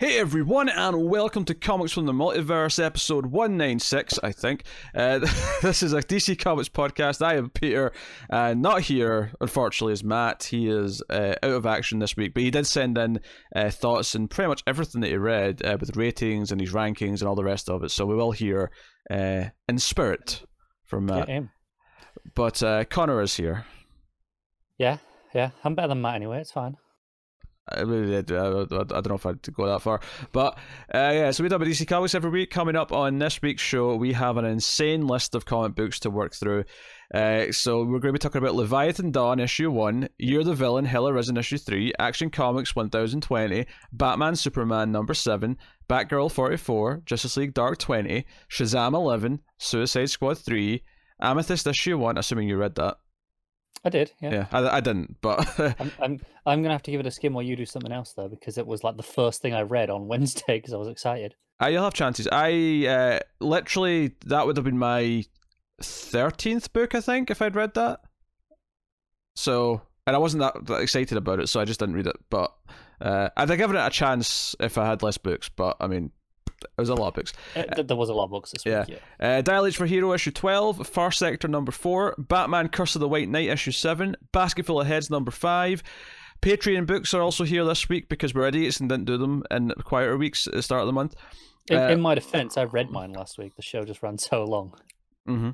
Hey everyone, and welcome to Comics from the Multiverse, episode 196, I think. Uh, this is a DC Comics podcast. I am Peter, uh, not here, unfortunately, is Matt. He is uh, out of action this week, but he did send in uh, thoughts and pretty much everything that he read uh, with ratings and his rankings and all the rest of it. So we will hear uh, in spirit from Matt. But Connor is here. Yeah, yeah. I'm better than Matt anyway, it's fine. I don't know if I'd go that far. But uh, yeah, so we talk about DC Comics every week. Coming up on this week's show, we have an insane list of comic books to work through. Uh, so we're going to be talking about Leviathan Dawn issue 1, Year the Villain, Hell Arisen issue 3, Action Comics 1020, Batman Superman number 7, Batgirl 44, Justice League Dark 20, Shazam 11, Suicide Squad 3, Amethyst issue 1, assuming you read that. I did, yeah. Yeah, I, I didn't, but I'm, I'm I'm gonna have to give it a skim while you do something else though, because it was like the first thing I read on Wednesday because I was excited. Uh, you'll have chances. I uh, literally that would have been my thirteenth book, I think, if I'd read that. So, and I wasn't that, that excited about it, so I just didn't read it. But uh, I'd have given it a chance if I had less books. But I mean, there was a lot of books. Uh, there was a lot of books this yeah. week. Yeah. Uh, Dial H for Hero issue 12, Far Sector number 4, Batman Curse of the White Knight issue 7, Basketful of Heads number 5. Patreon books are also here this week because we're idiots and didn't do them in quieter weeks at the start of the month. In, uh, in my defense, I read mine last week. The show just ran so long. Mm-hmm.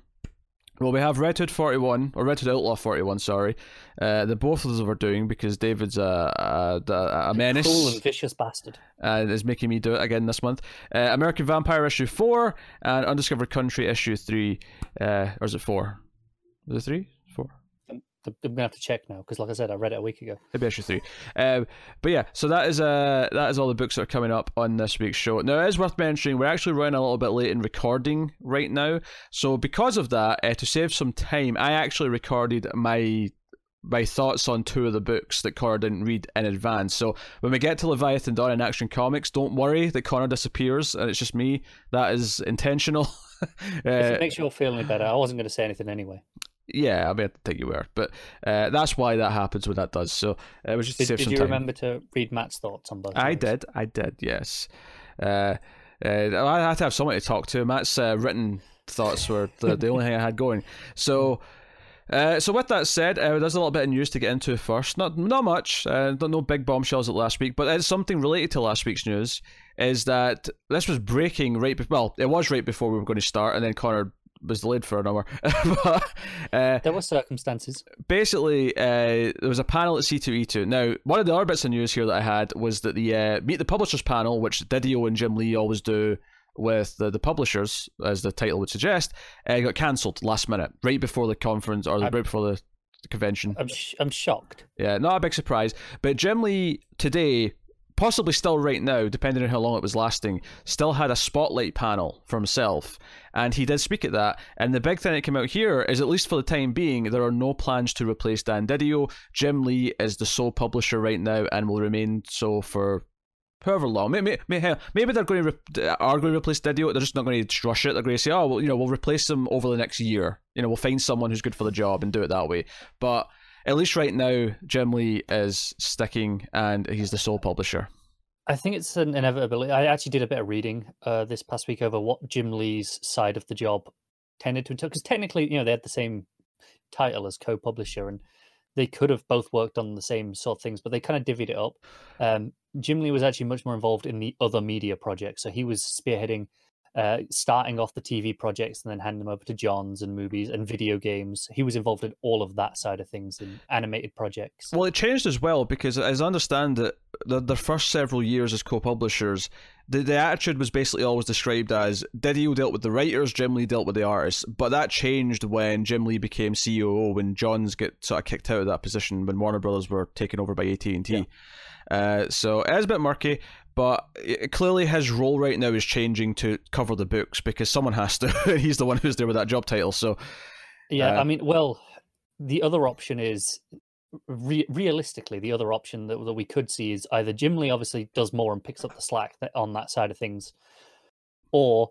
Well, we have Red Hood 41, or Red Hood Outlaw 41, sorry, uh, that both of us are doing because David's a, a, a menace. Cool and vicious bastard. And is making me do it again this month. Uh, American Vampire issue 4 and Undiscovered Country issue 3. Uh, or is it 4? Is it 3? I'm gonna have to check now because, like I said, I read it a week ago. Maybe issue three. Um, but yeah, so that is uh that is all the books that are coming up on this week's show. Now it is worth mentioning we're actually running a little bit late in recording right now, so because of that, uh, to save some time, I actually recorded my my thoughts on two of the books that Connor didn't read in advance. So when we get to Leviathan Dawn in Action Comics, don't worry that Connor disappears and it's just me. That is intentional. uh, if it makes you all feel any better, I wasn't going to say anything anyway. Yeah, I mean, I think you were, but uh, that's why that happens when that does. So uh, it was just. Did, did you time. remember to read Matt's thoughts on both? I did. I did. Yes. Uh, uh, I had to have someone to talk to. Matt's uh, written thoughts were the, the only thing I had going. So. Uh, so with that said, uh, there's a little bit of news to get into first. Not not much. Uh, no big bombshells at last week, but it's something related to last week's news. Is that this was breaking right? Be- well, it was right before we were going to start, and then Connor was delayed for an hour. but, uh, there were circumstances. Basically, uh, there was a panel at C2E2. Now, one of the other bits of news here that I had was that the uh, Meet the Publishers panel, which Didio and Jim Lee always do with the, the publishers, as the title would suggest, uh, got cancelled last minute, right before the conference or I'm, right before the, the convention. I'm, sh- I'm shocked. Yeah, not a big surprise. But Jim Lee today possibly still right now, depending on how long it was lasting, still had a spotlight panel for himself. And he did speak at that. And the big thing that came out here is, at least for the time being, there are no plans to replace Dan Didio. Jim Lee is the sole publisher right now and will remain so for however long. Maybe, maybe, maybe they're going to re- are going to replace Didio. They're just not going to rush it. They're going to say, oh, well, you know, we'll replace them over the next year. You know, we'll find someone who's good for the job and do it that way. But at least right now, Jim Lee is sticking and he's the sole publisher. I think it's an inevitability. I actually did a bit of reading uh, this past week over what Jim Lee's side of the job tended to entail. Because technically, you know, they had the same title as co-publisher, and they could have both worked on the same sort of things, but they kind of divvied it up. Um, Jim Lee was actually much more involved in the other media projects, so he was spearheading uh, starting off the TV projects and then handing them over to Johns and movies and video games. He was involved in all of that side of things in animated projects. Well, it changed as well because, as I understand it, the, the first several years as co-publishers, the, the attitude was basically always described as Didio dealt with the writers, Jim Lee dealt with the artists. But that changed when Jim Lee became CEO, when Johns get sort of kicked out of that position, when Warner Brothers were taken over by AT and T. Uh, so it is a bit murky, but it, clearly his role right now is changing to cover the books because someone has to. He's the one who's there with that job title. So yeah, uh, I mean, well, the other option is re- realistically the other option that, that we could see is either Jim Lee obviously does more and picks up the slack on that side of things, or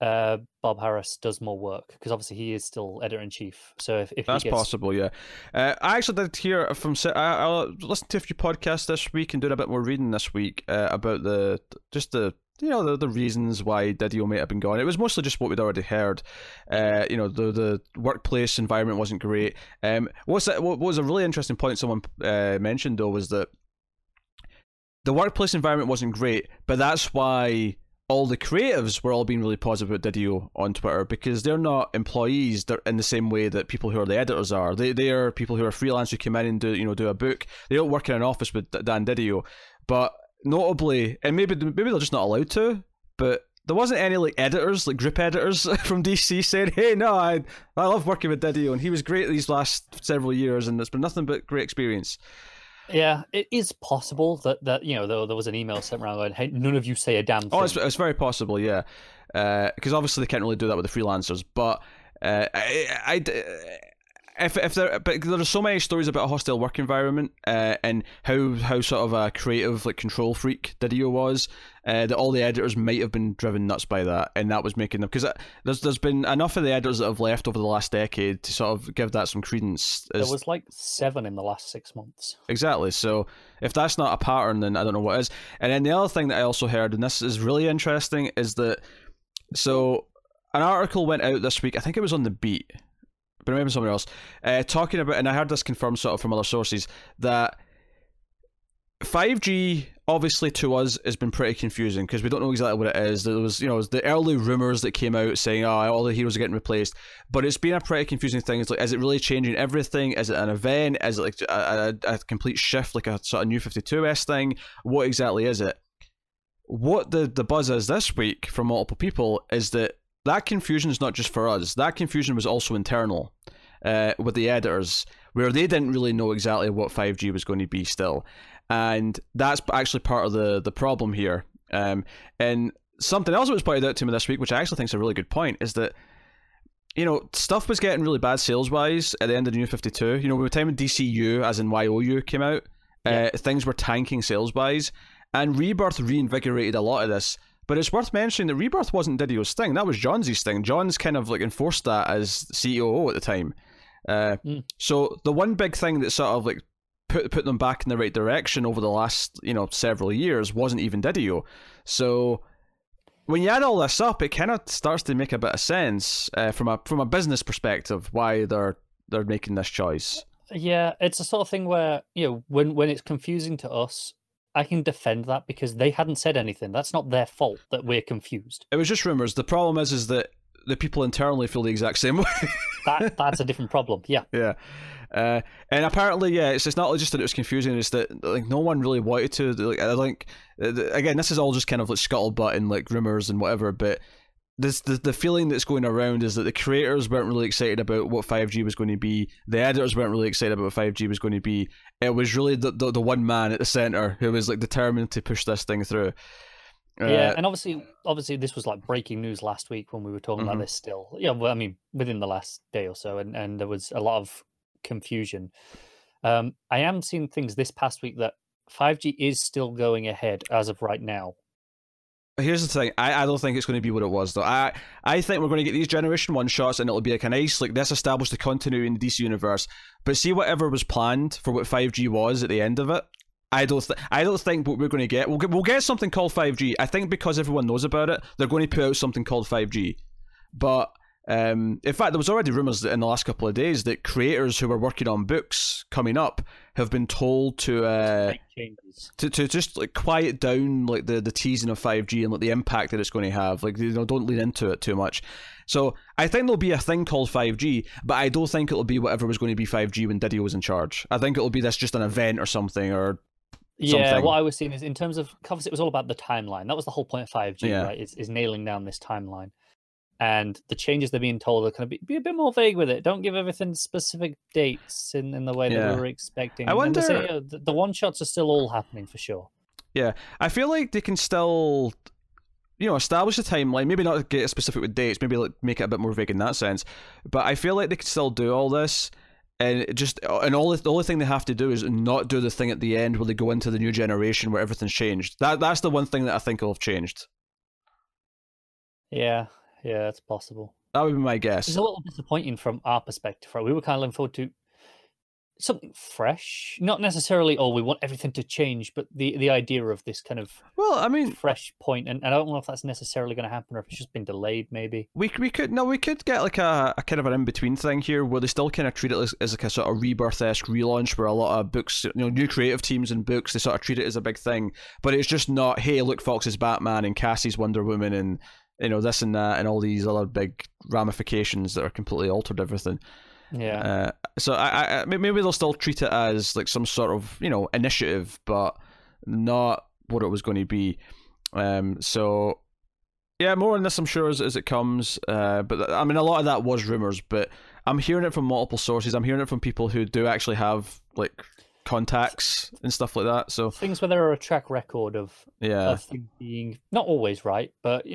uh, Bob Harras does more work because obviously he is still editor in chief. So if, if that's gets... possible, yeah. Uh, I actually did hear from I, I listened to a few podcasts this week and doing a bit more reading this week uh, about the just the you know the, the reasons why Didio may have been gone. It was mostly just what we'd already heard. Uh, you know the the workplace environment wasn't great. Um, what's that, what was a really interesting point someone uh, mentioned though was that the workplace environment wasn't great, but that's why all the creatives were all being really positive about Didio on Twitter because they're not employees they're in the same way that people who are the editors are. They they are people who are freelance who come in and do you know do a book. They don't work in an office with Dan Didio, but notably, and maybe maybe they're just not allowed to, but there wasn't any like editors, like group editors from DC saying, "Hey, no, I I love working with Didio, and he was great these last several years, and it's been nothing but great experience." Yeah, it is possible that that you know there, there was an email sent around going, "Hey, none of you say a damn thing." Oh, it's, it's very possible, yeah, because uh, obviously they can't really do that with the freelancers. But uh, I, I, if if there, but there are so many stories about a hostile work environment uh, and how how sort of a creative like control freak Didio was uh, that all the editors might have been driven nuts by that, and that was making them because uh, there's there's been enough of the editors that have left over the last decade to sort of give that some credence. As... There was like seven in the last six months. Exactly. So if that's not a pattern, then I don't know what is. And then the other thing that I also heard, and this is really interesting, is that so an article went out this week. I think it was on the Beat but maybe somewhere else, uh, talking about, and I heard this confirmed sort of from other sources, that 5G obviously to us has been pretty confusing because we don't know exactly what it is. There was, you know, the early rumors that came out saying, "Oh, all the heroes are getting replaced," but it's been a pretty confusing thing. It's like, is it really changing everything? Is it an event? Is it like a, a, a complete shift, like a sort of new 52s thing? What exactly is it? What the the buzz is this week from multiple people is that that confusion is not just for us. That confusion was also internal uh, with the editors, where they didn't really know exactly what 5G was going to be still, and that's actually part of the the problem here. Um, and something else that was pointed out to me this week, which I actually think is a really good point, is that you know stuff was getting really bad sales wise at the end of the New Fifty Two. You know, by the time DCU, as in YOU, came out, yeah. uh, things were tanking sales wise, and Rebirth reinvigorated a lot of this but it's worth mentioning that Rebirth wasn't Didio's thing. That was Johns' thing. Johns kind of like enforced that as CEO at the time. Uh, mm. So the one big thing that sort of like put put them back in the right direction over the last you know several years wasn't even Didio. So when you add all this up, it kind of starts to make a bit of sense uh, from a from a business perspective why they're they're making this choice. Yeah, it's a sort of thing where you know when when it's confusing to us, I can defend that because they hadn't said anything. That's not their fault that we're confused. It was just rumors. The problem is, is that the people internally feel the exact same way. that that's a different problem. Yeah. Yeah. Uh, and apparently, yeah, it's, it's not just that it was confusing; it's that like no one really wanted to. Like, I think again, this is all just kind of like scuttlebutt and like rumors and whatever. But this the, the feeling that's going around is that the creators weren't really excited about what 5G was going to be. The editors weren't really excited about what 5G was going to be. It was really the, the, the one man at the center who was like determined to push this thing through. Uh, yeah, and obviously, obviously, this was like breaking news last week when we were talking mm-hmm. about this. Still, yeah, well, I mean, within the last day or so, and and there was a lot of confusion. Um, I am seeing things this past week that 5G is still going ahead as of right now. Here's the thing. I, I don't think it's going to be what it was though. I I think we're going to get these Generation One shots, and it'll be like a nice like this established the continuity in the DC universe. But see whatever was planned for what five G was at the end of it. I don't. Th- I don't think what we're going to get. We'll get. We'll get something called five G. I think because everyone knows about it, they're going to put out something called five G. But um, in fact, there was already rumors in the last couple of days that creators who were working on books coming up have been told to uh, to to just like quiet down like the the teasing of five G and like the impact that it's going to have. Like you know, don't lean into it too much. So I think there'll be a thing called five G, but I don't think it'll be whatever was going to be five G when Didio was in charge. I think it'll be this just an event or something or yeah, what I was seeing is in terms of because it was all about the timeline. That was the whole point of 5G, yeah. right? Is, is nailing down this timeline and the changes they're being told are going to be, be a bit more vague with it. Don't give everything specific dates in, in the way yeah. that we were expecting. I wonder. Say, uh, the, the one shots are still all happening for sure. Yeah, I feel like they can still, you know, establish a timeline. Maybe not get specific with dates. Maybe like, make it a bit more vague in that sense. But I feel like they can still do all this. And just and all the only thing they have to do is not do the thing at the end where they go into the new generation where everything's changed. That that's the one thing that I think will have changed. Yeah, yeah, it's possible. That would be my guess. It's a little disappointing from our perspective, right? We were kind of looking forward to something fresh, not necessarily. Oh, we want everything to change, but the the idea of this kind of well, I mean, uh fresh point, and, and I don't know if that's necessarily going to happen or if it's just been delayed. Maybe we we could no, we could get like a, a kind of an in between thing here where they still kind of treat it as, as like a sort of rebirth esque relaunch, where a lot of books, you know, new creative teams and books, they sort of treat it as a big thing, but it's just not. Hey, look, Fox is Batman and Cassie's Wonder Woman and you know this and that and all these other big ramifications that are completely altered everything. Yeah. Uh, so I, I maybe they'll still treat it as like some sort of you know initiative, but not what it was going to be. Um. So yeah, more on this I'm sure as, as it comes. Uh. But I mean, a lot of that was rumors, but I'm hearing it from multiple sources. I'm hearing it from people who do actually have like contacts and stuff like that. So things where there are a track record of yeah of being not always right, but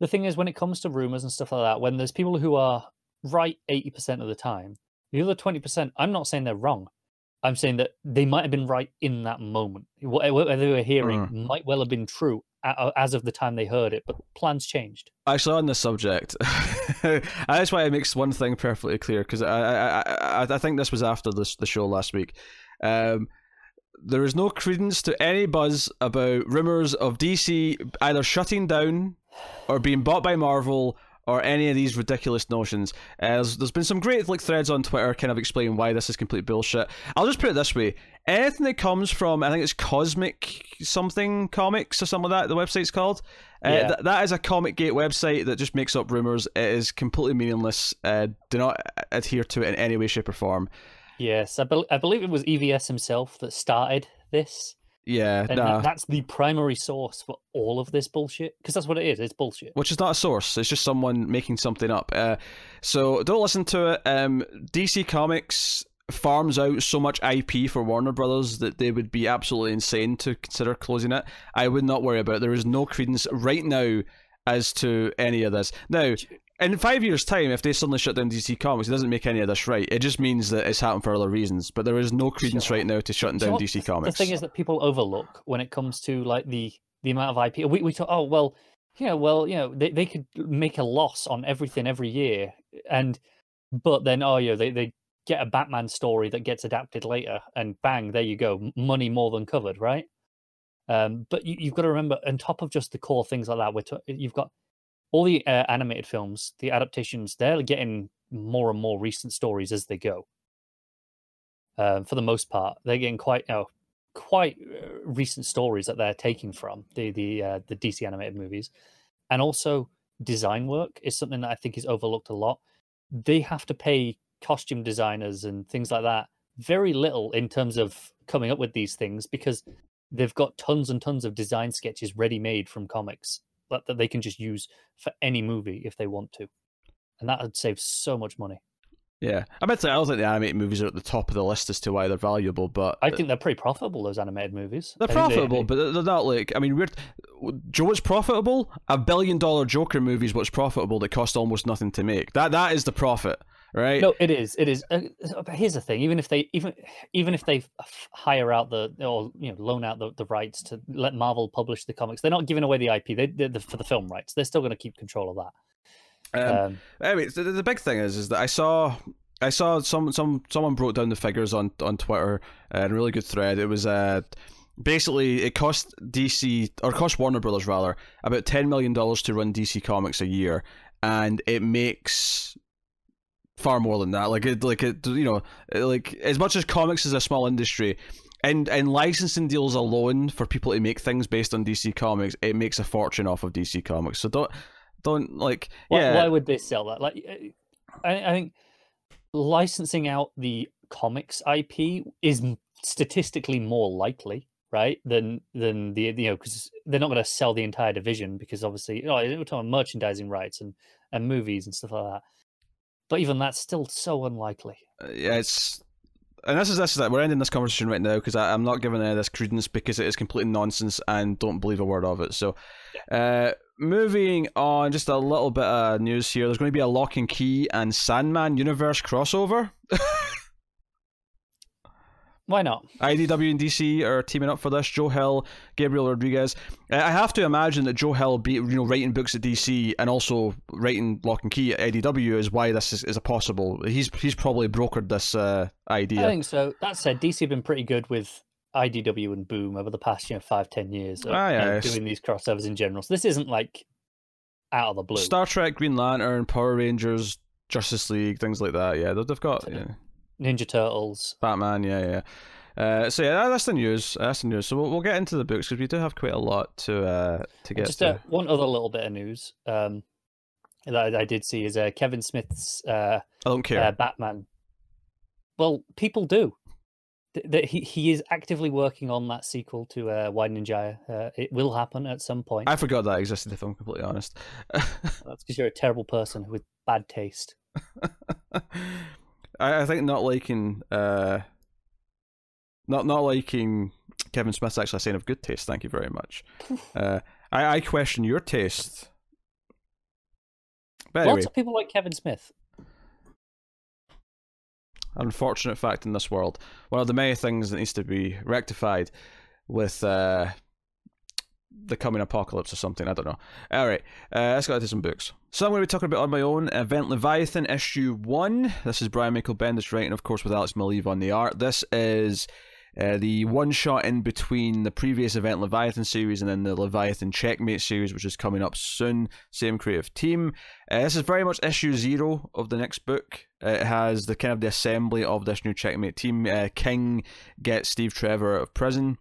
the thing is when it comes to rumors and stuff like that, when there's people who are right 80% of the time. The other 20%, I'm not saying they're wrong. I'm saying that they might have been right in that moment. Whatever they were hearing mm. might well have been true as of the time they heard it, but plans changed. Actually, on this subject, that's why it makes one thing perfectly clear because I, I, I, I think this was after this, the show last week. Um, there is no credence to any buzz about rumors of DC either shutting down or being bought by Marvel or any of these ridiculous notions. Uh, there's, been some great like threads on Twitter kind of explaining why this is complete bullshit. I'll just put it this way: anything that comes from I think it's Cosmic something comics or something like that. The website's called. Uh, yeah. th- that is a Comic Gate website that just makes up rumors. It is completely meaningless. Uh, do not adhere to it in any way, shape, or form. Yes, I, be- I believe it was EVS himself that started this. Yeah, and nah. that's the primary source for all of this bullshit because that's what it is. It's bullshit. Which is not a source. It's just someone making something up. Uh, so don't listen to it. Um, DC Comics farms out so much IP for Warner Brothers that they would be absolutely insane to consider closing it. I would not worry about it. There is no credence right now as to any of this. Now, in five years' time, if they suddenly shut down DC Comics, it doesn't make any of this right. It just means that it's happened for other reasons. But there is no credence sure. right now to shutting down DC Comics. The thing is that people overlook when it comes to like the the amount of IP. We we talk, oh well, yeah, well, you know, they, they could make a loss on everything every year, and but then oh yeah, they they get a Batman story that gets adapted later, and bang, there you go, money more than covered, right? Um, but you, have got to remember, on top of just the core things like that, we're t- you've got all the uh, animated films, the adaptations, they're getting more and more recent stories as they go. Um, for the most part, they're getting quite, you know, quite uh, recent stories that they're taking from the the uh, the DC animated movies, and also design work is something that I think is overlooked a lot. They have to pay costume designers and things like that very little in terms of coming up with these things because they've got tons and tons of design sketches ready made from comics that, that they can just use for any movie if they want to, and that would save so much money. Yeah, I meant to. I don't think the animated movies are at the top of the list as to why they're valuable, but I think they're pretty profitable. Those animated movies. They're profitable, they, but they're not like. I mean, we're Joe. What's profitable? A billion dollar Joker movie is what's profitable that cost almost nothing to make. That that is the profit right? No, it is. It is. Uh, but here's the thing: even if they even even if they hire out the or you know loan out the, the rights to let Marvel publish the comics, they're not giving away the IP. They the, for the film rights. They're still going to keep control of that. Um, um, anyway, the, the big thing is is that I saw I saw some some someone broke down the figures on on Twitter uh, in a really good thread. It was uh basically it cost DC or cost Warner Brothers rather about ten million dollars to run DC Comics a year, and it makes far more than that. Like it, like it, you know, like as much as comics is a small industry, and and licensing deals alone for people to make things based on DC Comics, it makes a fortune off of DC Comics. So don't don't like yeah. Why, why would they sell that? Like, I, I think licensing out the comics IP is statistically more likely right than than the you know because they're not going to sell the entire division because obviously you know, we're talking merchandising rights and and movies and stuff like that but even that's still so unlikely. Uh, yeah, it's and this is this is that we're ending this conversation right now because I'm not giving any of this credence because it is completely nonsense and don't believe a word of it. So, uh, moving on, just a little bit of news here. There's going to be a Locke and Key and Sandman universe crossover. Why not? IDW and DC are teaming up for this. Joe Hill, Gabriel Rodriguez. I have to imagine that Joe Hill, be you know, writing books at DC and also writing Locke and Key at IDW is why this is, is a possible. He's he's probably brokered this uh, idea. I think so. That said, DC have been pretty good with IDW and Boom over the past you know five ten years of, Ah, you know, doing these crossovers in general. So this isn't like out of the blue. Star Trek, Green Lantern, Power Rangers, Justice League, things like that. Yeah, they've- they've got yeah. Ninja Turtles. Batman. Yeah, yeah. Uh, so yeah, that's the news. That's the news. So we'll, we'll get into the books because we do have quite a lot to uh, to get Just to. uh, one other little bit of news um, that I did see is uh, Kevin Smith's uh, I don't care. uh, Batman. Well, people do. That he he is actively working on that sequel to uh, Widening Gyre. Uh, it will happen at some point. I forgot that existed. If I'm completely honest. That's because you're a terrible person with bad taste. I, I think not liking uh not not liking Kevin Smith's actually a sign of good taste, thank you very much. uh I, I question your taste. But anyway, Lots of people like Kevin Smith. unfortunate fact in this world. One of the many things that needs to be rectified with uh the coming apocalypse or something. I don't know. All right, uh, let's go into some books. So I'm going to be talking about on my own Event Leviathan issue one. This is Brian Michael Bendis writing, of course, with Alex Maleev on the art. This is uh, the one shot in between the previous Event Leviathan series and then the Leviathan Checkmate series, which is coming up soon. Same creative team. Uh, this is very much issue zero of the next book. Uh, it has the kind of the assembly of this new Checkmate team. Uh, King gets Steve Trevor out of prison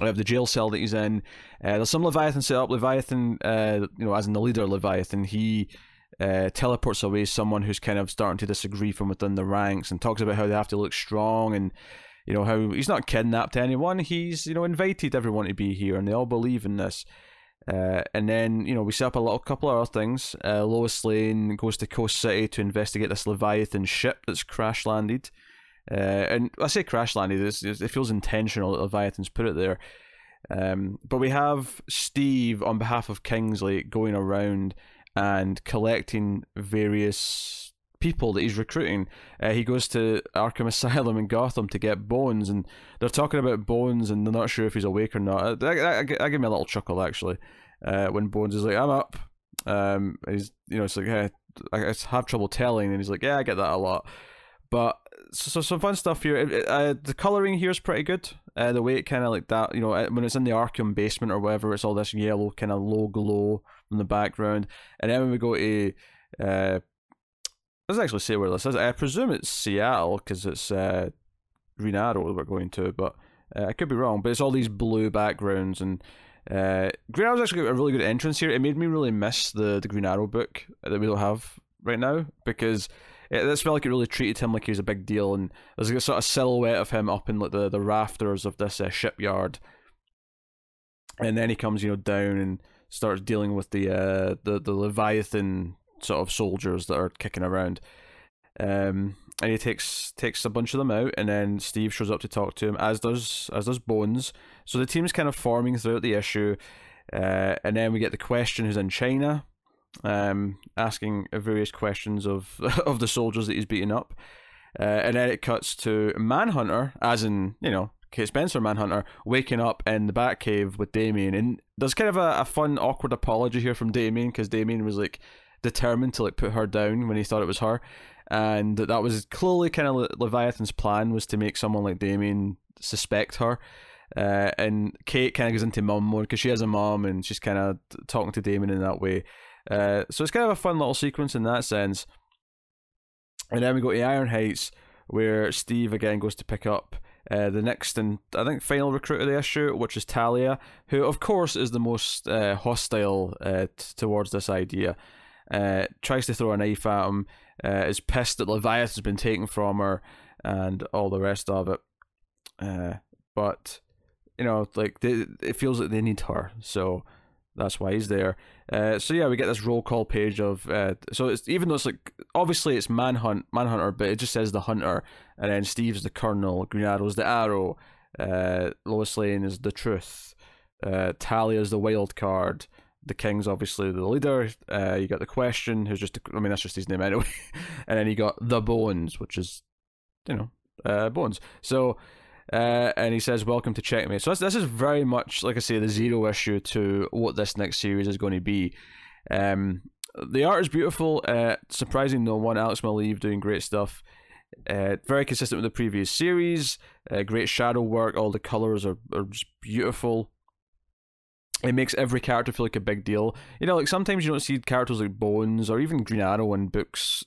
of the jail cell that he's in. Uh, there's some Leviathan set up. Leviathan, uh, you know, as in the leader Leviathan, he uh, teleports away someone who's kind of starting to disagree from within the ranks and talks about how they have to look strong and you know how he's not kidnapped anyone. He's you know invited everyone to be here, and they all believe in this. Uh, and then you know we set up a little couple of other things. Uh, Lois Lane goes to Coast City to investigate this Leviathan ship that's crash landed. Uh, and I say crash landed. It's, it feels intentional that Leviathan's put it there. Um, but we have Steve on behalf of Kingsley going around and collecting various people that he's recruiting. Uh, he goes to Arkham Asylum in Gotham to get Bones, and they're talking about Bones, and they're not sure if he's awake or not. Uh, That, that, gave me a little chuckle actually uh, when Bones is like, "I'm up." Um, he's you know it's like, "Hey, I have trouble telling," and he's like, "Yeah, I get that a lot." But so, so some fun stuff here. Uh, the coloring here is pretty good. Uh, the way it kind of like that, you know, uh, when it's in the Arkham basement or whatever, it's all this yellow kind of low glow from the background. And then when we go to, uh, let's actually say where this is. I presume it's Seattle because it's uh, Green Arrow we're going to, but uh, I could be wrong. But it's all these blue backgrounds and. Uh, Green Arrow's actually got a really good entrance here. It made me really miss the, the Green Arrow book that we don't have right now because it, this felt like it really treated him like he was a big deal, and there's a sort of silhouette of him up in like the, the rafters of this uh, shipyard, and then he comes you know down and starts dealing with the uh, the the Leviathan sort of soldiers that are kicking around. Um, and he takes takes a bunch of them out, and then Steve shows up to talk to him, as does as does Bones. So the team's kind of forming throughout the issue, uh, and then we get the question who's in China, um, asking various questions of of the soldiers that he's beating up, uh, and then it cuts to Manhunter, as in you know Kate Spencer Manhunter, waking up in the Batcave with Damian, and there's kind of a, a fun awkward apology here from Damian because Damian was like determined to like put her down when he thought it was her, and that was clearly kind of Le- Leviathan's plan was to make someone like Damian suspect her. Uh, and Kate kind of goes into mum mode because she has a mom and she's kind of talking to Damon in that way. Uh, so it's kind of a fun little sequence in that sense. And then we go to Iron Heights, where Steve again goes to pick up uh, the next and I think final recruit of the issue, which is Talia, who of course is the most uh, hostile uh, t- towards this idea. Uh, tries to throw a knife at him, uh, is pissed that Leviathan's been taken from her, and all the rest of it. But you know, like they, it feels like they need her, so that's why he's there. Uh, so yeah, we get this roll call page of uh, so it's even though it's like obviously it's manhunt manhunter, but it just says the hunter, and then Steve's the colonel, Green Arrow's the arrow, uh, Lois Lane is the truth, uh, Talia's the wild card. The king's obviously the leader. Uh, you got the question, who's just I mean that's just his name anyway, and then you got the bones, which is you know uh, bones. So Uh, and he says, "Welcome to Checkmate." So this, is very much, like I say, the zero issue to what this next series is going to be. Um, the art is beautiful. Uh, surprising no one. Alex Maleev doing great stuff. Uh, very consistent with the previous series. Uh, great shadow work. All the colors are, are just beautiful. It makes every character feel like a big deal. You know, like sometimes you don't see characters like Bones or even Green Arrow in books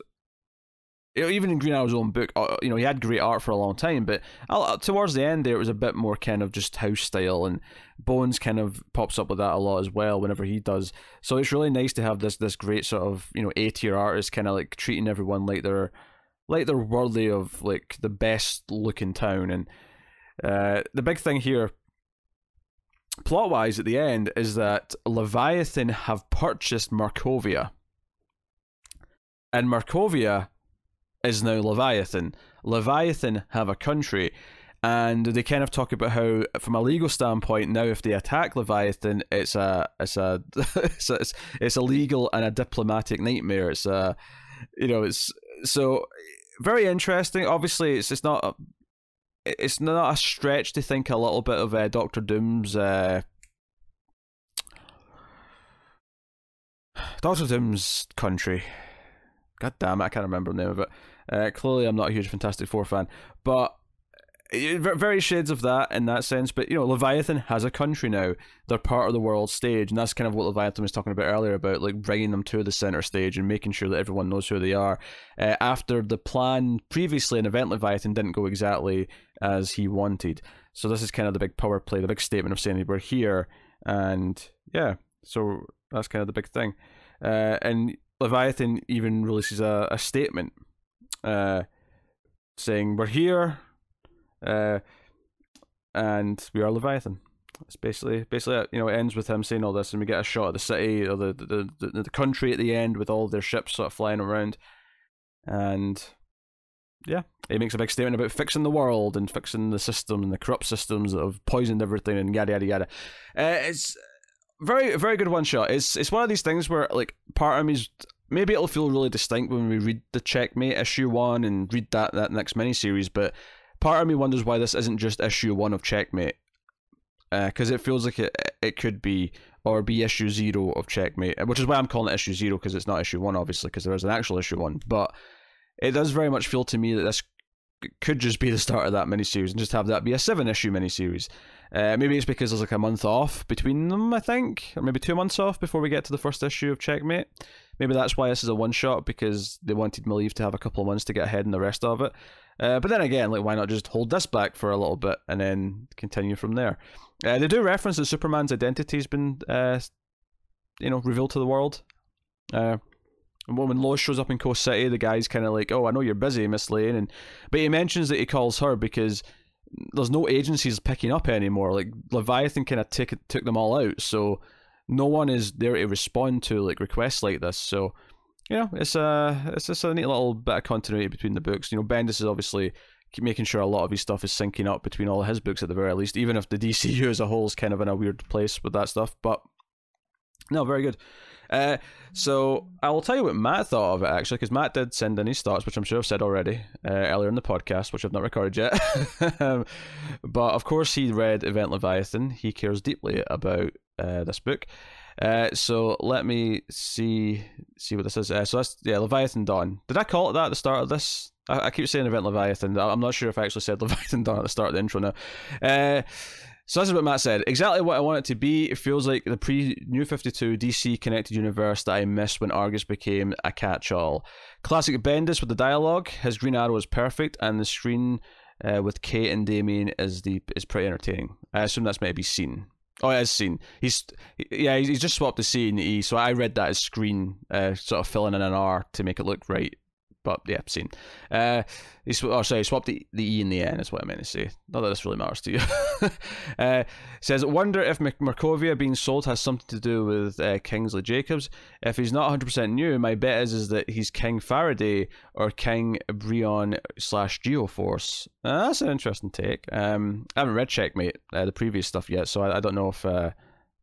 even in Green Arrow's own book, uh, you know, he had great art for a long time, but uh, towards the end there, it was a bit more kind of just house style, and Bones kind of pops up with that a lot as well whenever he does. So it's really nice to have this this great sort of you know A tier artist kind of like treating everyone like they're like they're worthy of like the best looking town. And uh, the big thing here, plot wise, at the end, is that Leviathan have purchased Markovia, and Markovia is now Leviathan. Leviathan have a country, and they kind of talk about how, from a legal standpoint, now if they attack Leviathan, it's a it's a it's a, it's a legal and a diplomatic nightmare. It's a you know it's so very interesting. Obviously, it's it's not. It's not a stretch to think a little bit of uh, Doctor Doom's uh, Doctor Doom's country. God damn it, I can't remember the name of it. Uh, clearly, I'm not a huge Fantastic Four fan, but uh, very shades of that in that sense. But you know, Leviathan has a country now; they're part of the world stage, and that's kind of what Leviathan was talking about earlier about like bringing them to the center stage and making sure that everyone knows who they are. Uh, after the plan previously in Event Leviathan didn't go exactly as he wanted, so this is kind of the big power play, the big statement of saying we're here, and yeah, so that's kind of the big thing. Uh, and Leviathan even releases a, a statement uh, saying, We're here, uh, and we are Leviathan. It's basically, basically, you know, it ends with him saying all this, and we get a shot of the city or the the, the, the country at the end with all their ships sort of flying around, and yeah, he makes a big statement about fixing the world and fixing the system and the corrupt systems that have poisoned everything and yada yada yada. Uh, it's very very good one shot. It's it's one of these things where like part of me's maybe it'll feel really distinct when we read the Checkmate issue one and read that that next miniseries. But part of me wonders why this isn't just issue one of Checkmate, because uh, it feels like it it could be or be issue zero of Checkmate, which is why I'm calling it issue zero because it's not issue one, obviously, because there is an actual issue one. But it does very much feel to me that this could just be the start of that miniseries and just have that be a seven issue miniseries. Uh, maybe it's because there's like a month off between them, I think, or maybe two months off before we get to the first issue of Checkmate. Maybe that's why this is a one shot because they wanted Maleev to have a couple of months to get ahead in the rest of it. Uh, but then again, like why not just hold this back for a little bit and then continue from there? Uh, they do reference that Superman's identity has been, uh, you know, revealed to the world. Uh, when Lois shows up in Coast City, the guy's kind of like, "Oh, I know you're busy, Miss Lane," and but he mentions that he calls her because there's no agencies picking up anymore. Like Leviathan kind of took took them all out, so no one is there to respond to like requests like this. So you know, it's a it's just a neat little bit of continuity between the books. You know, Bendis is obviously making sure a lot of his stuff is syncing up between all his books at the very least, even if the DCU as a whole is kind of in a weird place with that stuff. But no, very good. Uh, so I will tell you what Matt thought of it actually, because Matt did send in his thoughts, which I'm sure I've said already uh, earlier in the podcast, which I've not recorded yet. but of course, he read Event Leviathan. He cares deeply about uh, this book. Uh, so let me see see what this is. Uh, so that's yeah, Leviathan Dawn. Did I call it that at the start of this? I, I keep saying Event Leviathan. I'm not sure if I actually said Leviathan Dawn at the start of the intro now. So this is what Matt said. Exactly what I want it to be. It feels like the pre New 52 DC connected universe that I missed when Argus became a catch all. Classic Bendis with the dialogue. His Green Arrow is perfect, and the screen uh, with Kate and Damian is the is pretty entertaining. I assume that's maybe seen. Oh, it is seen. He's yeah, he's just swapped the scene. So I read that as screen, uh, sort of filling in an R to make it look right but yeah, seen. Uh, he sw- oh, sorry, swapped the, the E and the N is what I meant to say. Not that this really matters to you. uh, says, wonder if Markovia being sold has something to do with uh, Kingsley Jacobs. If he's not 100% new, my bet is, is that he's King Faraday or King Brion slash Geoforce. Uh, that's an interesting take. Um, I haven't read Checkmate, uh, the previous stuff yet, so I, I don't know if uh,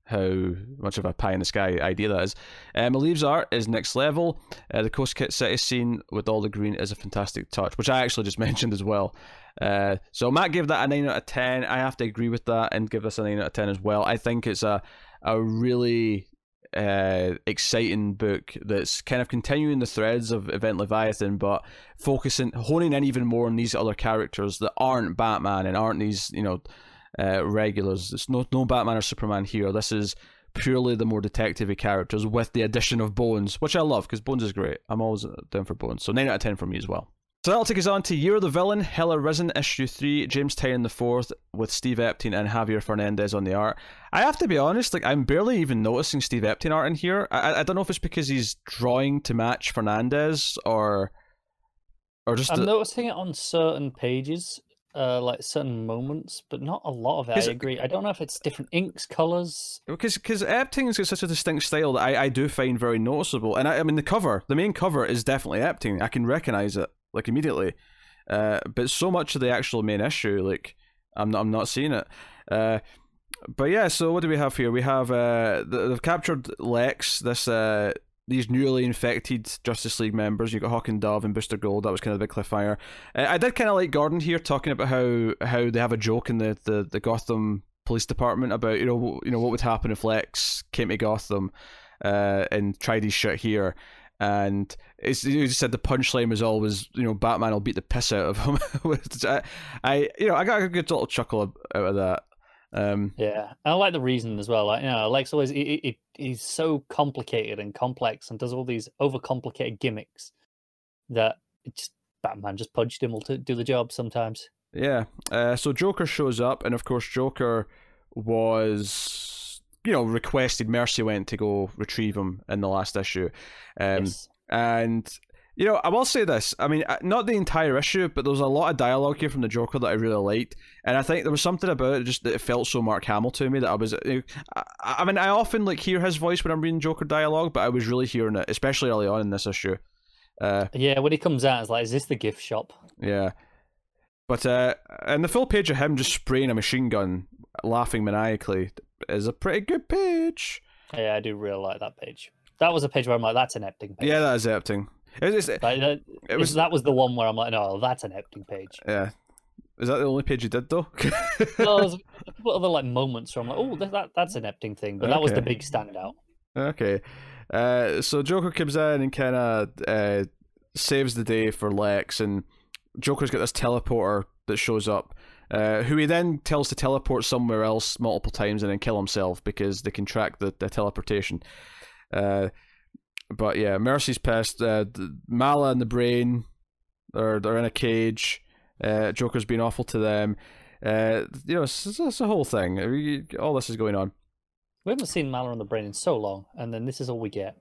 how much of a pie in the sky idea that is. Um, Maleev's art is next level. Uh, the Coast Kit City scene with all the green is a fantastic touch, which I actually just mentioned as well. Uh, so Matt gave that a 9 out of 10. I have to agree with that and give this a 9 out of 10 as well. I think it's a, a really uh, exciting book that's kind of continuing the threads of Event Leviathan, but focusing, honing in even more on these other characters that aren't Batman and aren't these, you know, uh, regulars. It's no no Batman or Superman here. This is purely the more detective characters with the addition of Bones, which I love because Bones is great. I'm always down for Bones. So 9 out of 10 for me as well. So that'll take us on to Year of the Villain, Hell Arisen, Issue 3, James Tynion the Fourth, with Steve Epting and Javier Fernandez on the art. I have to be honest, like I'm barely even noticing Steve Epting art in here. I, I don't know if it's because he's drawing to match Fernandez or or just I'm the- noticing it on certain pages, uh, like certain moments, but not a lot of it. I agree. I don't know if it's different inks, colors. because because Epting's got such a distinct style that I, I do find very noticeable. And I, I mean the cover, the main cover is definitely Epting. I can recognize it like immediately. Uh, but so much of the actual main issue, like I'm not, I'm not seeing it. Uh, but yeah, so what do we have here? We have uh, th- they've captured Lex, this uh, these newly infected Justice League members. You got Hawk and Dove and Booster Gold. That was kind of the big cliffhanger. Uh, I did kind of like Gordon here talking about how how they have a joke in the, the, the Gotham Police Department about you know you know what would happen if Lex came to Gotham uh, and tried his shit here. And it's, you just said the punchline was always, you know, Batman will beat the piss out of him. I, I, you know, I got a good little chuckle out of that. Um, Yeah, and I like the reason as well. Like you know, Lex always he, he, he's so complicated and complex, and does all these overcomplicated gimmicks that just Batman just punched him will to do the job sometimes. Yeah. Uh, so Joker shows up, and of course, Joker was, you know, requested. Mercy went to go retrieve him in the last issue. Um, yes. And, you know, I will say this. I mean, uh, not the entire issue, but there was a lot of dialogue here from the Joker that I really liked. And I think there was something about it just that it felt so Mark Hamill to me that I was. uh, I, I mean, I often like hear his voice when I'm reading Joker dialogue, but I was really hearing it, especially early on in this issue. Uh, Yeah, when he comes out, it's like, is this the gift shop? yeah. But uh, and the full page of him just spraying a machine gun, laughing maniacally, is a pretty good page. Yeah, I do really like that page. That was a page where I'm like, that's an Epting page. Yeah, that is Epting. It's, Like, that, it was that was the one where I'm like, no, that's an Epting page. yeah. Is that the only page you did though? Well, there's a couple other like moments where I'm like, oh, that, that that's an Epting thing, but that was the big standout. okay. Uh, so Joker comes in and kind of uh, saves the day for Lex, and Joker's got this teleporter that shows up, uh, who he then tells to teleport somewhere else multiple times and then kill himself because they can track the, the teleportation. Uh, but yeah, Mercy's pissed. Uh, Mallah and the Brain they're they're in a cage. Uh, Joker's been awful to them. Uh, you know, it's, it's, a whole thing. All this is going on. We haven't seen Mallah and the Brain in so long, and then this is all we get.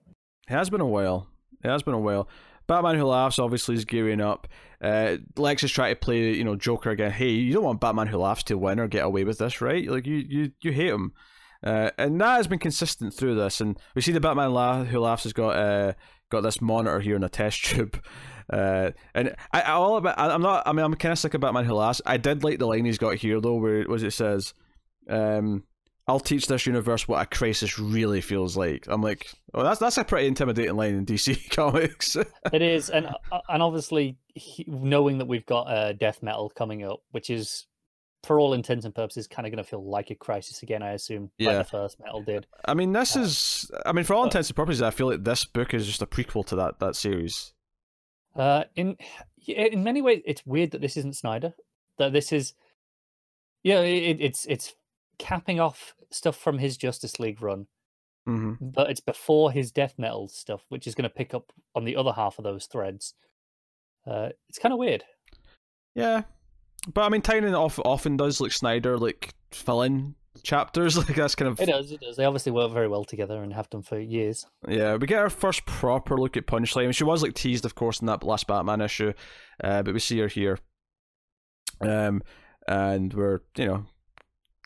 It has been a while. It has been a while. Batman Who Laughs obviously is gearing up. Uh, Lex is trying to play, you know, Joker again. Hey, you don't want Batman Who Laughs to win or get away with this, right? Like you, you, you hate him, uh, and that has been consistent through this. And we see the Batman Who Laughs has got uh, got this monitor here in a test tube. Uh, and I, I all about, I, I'm not. I mean, I'm kind of sick of Batman Who Laughs. I did like the line he's got here though, where it, was it says, um, "I'll teach this universe what a crisis really feels like." I'm like, oh, that's that's a pretty intimidating line in DC Comics. It is, and uh, and obviously knowing that we've got uh, death metal coming up, which is for all intents and purposes kind of going to feel like a crisis again. I assume, like Yeah. the first metal did. I mean, this Uh, is. I mean, for all uh, intents and purposes, I feel like this book is just a prequel to that that series. Uh, in in many ways, it's weird that this isn't Snyder. That this is, yeah, it, it's it's capping off stuff from his Justice League run, hmm but it's before his death metal stuff, which is going to pick up on the other half of those threads. Uh, it's kind of weird. Yeah, but I mean, Tynion off, often does like Snyder like fill in chapters. Like that's kind of It does. It does. They obviously work very well together and have done for years. Yeah, we get our first proper look at Punchline. I mean, she was like teased, of course, in that last Batman issue, uh, but we see her here. Um, and we're you know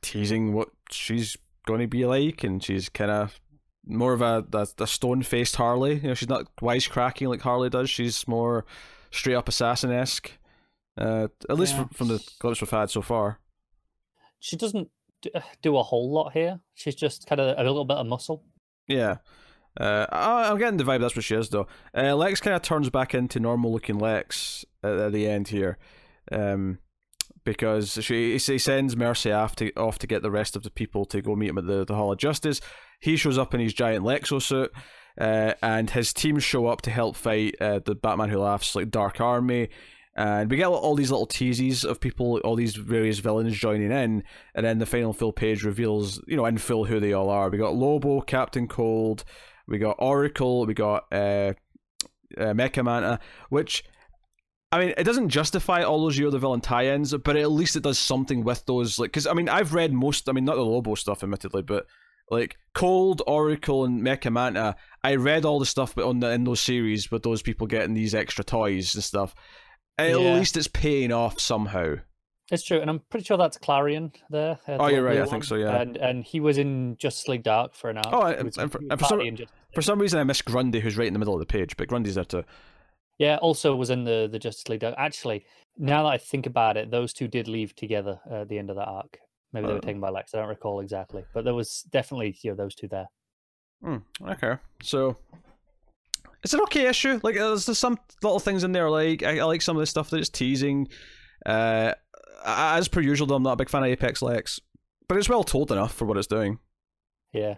teasing what she's going to be like, and she's kind of more of a a, a stone faced Harley. You know, she's not wisecracking like Harley does. She's more straight up assassin esque. Uh, at least Yeah. from, from the clips we've had so far. She doesn't uh, do a whole lot here. She's just kind of a little bit of muscle. Yeah. Uh, I- I'm getting the vibe that's what she is, though. Uh, Lex kind of turns back into normal looking Lex at, at the end here. Um, because she he sends Mercy off to, off to get the rest of the people to go meet him at the, the Hall of Justice. He shows up in his giant Lexo suit, uh, and his team show up to help fight uh, the Batman Who Laughs like Dark Army. And we get all these little teases of people, all these various villains joining in, and then the final full page reveals, you know, in full who they all are. We got Lobo, Captain Cold, we got Oracle, we got uh, uh, Mecha Manta, which I mean, it doesn't justify all those Year the Villain tie-ins, but at least it does something with those. Like, because I mean, I've read most. I mean, not the Lobo stuff, admittedly, but like Cold, Oracle, and Mecha Manta. I read all the stuff, but on the in those series with those people getting these extra toys and stuff. At Yeah. least it's paying off somehow. It's true, and I'm pretty sure that's Clarion there. uh, Oh, you're right, I think so, yeah. And and he was in Justice League Dark for an hour. Oh, and- was- and for- and for some- partly in Justice League. For some reason, I missed Grundy, who's right in the middle of the page, but Grundy's there too. Yeah, also was in the the Justice League. Dark. Actually, now that I think about it, those two did leave together at the end of that arc. Maybe they were Oh. taken by Lex. I don't recall exactly, but there was definitely you know those two there. Hmm, okay, so it's an okay issue. Like, there's, there's some little things in there. Like, I, I like some of the stuff that it's teasing. Uh, as per usual, though, I'm not a big fan of Apex Lex, but it's well told enough for what it's doing. Yeah.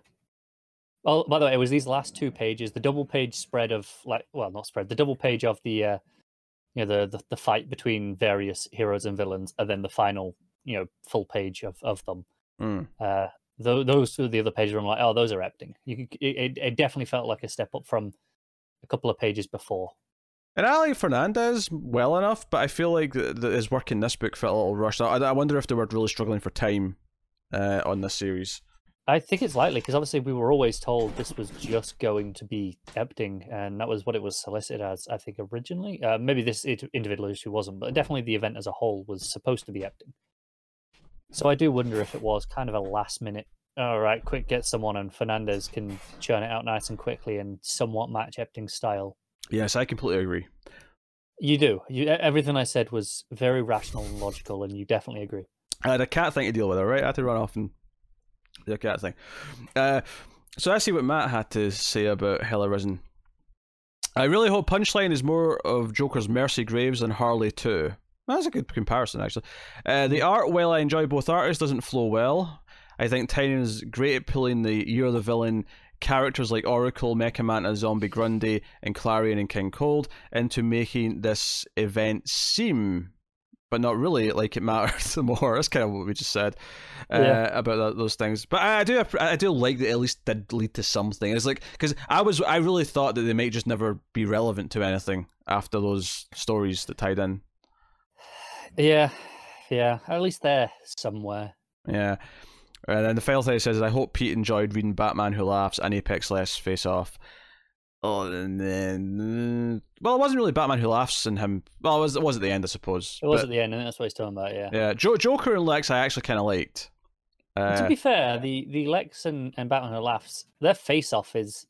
Well, by the way, it was these last two pages, the double page spread of like, well, not spread, the double page of the, uh, you know, the, the the fight between various heroes and villains, and then the final, you know, full page of of them. Mm. Uh, tho- those two, the other pages, I'm like, oh, those are acting. You, could- it, it definitely felt like a step up from a couple of pages before. And I like Fernandez well enough, but I feel like th- th- his work in this book felt a little rushed. I, I wonder if they were really struggling for time uh, on this series. I think it's likely because obviously we were always told this was just going to be Epting, and that was what it was solicited as. I think originally, uh, maybe this it- individual issue wasn't, but definitely the event as a whole was supposed to be Epting. So I do wonder if it was kind of a last minute. All right, quick, get someone, and Fernandez can churn it out nice and quickly and somewhat match Epting's style. Yes, I completely agree. You do. You, everything I said was very rational and logical, and you definitely agree. I had a cat thing to deal with, all right? I had to run off and do a cat thing. Uh, so I see what Matt had to say about Hell Arisen. I really hope Punchline is more of Joker's Mercy Graves than Harley too. That's a good comparison, actually. Uh, the art, while I enjoy both artists, doesn't flow well. I think Tynion is great at pulling the you're the Villain characters like Oracle, Mecha Manta, Zombie Grundy, and Clarion and King Cold into making this event seem, but not really, like it matters the more. That's kind of what we just said uh, Yeah. about that, those things. But I, I do, I do like that it at least did lead to something. It's like because I was, I really thought that they might just never be relevant to anything after those stories that tied in. Yeah, yeah. At least they're somewhere. Yeah. And then the final thing it says is, I hope Pete enjoyed reading Batman Who Laughs and Apex Lex Face Off. Oh, and then. uh, Well, it wasn't really Batman Who Laughs and him. Well, it was, it was at the end, I suppose. It was But, at the end, and that's what he's talking about. Yeah. yeah. Jo- Joker and Lex I actually kind of liked. And to Uh, be fair, the the Lex and, and Batman Who Laughs, their face off is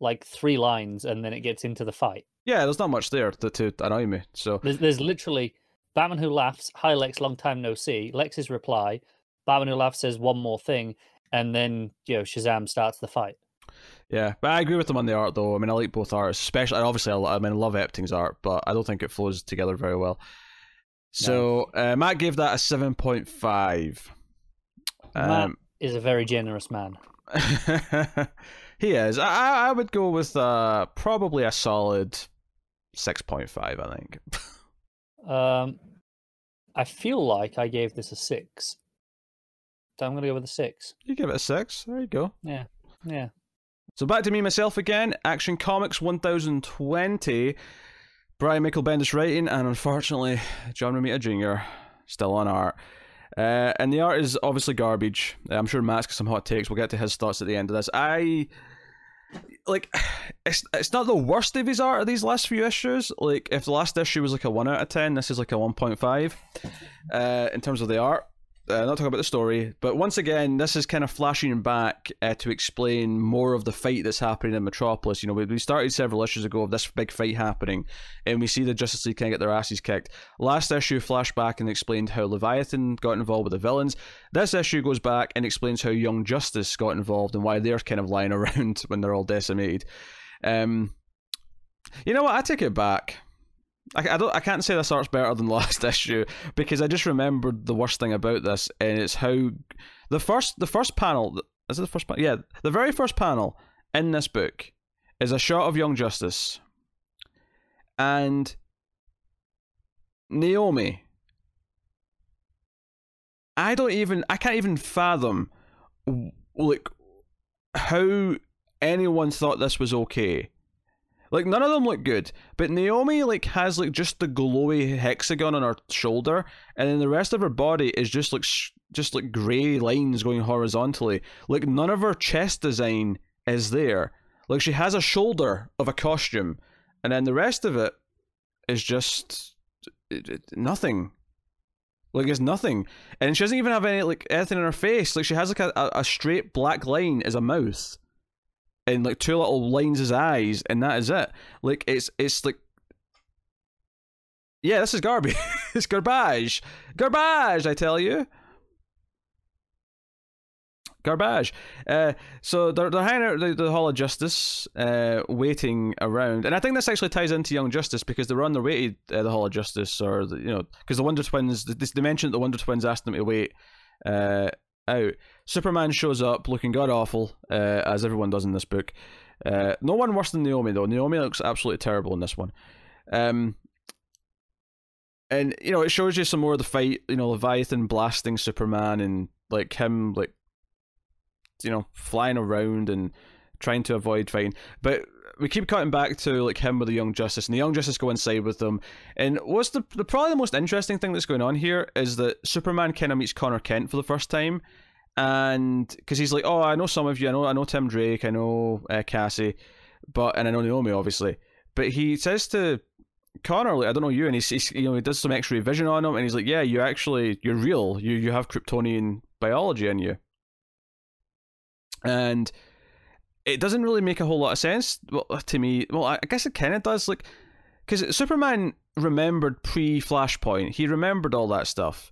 like three lines, and then it gets into the fight. yeah, there's not much there to, to annoy me. So, There's there's literally Batman Who Laughs, hi Lex, long time no see. Lex's reply, Batman Who Laughs says one more thing, and then you know Shazam starts the fight. yeah. But I agree with them on the art, though. I mean, I like both artists, especially. Obviously, I, I mean, I love Epting's art, but I don't think it flows together very well. So, uh, Matt gave that a 7.5. Matt Um, is a very generous man. he is. I I I would go with uh probably a solid six point five. I think. Um, I feel like I gave this a six. So I'm gonna go with a six. You give it a six. There you go. Yeah. Yeah. So back to me myself again. Action Comics one thousand twenty. Brian Michael Bendis writing, and unfortunately, John Romita Jr. still on art. Uh, and the art is obviously garbage. I'm sure Matt's got some hot takes. We'll get to his thoughts at the end of this. I like it's it's not the worst of his art of these last few issues. Like if the last issue was like a one out of ten, this is like a one point five uh, in terms of the art. Uh, not talking about the story, but once again, this is kind of flashing back uh, to explain more of the fight that's happening in Metropolis. You know, we, we started several issues ago of this big fight happening, and we see the Justice League kind of get their asses kicked. Last issue flashed back and explained how Leviathan got involved with the villains. This issue goes back and explains how Young Justice got involved and why they're kind of lying around when they're all decimated. Um, you know what? I take it back. I, I don't I can't say this art's better than last issue because I just remembered the worst thing about this and it's how the first the first panel is it the first panel? Yeah, the very first panel in this book is a shot of Young Justice and Naomi. I don't even I can't even fathom like how anyone thought this was okay like none of them look good, but Naomi like has like just the glowy hexagon on her shoulder, and then the rest of her body is just like sh- just like grey lines going horizontally. Like none of her chest design is there. Like she has a shoulder of a costume, and then the rest of it is just it, it, nothing. Like it's nothing, and she doesn't even have any like anything in her face. Like she has like a, a straight black line as a mouth and like two little lines as eyes, and that is it. Like it's it's like yeah, this is garbage. it's garbage, garbage. I tell you. Garbage. Uh, so they're, they're hanging out the, the Hall of Justice, uh, waiting around, and I think this actually ties into Young Justice because they're on their way to uh, the Hall of Justice, or the, you know, because the Wonder Twins, they mentioned the Wonder Twins asked them to wait uh, out. Superman shows up looking god awful, uh, as everyone does in this book. Uh, no one worse than Naomi though. Naomi looks absolutely terrible in this one. Um, and you know it shows you some more of the fight. You know Leviathan blasting Superman and like him like you know flying around and trying to avoid fighting. But we keep cutting back to like him with the Young Justice, and the Young Justice go inside with them. And what's the, the probably the most interesting thing that's going on here is that Superman kind of meets Conner Kent for the first time, and because he's like, oh, I know some of you, I know I know Tim Drake, I know uh, Cassie, but and I know Naomi obviously, but he says to Conner, like, I don't know you, and he's, he's you know he does some X-ray vision on him, and he's like, yeah, you actually you're real, you you have Kryptonian biology in you, and it doesn't really make a whole lot of sense well, to me. Well, I guess it kind of does, like, because Superman remembered pre Flashpoint. He remembered all that stuff.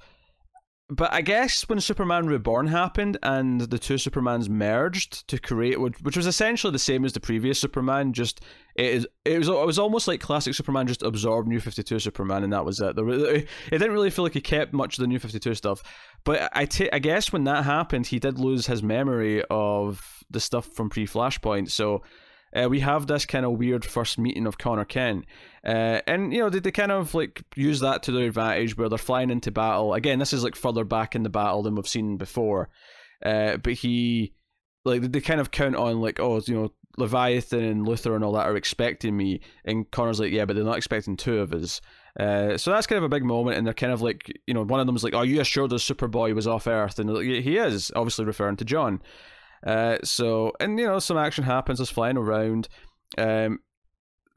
But I guess when Superman Reborn happened and the two Supermans merged to create, which was essentially the same as the previous Superman, just it is it was it was almost like classic Superman just absorbed New Fifty Two Superman and that was it. There, it didn't really feel like he kept much of the New Fifty Two stuff. But I, t- I guess when that happened, he did lose his memory of the stuff from pre Flashpoint. So uh, we have this kind of weird first meeting of Conner Kent. Uh, and, you know, they, they kind of like use that to their advantage where they're flying into battle. Again, this is like further back in the battle than we've seen before. Uh, but he, like, they kind of count on, like, oh, you know, Leviathan and Luther and all that are expecting me. And Conner's like, yeah, but they're not expecting two of us. Uh, so that's kind of a big moment, and they're kind of like, you know, one of them is like, "Are you assured the Superboy was off Earth?" And like, he is, obviously referring to Jon. Uh, so, and you know, some action happens. There's flying around. Um,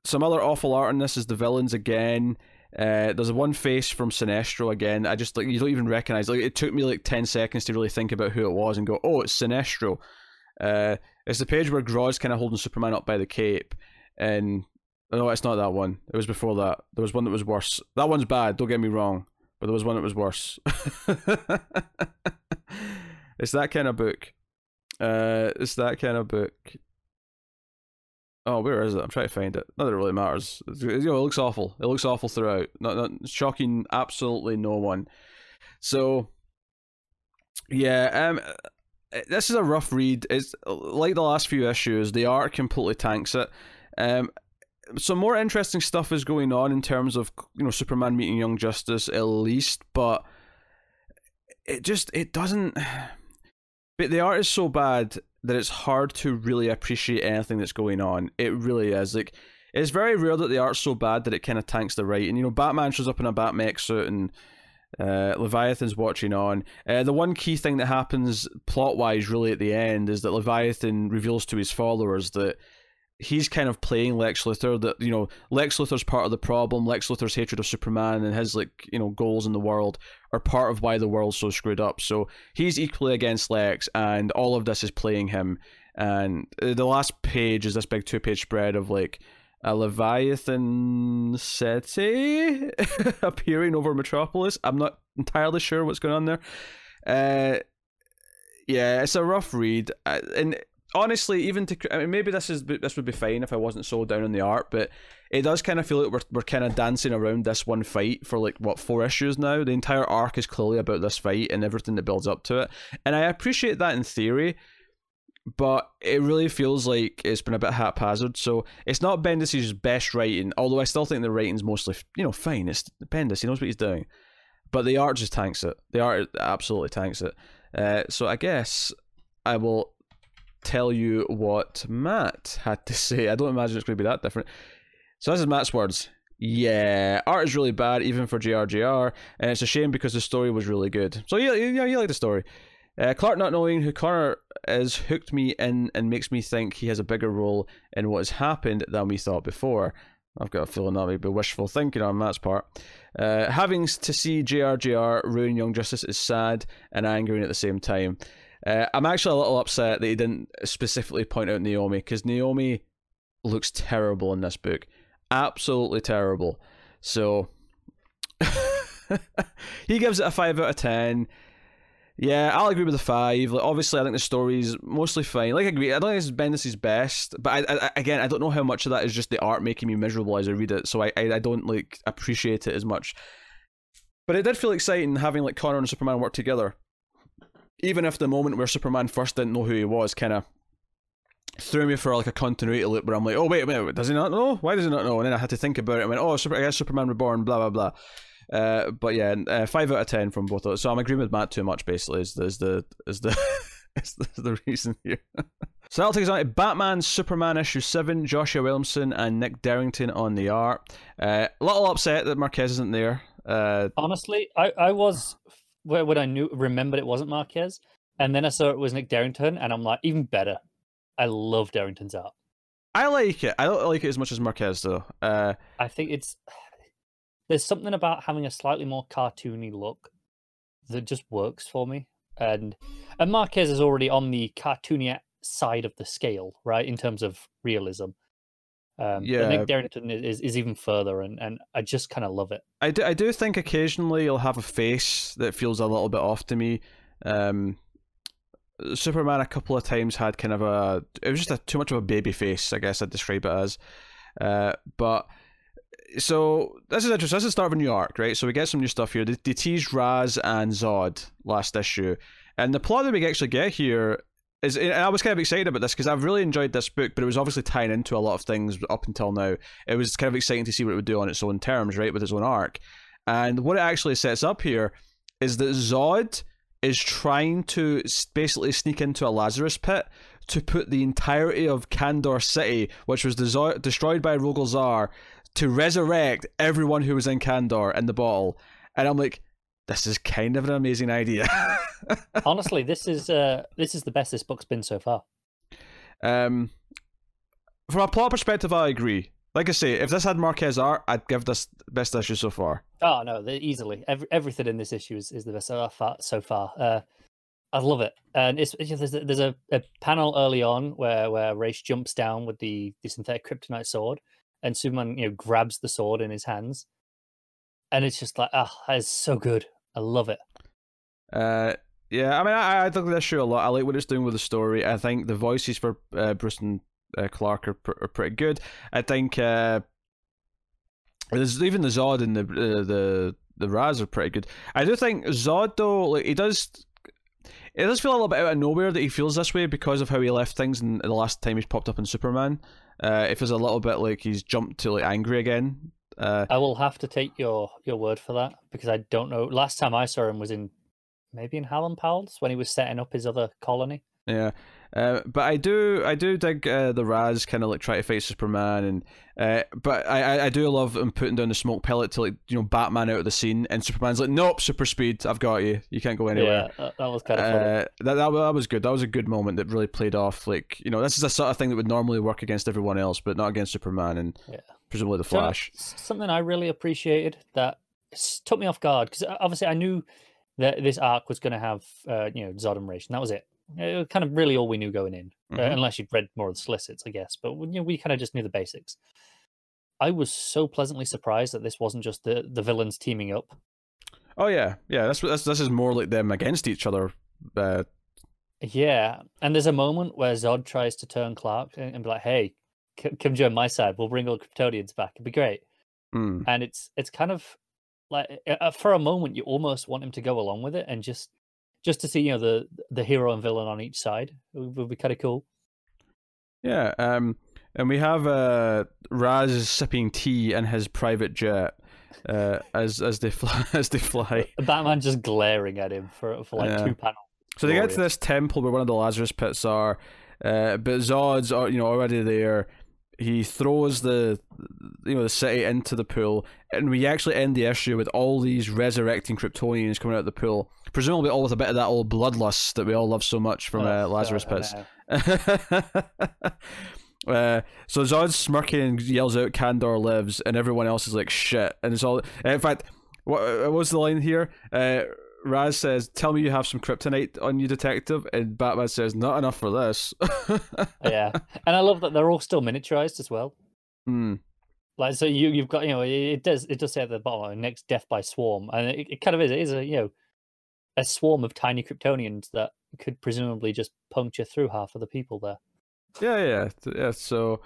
some other awful art in this is the villains again. Uh, there's one face from Sinestro again. I just like you don't even recognize. Like it took me like ten seconds to really think about who it was and go, "Oh, it's Sinestro." Uh, it's the page where Grodd's kind of holding Superman up by the cape, and no, it's not that one. It was before that. There was one that was worse. That one's bad. Don't get me wrong, but there was one that was worse. it's that kind of book. Uh, it's that kind of book. Oh, where is it? I'm trying to find it. Not that it really matters. It's, you know, it looks awful. It looks awful throughout. Not, not shocking. Absolutely no one. So, yeah. Um, this is a rough read. It's like the last few issues. The art completely tanks it. Um, some more interesting stuff is going on in terms of you know Superman meeting Young Justice at least, but it just it doesn't. But the art is so bad that it's hard to really appreciate anything that's going on. It really is like it's very rare that the art's so bad that it kind of tanks the writing. You know, Batman shows up in a Batmech suit and uh, Leviathan's watching on. Uh, the one key thing that happens plot wise, really, at the end, is that Leviathan reveals to his followers that he's kind of playing Lex Luthor. That you know, Lex Luthor's part of the problem. Lex Luthor's hatred of Superman and his like you know goals in the world are part of why the world's so screwed up. So he's equally against Lex, and all of this is playing him. And uh, the last page is this big two-page spread of like a Leviathan city appearing over Metropolis. I'm not entirely sure what's going on there. Uh, yeah, it's a rough read, uh, and honestly, even to I mean, maybe this is this would be fine if I wasn't so down on the art, but it does kind of feel like we're we're kind of dancing around this one fight for like what four issues now. The entire arc is clearly about this fight and everything that builds up to it, and I appreciate that in theory. But it really feels like it's been a bit haphazard. So it's not Bendis's best writing, although I still think the writing's mostly, you know, fine. It's Bendis, he knows what he's doing. But the art just tanks it. The art absolutely tanks it. Uh, so I guess I will tell you what Matt had to say. I don't imagine it's going to be that different. So this is Matt's words. Yeah, art is really bad, even for JRJR, and it's a shame because the story was really good. So yeah, yeah, you like the story. Uh, Clark not knowing who Conner is hooked me in and makes me think he has a bigger role in what has happened than we thought before. I've got a feeling that may be wishful thinking on Matt's part. Uh, having to see JRJR ruin Young Justice is sad and angering at the same time. Uh, I'm actually a little upset that he didn't specifically point out Naomi because Naomi looks terrible in this book, absolutely terrible. So he gives it a five out of ten. Yeah, I'll agree with the five. Like, obviously, I think the story's mostly fine. Like, I agree. I don't think it's Bendis's best, but I, I, again, I don't know how much of that is just the art making me miserable as I read it. So I, I, I don't like appreciate it as much. But it did feel exciting having like Conner and Superman work together even if the moment where Superman first didn't know who he was kind of threw me for like a continuity loop where I'm like, oh wait a minute, does he not know? Why does he not know? And then I had to think about it. I went, oh, Super, I guess Superman Reborn, blah blah blah. Uh, but yeah, uh, five out of ten from both of us. So I'm agreeing with Matt too much. Basically, is, is the is the is the, the reason here. so that'll take us on to Batman Superman issue seven. Joshua Williamson and Nick Derington on the art. Uh, a little upset that Marquez isn't there. Uh, Honestly, I I was when I knew remembered it wasn't Marquez, and then I saw it was Nick Derington, and I'm like, even better. I love Derington's art. I like it. I don't like it as much as Marquez though. Uh, I think it's there's something about having a slightly more cartoony look that just works for me. And and Marquez is already on the cartoony side of the scale, right, in terms of realism. Um, yeah, Nick Derington is, is even further, and, and I just kind of love it. I do, I do think occasionally you'll have a face that feels a little bit off to me. Um, Superman a couple of times had kind of a it was just a too much of a baby face, I guess I'd describe it as. Uh, but so this is interesting. This is the start of a new arc, right? So we get some new stuff here. They, they teased Ra's and Zod last issue, and the plot that we actually get here is. And I was kind of excited about this because I've really enjoyed this book, but it was obviously tying into a lot of things up until now. It was kind of exciting to see what it would do on its own terms, right, with its own arc. And what it actually sets up here is that Zod is trying to basically sneak into a Lazarus pit to put the entirety of Kandor City, which was destroyed by Rogol Zaar, to resurrect everyone who was in Kandor in the bottle. And I'm like, this is kind of an amazing idea. Honestly, this is uh, this is the best this book's been so far. Um, from a plot perspective, I agree like I say, if this had Marquez art, I'd give this best issue so far. Oh no, easily. Every, everything in this issue is, is the best so far. So far. Uh, I love it, and it's, it's there's, a, there's a, a, panel early on where where Ra's jumps down with the, the synthetic kryptonite sword, and Superman you know grabs the sword in his hands, and it's just like ah, oh, it's so good. I love it. Uh, yeah, I mean, I, I like this show a lot. I like what it's doing with the story. I think the voices for uh, Bruce and uh, Clark are, pr- are pretty good. I think uh, there's even the Zod and the uh, the the Ra's are pretty good. I do think Zod though, like he does. It does feel a little bit out of nowhere that he feels this way because of how he left things in, in the last time he's popped up in Superman. Uh, it feels a little bit like he's jumped to like angry again. Uh, I will have to take your your word for that because I don't know. Last time I saw him was in maybe in Hallam Pals when he was setting up his other colony. Yeah. Uh, but I do, I do dig uh, the Ra's kind of like try to fight Superman, and uh, but I, I do love him putting down the smoke pellet to like you know Batman out of the scene, and Superman's like, nope, super speed, I've got you, you can't go anywhere. Yeah, that, was kind of funny. Uh, that, that that was good. That was a good moment that really played off. Like you know, this is the sort of thing that would normally work against everyone else, but not against Superman and Yeah. Presumably the Flash. s- something I really appreciated that took me off guard because obviously I knew that this arc was going to have uh, you know Zod and Ra's, and that was it. It was kind of really all we knew going in, uh, Mhm. unless you'd read more of the solicits, I guess. But you know, we kind of just knew the basics. I was so pleasantly surprised that this wasn't just the the villains teaming up. Oh yeah, yeah. That's this. This is more like them against each other. Uh, Yeah, and there's a moment where Zod tries to turn Clark and and be like, "Hey, come join my side. We'll bring all the Kryptonians back. It'd be great." mm. and it's it's kind of like uh, uh, for a moment you almost want him to go along with it and just just to see you know the the hero and villain on each side would, would be kind of cool Yeah, um, and we have uh, Ra's sipping tea in his private jet uh, as as they fly as they fly. batman just glaring at him for for like Yeah. two panels So they get to this temple where one of the Lazarus pits are, uh, but Zod's are you know already there. He throws the you know the city into the pool, and we actually end the issue with all these resurrecting Kryptonians coming out of the pool. Presumably, all with a bit of that old bloodlust that we all love so much from uh, Oh, Lazarus God, pits. uh, so Zod's smirking and yells out, "Kandor lives," and everyone else is like, "Shit!" And it's all. In fact, what, what was the line here? Uh, Ra's says, "Tell me you have some kryptonite on you, detective," and Batman says, "Not enough for this." yeah and i love that they're all still miniaturized as well Hmm. like so you you've got you know it, it does it does say at the bottom next death by swarm and it, it kind of is it is a you know a swarm of tiny kryptonians that could presumably just puncture through half of the people there Yeah, yeah, yeah. So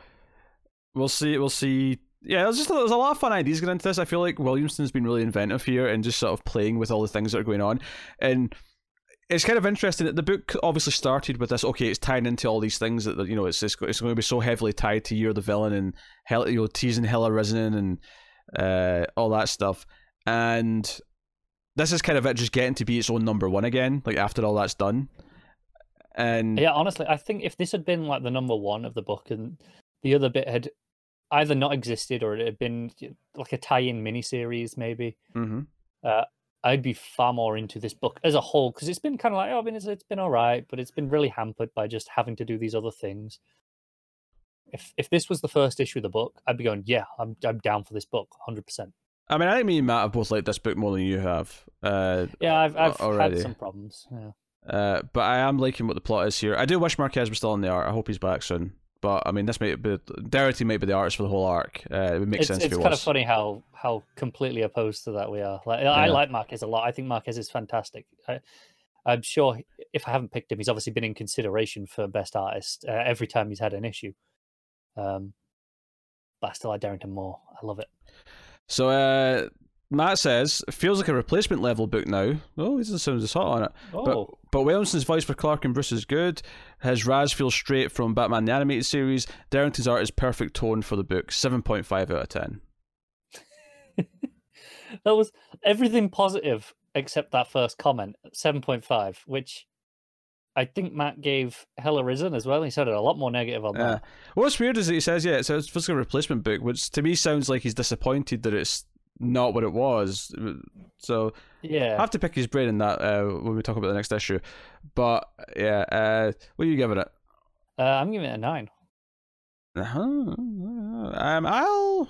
we'll see. We'll see. Yeah, there's just there's a lot of fun ideas getting into this. I feel like Williamson's been really inventive here and just sort of playing with all the things that are going on, and it's kind of interesting that the book obviously started with this. Okay, it's tying into all these things that that, you know it's it's, it's going to be so heavily tied to you're the villain and hell, you know teasing Hell Arisen and uh, all that stuff, and this is kind of it just getting to be its own number one again. Like after all that's done, and Yeah, honestly, I think if this had been like the number one of the book and the other bit had either not existed or it had been like a tie-in miniseries, maybe, Mhm. I'd be far more into this book as a whole because it's been kind of like, oh, I mean, it's, it's been all right, but it's been really hampered by just having to do these other things. If if this was the first issue of the book, I'd be going, yeah, I'm I'm down for this book, hundred percent. I mean, I think me and Matt have both liked this book more than you have. Uh, Yeah, I've I've already. had some problems. Yeah. uh, but I am liking what the plot is here. I do wish Marquez was still in the art. I hope he's back soon. But I mean, this might be Darity might be the artist for the whole arc. Uh, it would make it's sense it's if kind was. of funny how how completely opposed to that we are. Like I Yeah. like Marquez a lot. I think Marquez is fantastic. I, I'm sure if I haven't picked him, he's obviously been in consideration for best artist uh, every time he's had an issue. Um, but I still like Derington more. I love it. So uh, Matt says feels like a replacement level book now. Oh, he doesn't sound as hot on it. Oh, But but Williamson's voice for Clark and Bruce is good. His Ra's feels straight from Batman the animated series. Derington's art is perfect tone for the book. Seven point five out of ten. that was everything positive except that first comment, seven point five, which I think Matt gave Hell Arisen as well. He said it a lot more negative on Yeah. that. What's weird is that he says, yeah, it's a physical replacement book, which to me sounds like he's disappointed that it's not what it was. So yeah, I have to pick his brain in that uh, when we talk about the next issue. But yeah, uh, what are you giving it? uh, I'm giving it a nine. Uh-huh. Um, I'll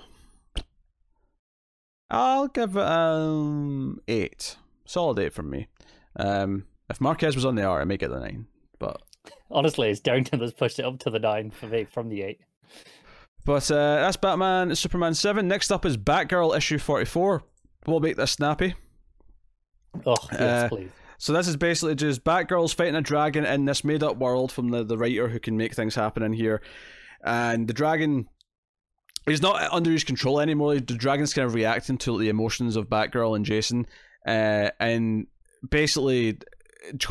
I'll give it um eight. Solid eight from me. Um, if Marquez was on the art, I'd make it the nine. But Honestly, it's Derington that's pushed it up to the nine for me from the eight. But uh, that's Batman Superman seven. Next up is Batgirl issue forty four. We'll make this snappy. Oh yes, Uh, please. So this is basically just Batgirl's fighting a dragon in this made up world from the, the writer who can make things happen in here. And the dragon is not under his control anymore. The dragon's kind of reacting to the emotions of Batgirl and Jason. Uh, and basically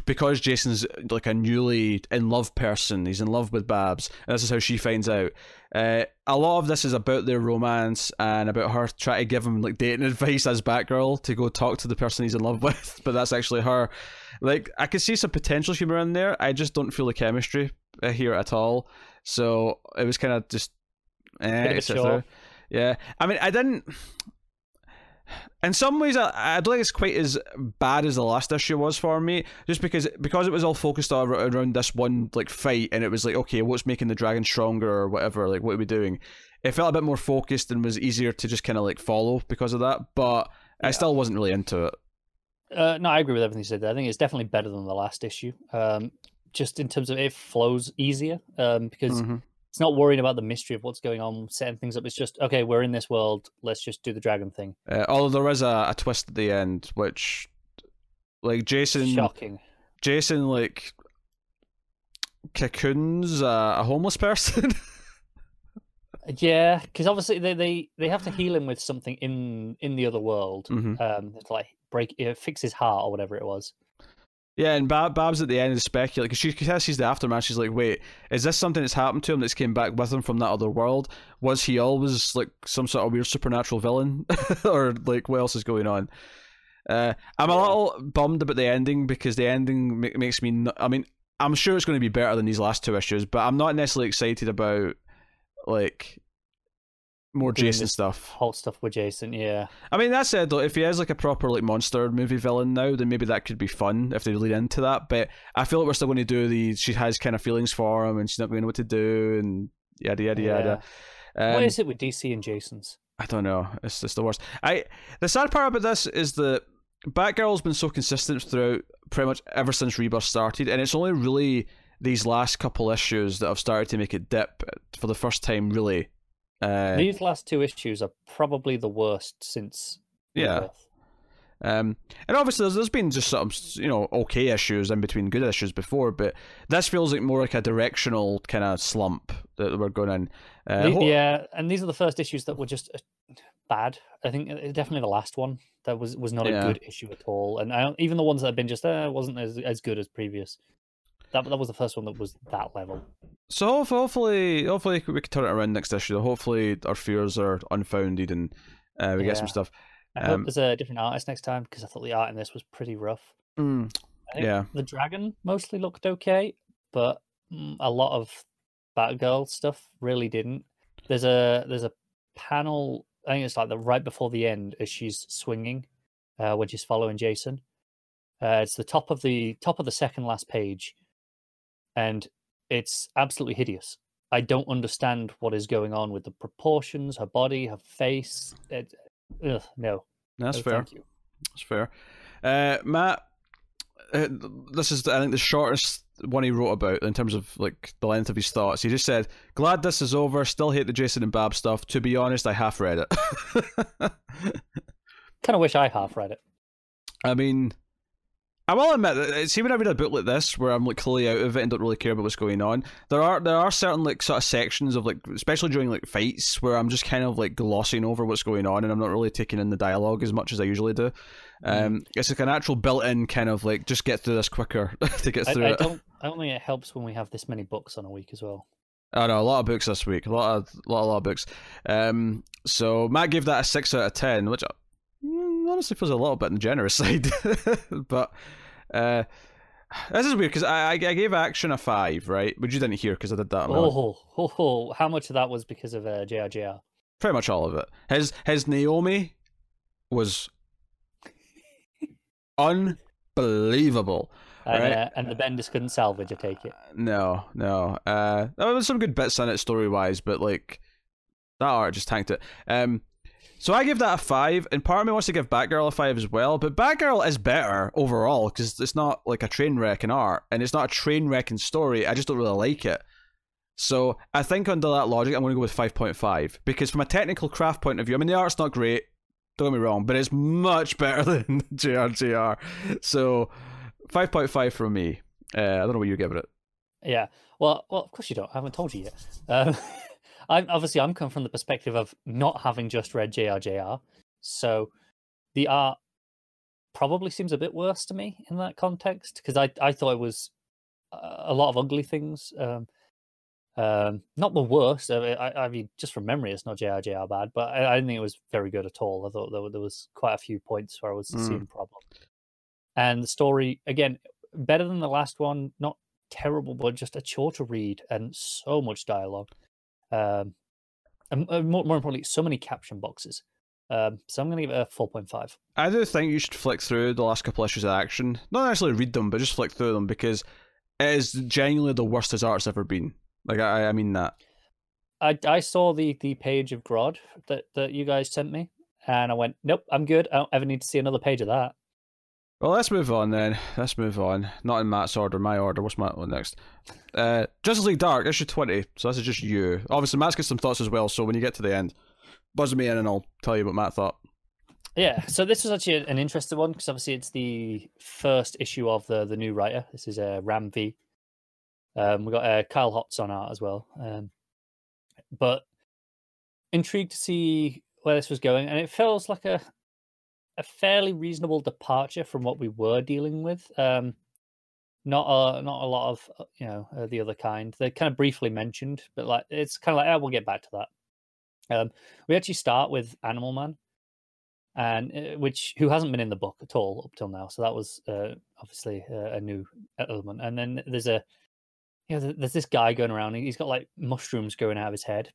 because Jason's like a newly in love person, he's in love with Babs, and this is how she finds out. Uh, a lot of this is about their romance and about her trying to give him like dating advice as Batgirl to go talk to the person he's in love with, but that's actually her. Like I could see some potential humor in there. I just don't feel the chemistry uh, here at all. So it was kind of just, eh, yeah. I mean, I didn't in some ways, I, I don't think it's quite as bad as the last issue was for me, just because because it was all focused around this one like fight, and it was like, okay, what's making the dragon stronger or whatever? Like, what are we doing? It felt a bit more focused and was easier to just kind of like follow because of that, but yeah. I still wasn't really into it. Uh, no, I agree with everything you said. There. I think it's definitely better than the last issue. Um, just in terms of it flows easier um, because mm-hmm it's not worrying about the mystery of what's going on, setting things up. It's just okay, we're in this world. Let's just do the dragon thing. Uh, although there is a, a twist at the end, which, like Jason, shocking. Jason like cocoons uh, a homeless person. yeah, because obviously they, they they have to heal him with something in in the other world. Mm-hmm. Um, it's like break, uh, fix his heart or whatever it was. Yeah, and Bab- Babs at the end is speculating because she says she's the aftermath. She's like, "Wait, is this something that's happened to him that's came back with him from that other world? Was he always like some sort of weird supernatural villain, or like what else is going on?" Uh, I'm a little bummed about the ending because the ending makes me. N- I mean, I'm sure it's going to be better than these last two issues, but I'm not necessarily excited about like more Jason stuff. Hot stuff with Jason, yeah. I mean, that said, though, if he is like a proper like monster movie villain now, then maybe that could be fun if they lead into that. But I feel like we're still going to do the she has kind of feelings for him and she's not going to know what to do and yada yada yeah. yada. Um, what is it with DC and Jason's? I don't know. It's just the worst. I the sad part about this is that Batgirl's been so consistent throughout pretty much ever since Rebirth started, and it's only really these last couple issues that have started to make it dip for the first time, really uh, These last two issues are probably the worst since. Yeah. Um, and obviously, there's, there's been just some you know okay issues in between good issues before, but this feels like more like a directional kind of slump that we're going in. Uh, yeah, and these are the first issues that were just uh, bad. I think uh, definitely the last one that was was not yeah. a good issue at all, and I, even the ones that have been just uh, wasn't as as good as previous. That that was the first one that was that level. So hopefully, hopefully we can turn it around next issue. Hopefully our fears are unfounded and uh, we yeah. get some stuff. I um, hope there's a different artist next time because I thought the art in this was pretty rough. Mm, yeah, the dragon mostly looked okay, but mm, a lot of Batgirl stuff really didn't. There's a there's a panel. I think it's like the right before the end as she's swinging, uh, when she's following Jason. Uh, it's the top of the top of the second last page, and it's absolutely hideous. I don't understand what is going on with the proportions, her body, her face. It, ugh, no, that's no, fair. That's fair. Uh, Matt, uh, this is I think the shortest one he wrote about in terms of like the length of his thoughts. He just said, "Glad this is over. Still hate the Jason and Bab stuff. To be honest, I half read it. kind of wish I half read it. I mean, I will admit that see when I read a book like this where I'm like clearly out of it and don't really care about what's going on, there are there are certain like sort of sections of like especially during like fights where I'm just kind of like glossing over what's going on and I'm not really taking in the dialogue as much as I usually do. Mm. Um, it's like a natural built-in kind of like just get through this quicker to get through I, I it. Don't, I don't think it helps when we have this many books on a week as well. I know a lot of books this week, a lot of lot, a lot of books. Um, so Matt gave that a six out of ten, which mm, honestly feels a little bit on the generous side, but uh, this is weird because I, I gave action a five, right? But you didn't hear because I did that. Oh, oh, oh, how much of that was because of uh, JRJR? Pretty much all of it. His his Naomi was unbelievable. And, right? uh, and the Bendis couldn't salvage, I take it. No, no. Uh, there was some good bits in it story wise, but like that art just tanked it. Um, so I give that a five, and part of me wants to give Batgirl a five as well. But Batgirl is better overall because it's not like a train wreck in art, and it's not a train wreck in story. I just don't really like it. So I think under that logic, I'm going to go with five point five because from a technical craft point of view, I mean the art's not great. Don't get me wrong, but it's much better than JRJR. So five point five from me. Uh, I don't know what you give it. Yeah. Well, well, of course you don't. I haven't told you yet. Um, I'm obviously I'm coming from the perspective of not having just read JRJR, so the art probably seems a bit worse to me in that context because I I thought it was a lot of ugly things. Um, um, not the worst. I, I, I, mean, just from memory, it's not JRJR bad, but I, I, didn't think it was very good at all. I thought there, there was quite a few points where I was mm. seeing problems. And the story, again, better than the last one. Not terrible, but just a chore to read and so much dialogue. Um, and more, more importantly, so many caption boxes. Um, so I'm going to give it a 4.5. I do think you should flick through the last couple issues of action. Not actually read them, but just flick through them because it is genuinely the worst his art's ever been. Like I, I mean that. I, I saw the the page of Grodd that, that you guys sent me, and I went, nope, I'm good. I don't ever need to see another page of that. Well, let's move on then. Let's move on. Not in Matt's order, my order. What's my one next? Uh, Justice League Dark, issue 20. So this is just you. Obviously, Matt's got some thoughts as well, so when you get to the end, buzz me in and I'll tell you what Matt thought. Yeah, so this was actually an interesting one because obviously it's the first issue of the the new writer. This is uh, Ram V. Um, we got uh, Kyle Hotz on art as well, um, but intrigued to see where this was going, and it feels like a a fairly reasonable departure from what we were dealing with. Um, not a not a lot of uh, you know uh, the other kind. They kind of briefly mentioned, but like it's kind of like oh, we'll get back to that. Um, we actually start with Animal Man, and uh, which who hasn't been in the book at all up till now. So that was uh, obviously uh, a new element. And then there's a know, there's this guy going around. He's got like mushrooms going out of his head,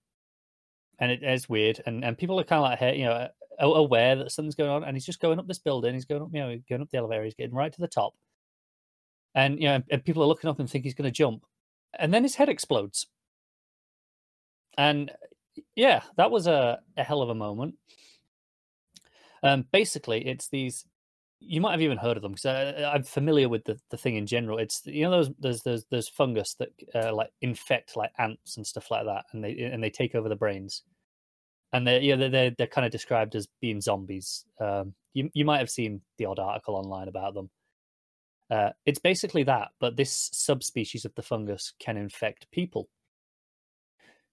and it is weird. And and people are kind of like hey, you know aware that something's going on. And he's just going up this building. He's going up you know going up the elevator. He's getting right to the top, and you know and people are looking up and think he's going to jump, and then his head explodes. And yeah, that was a, a hell of a moment. Um, basically, it's these. You might have even heard of them because I'm familiar with the, the thing in general. It's you know those there's there's there's fungus that uh, like infect like ants and stuff like that, and they and they take over the brains, and they're yeah they're they're kind of described as being zombies. Um, you you might have seen the odd article online about them. Uh, it's basically that, but this subspecies of the fungus can infect people.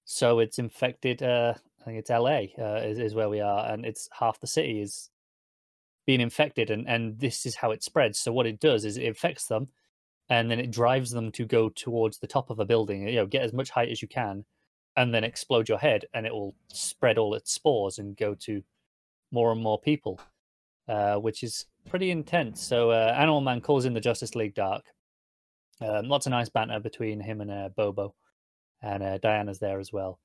So it's infected uh, I think it's LA uh, is, is where we are, and it's half the city is being infected, and and this is how it spreads. So what it does is it infects them, and then it drives them to go towards the top of a building. You know, get as much height as you can, and then explode your head, and it will spread all its spores and go to more and more people, uh, which is pretty intense. So uh, Animal Man calls in the Justice League Dark. Um, lots of nice banter between him and uh, Bobo, and uh, Diana's there as well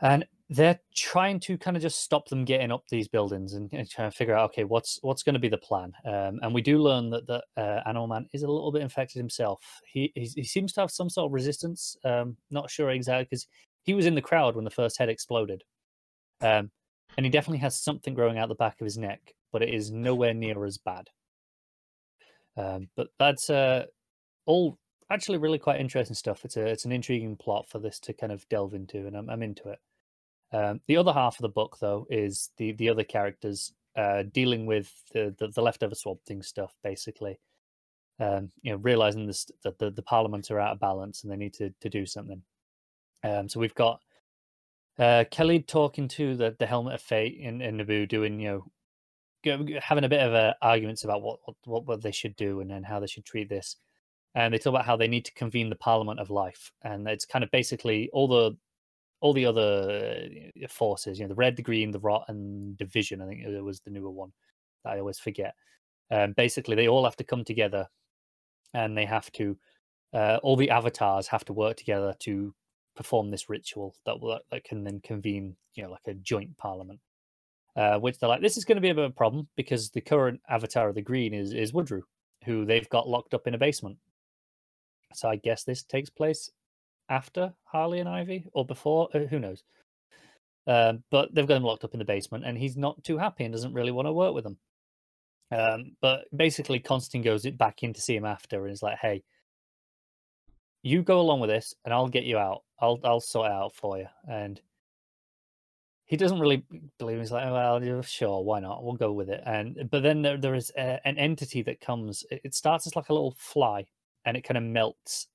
and they're trying to kind of just stop them getting up these buildings and, and trying to figure out okay what's what's going to be the plan um, and we do learn that that uh, animal man is a little bit infected himself he he, he seems to have some sort of resistance um, not sure exactly because he was in the crowd when the first head exploded um, and he definitely has something growing out the back of his neck but it is nowhere near as bad um, but that's uh, all actually really quite interesting stuff. It's a it's an intriguing plot for this to kind of delve into, and I'm I'm into it. Um, the other half of the book, though, is the the other characters uh, dealing with the, the, the leftover swamp thing stuff, basically. Um, you know, realizing this that the, the parliament are out of balance and they need to to do something. Um, so we've got uh, Kelly talking to the the helmet of fate in, in Nabu, doing you know having a bit of a arguments about what, what what they should do and then how they should treat this and they talk about how they need to convene the Parliament of Life, and it's kind of basically all the all the other uh, forces, you know, the red, the green, the rot, and division. I think it was the newer one that I always forget. Um, basically, they all have to come together, and they have to uh, all the avatars have to work together to perform this ritual that will, that can then convene, you know, like a joint parliament. Uh, which they're like, this is going to be a bit of a problem because the current avatar of the green is is Woodrue, who they've got locked up in a basement. So I guess this takes place after Harley and Ivy or before. Uh, who knows? Um, but they've got him locked up in the basement, and he's not too happy and doesn't really want to work with them. Um, but basically, Constantine goes back in to see him after and is like, "Hey, you go along with this, and I'll get you out. I'll I'll sort it out for you." And he doesn't really believe. He's like, "Well, sure, why not? We'll go with it." And but then there there is a, an entity that comes. It starts as like a little fly, and it kind of melts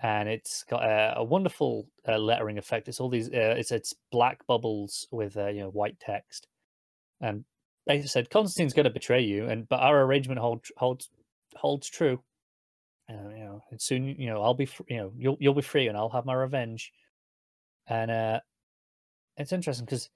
and it's got a, a wonderful uh, lettering effect. It's all these, uh, it's it's black bubbles with uh, you know white text, and they said Constantine's going to betray you, and but our arrangement holds holds holds true. Uh, you know, and soon you know I'll be fr- you know you'll you'll be free, and I'll have my revenge. And uh, it's interesting because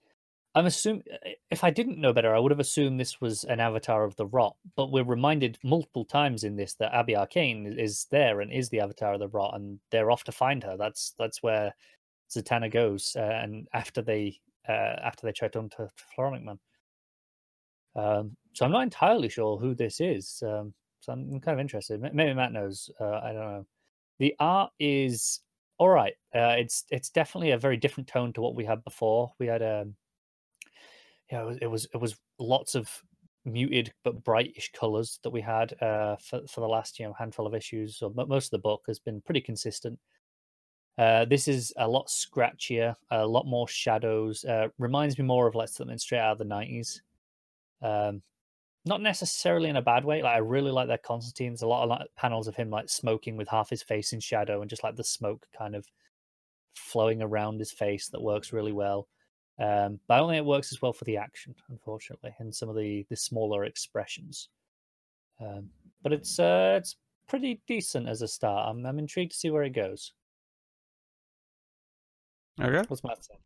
I'm assuming if I didn't know better, I would have assumed this was an avatar of the Rot. But we're reminded multiple times in this that Abby Arcane is there and is the avatar of the Rot, and they're off to find her. That's that's where Zatanna goes, uh, and after they uh, after they try to to Floronic. Um, so I'm not entirely sure who this is. Um, so I'm kind of interested. Maybe Matt knows. Uh, I don't know. The art is all right. Uh, it's it's definitely a very different tone to what we had before. We had um, yeah, it was it was, lots of muted but brightish colors that we had uh, for for the last you know handful of issues. So most of the book has been pretty consistent. Uh, this is a lot scratchier, a lot more shadows. Uh, reminds me more of like something straight out of the nineties. Um, not necessarily in a bad way. Like I really like that Constantine. There's a lot of like, panels of him like smoking with half his face in shadow and just like the smoke kind of flowing around his face that works really well. Um, but I don't think it works as well for the action, unfortunately, and some of the the smaller expressions. Um, but it's uh, it's pretty decent as a start. I'm I'm intrigued to see where it goes. Okay. What's Matt saying?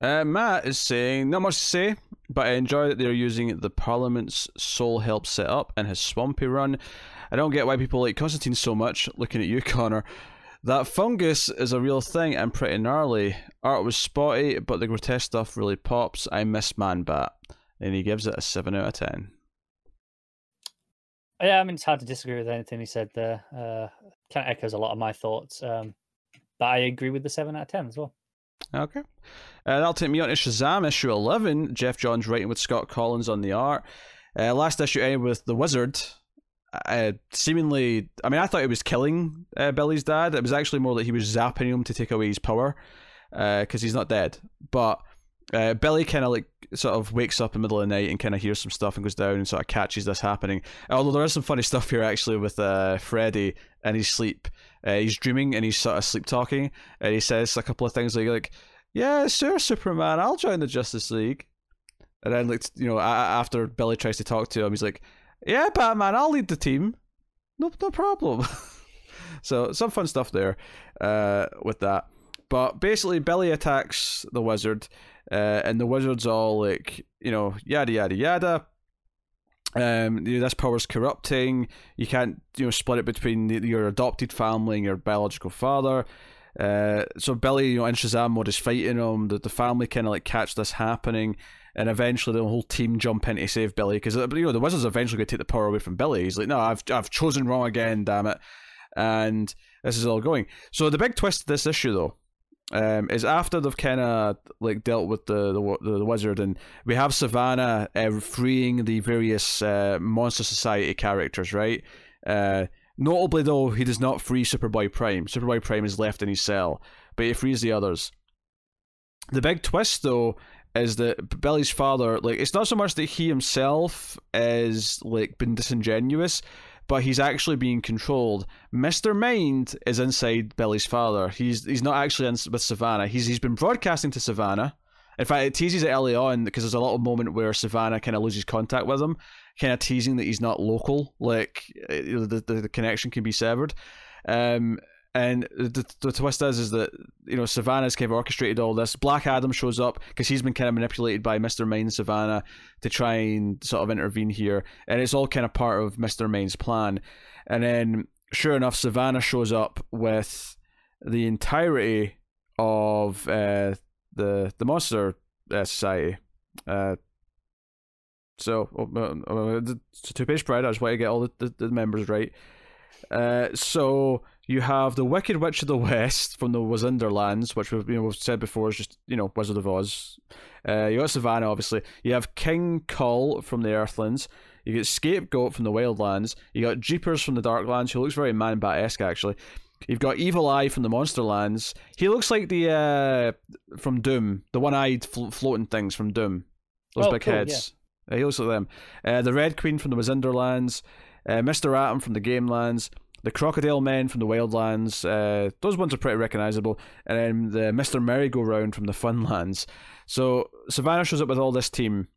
Uh, Matt is saying, not much to say, but I enjoy that they're using the Parliament's soul help setup and his swampy run. I don't get why people like Constantine so much, looking at you, Connor. That fungus is a real thing and pretty gnarly. Art was spotty, but the grotesque stuff really pops. I miss Man Bat. And he gives it a 7 out of 10. Yeah, I mean, it's hard to disagree with anything he said there. Uh, kind of echoes a lot of my thoughts. Um, but I agree with the 7 out of 10 as well. Okay. Uh, that'll take me on to Shazam, issue 11. Geoff Johns writing with Scott Kolins on the art. Uh, last issue ended with The Wizard. Uh, seemingly, I mean, I thought it was killing uh, Billy's dad. It was actually more that he was zapping him to take away his power because uh, he's not dead. But uh, Billy kind of like sort of wakes up in the middle of the night and kind of hears some stuff and goes down and sort of catches this happening. Although there is some funny stuff here actually with uh, Freddy and his sleep. He's dreaming and he's sort of sleep talking and he says a couple of things like like yeah sure Superman I'll join the Justice League. And then like you know after Billy tries to talk to him he's like yeah Batman I'll lead the team. No no problem. so some fun stuff there uh, with that. But basically Billy attacks the wizard uh, and the wizard's all like, you know, yada yada yada. Um, you know, this power's corrupting. You can't, you know, split it between the, your adopted family and your biological father. Uh, so Billy, you know, in Shazam mode is fighting him. The, the family kind of like catch this happening, and eventually the whole team jump in to save Billy because you know the wizard's eventually going to take the power away from Billy. He's like, no, I've I've chosen wrong again, damn it, and this is all going. So the big twist of this issue though um, is after they've kind of like dealt with the, the, the wizard, and we have Sivana uh, freeing the various uh, Monster Society characters, right? Uh, notably, though, he does not free Superboy Prime. Superboy Prime is left in his cell, but he frees the others. The big twist, though, is that Billy's father, like, it's not so much that he himself is like been disingenuous, but he's actually being controlled. Mister Mind is inside Billy's father. He's he's not actually in with Sivana. He's he's been broadcasting to Sivana. In fact, it teases it early on because there's a little moment where Sivana kind of loses contact with him, kind of teasing that he's not local, like the the, the connection can be severed. Um, and the, the twist is, is that you know Sivana's kind of orchestrated all this. Black Adam shows up because he's been kind of manipulated by Mister Mind Sivana to try and sort of intervene here, and it's all kind of part of Mister Mind's plan. And then, sure enough, Sivana shows up with the entirety of uh, the the Monster uh, Society. Uh, so, uh, uh, it's a two page spread. I just want to get all the, the, the members right. Uh, so you have the Wicked Witch of the West from the Wozenderlands, which we've you know we've said before is just you know Wizard of Oz. Uh, you got Sivana, obviously. You have King Kull from the Earthlands. You get Scapegoat from the Wildlands. You got Jeepers from the Darklands, who looks very Man Bat esque actually. You've got Evil Eye from the Monsterlands. He looks like the uh, from Doom, the one-eyed flo- floating things from Doom. Those Oh, big cool, heads. Uh, he looks like them. Uh, the Red Queen from the Wozenderlands. Uh, Mr. Atom from the Gamelands. The Crocodile Men from the Wildlands. Uh, those ones are pretty recognizable. And then the Mr. Merry-Go-Round from the Funlands. So Sivana shows up with all this team.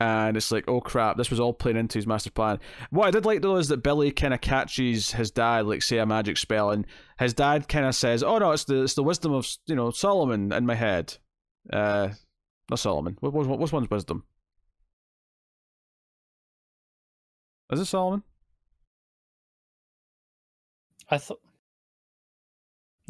and it's like, oh crap, this was all playing into his master plan. What I did like though is that Billy kind of catches his dad, like say a magic spell, and his dad kind of says, "Oh no, it's the it's the wisdom of you know Solomon in my head." Uh, not Solomon. What was what, what's one's wisdom? Is it Solomon? I thought.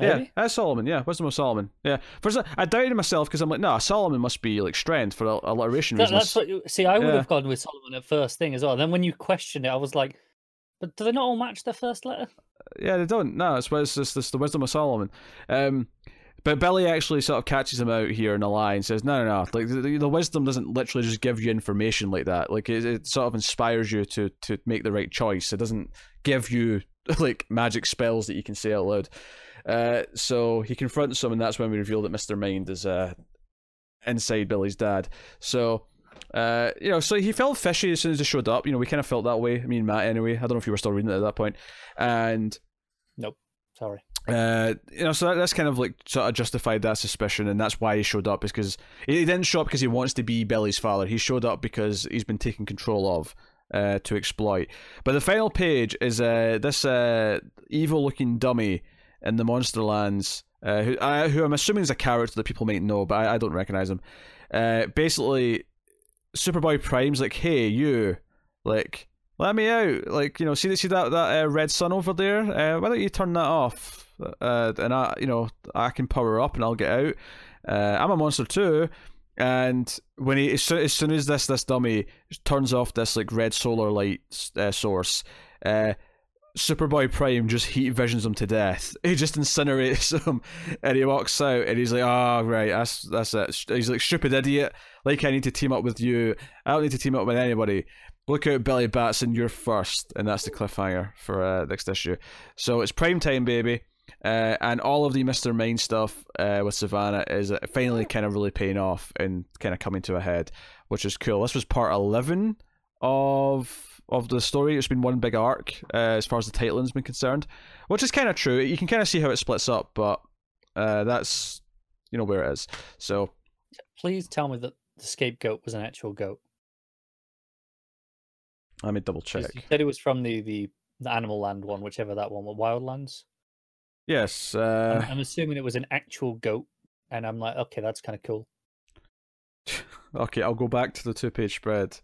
Yeah, that's Solomon. Yeah, Wisdom of Solomon. Yeah, first I doubted myself because I'm like, no, Solomon must be like strength for alliteration that, reasons. That's what. You, see, I would yeah. have gone with Solomon at first thing as well. Then when you question it, I was like, but do they not all match their first letter? Yeah, they don't. No, it's it's just it's the Wisdom of Solomon. Um, but Billy actually sort of catches him out here in a lie and says, "No, no, no! Like the, the wisdom doesn't literally just give you information like that. Like it, it sort of inspires you to to make the right choice. It doesn't give you like magic spells that you can say out loud." Uh, so he confronts him, and that's when we reveal that Mister Mind is uh, inside Billy's dad. So. Uh, you know, so he felt fishy as soon as he showed up. You know, we kind of felt that way. I mean, Matt, anyway. I don't know if you were still reading it at that point. And nope, sorry. Uh, you know, so that, that's kind of like sort of justified that suspicion, and that's why he showed up. Is because he didn't show up because he wants to be Billy's father. He showed up because he's been taken control of uh, to exploit. But the final page is uh, this uh, evil-looking dummy in the Monsterlands, uh, who, I, who I'm assuming is a character that people might know, but I, I don't recognize him. Uh, basically, Superboy Prime's like, "Hey, you, like, let me out. Like, you know, see, that see that that uh, red sun over there? Uh, why don't you turn that off? Uh, and I, you know, I can power up and I'll get out. Uh, I'm a monster too." And when he, as soon, as soon as this this dummy turns off this like red solar light uh, source, uh, Superboy Prime just heat visions him to death. He just incinerates him, and he walks out, and he's like, "Oh, right, that's that's it." He's like, "Stupid idiot! Like I need to team up with you. I don't need to team up with anybody." Look out, Billy Batson, you're first, and that's the cliffhanger for uh, next issue. So it's prime time, baby, uh, and all of the Mister Mind stuff uh, with Sivana is finally kind of really paying off and kind of coming to a head, which is cool. This was part eleven of of the story. It's been one big arc uh, as far as the titling's been concerned, which is kind of true. You can kind of see how it splits up, but uh, that's you know where it is. So, please tell me that the scapegoat was an actual goat. Let me double check. You said it was from the the, the Animal Land one, whichever that one, Wildlands. Yes, uh... I'm, I'm assuming it was an actual goat, and I'm like, okay, that's kind of cool. okay, I'll go back to the two page spread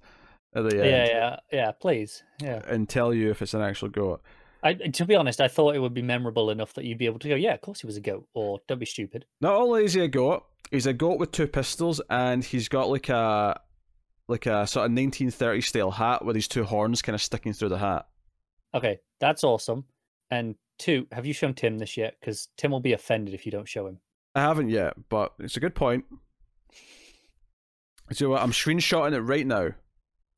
at the end. Yeah, yeah, yeah. Please, yeah. And tell you if it's an actual goat. I, to be honest, I thought it would be memorable enough that you'd be able to go, yeah, of course he was a goat, or don't be stupid. Not only is he a goat, he's a goat with two pistols, and he's got like a like a sort of 1930s style hat with these two horns kind of sticking through the hat. Okay, that's awesome. And two, have you shown Tim this yet? Because Tim will be offended if you don't show him. I haven't yet, but it's a good point. So I'm screenshotting it right now.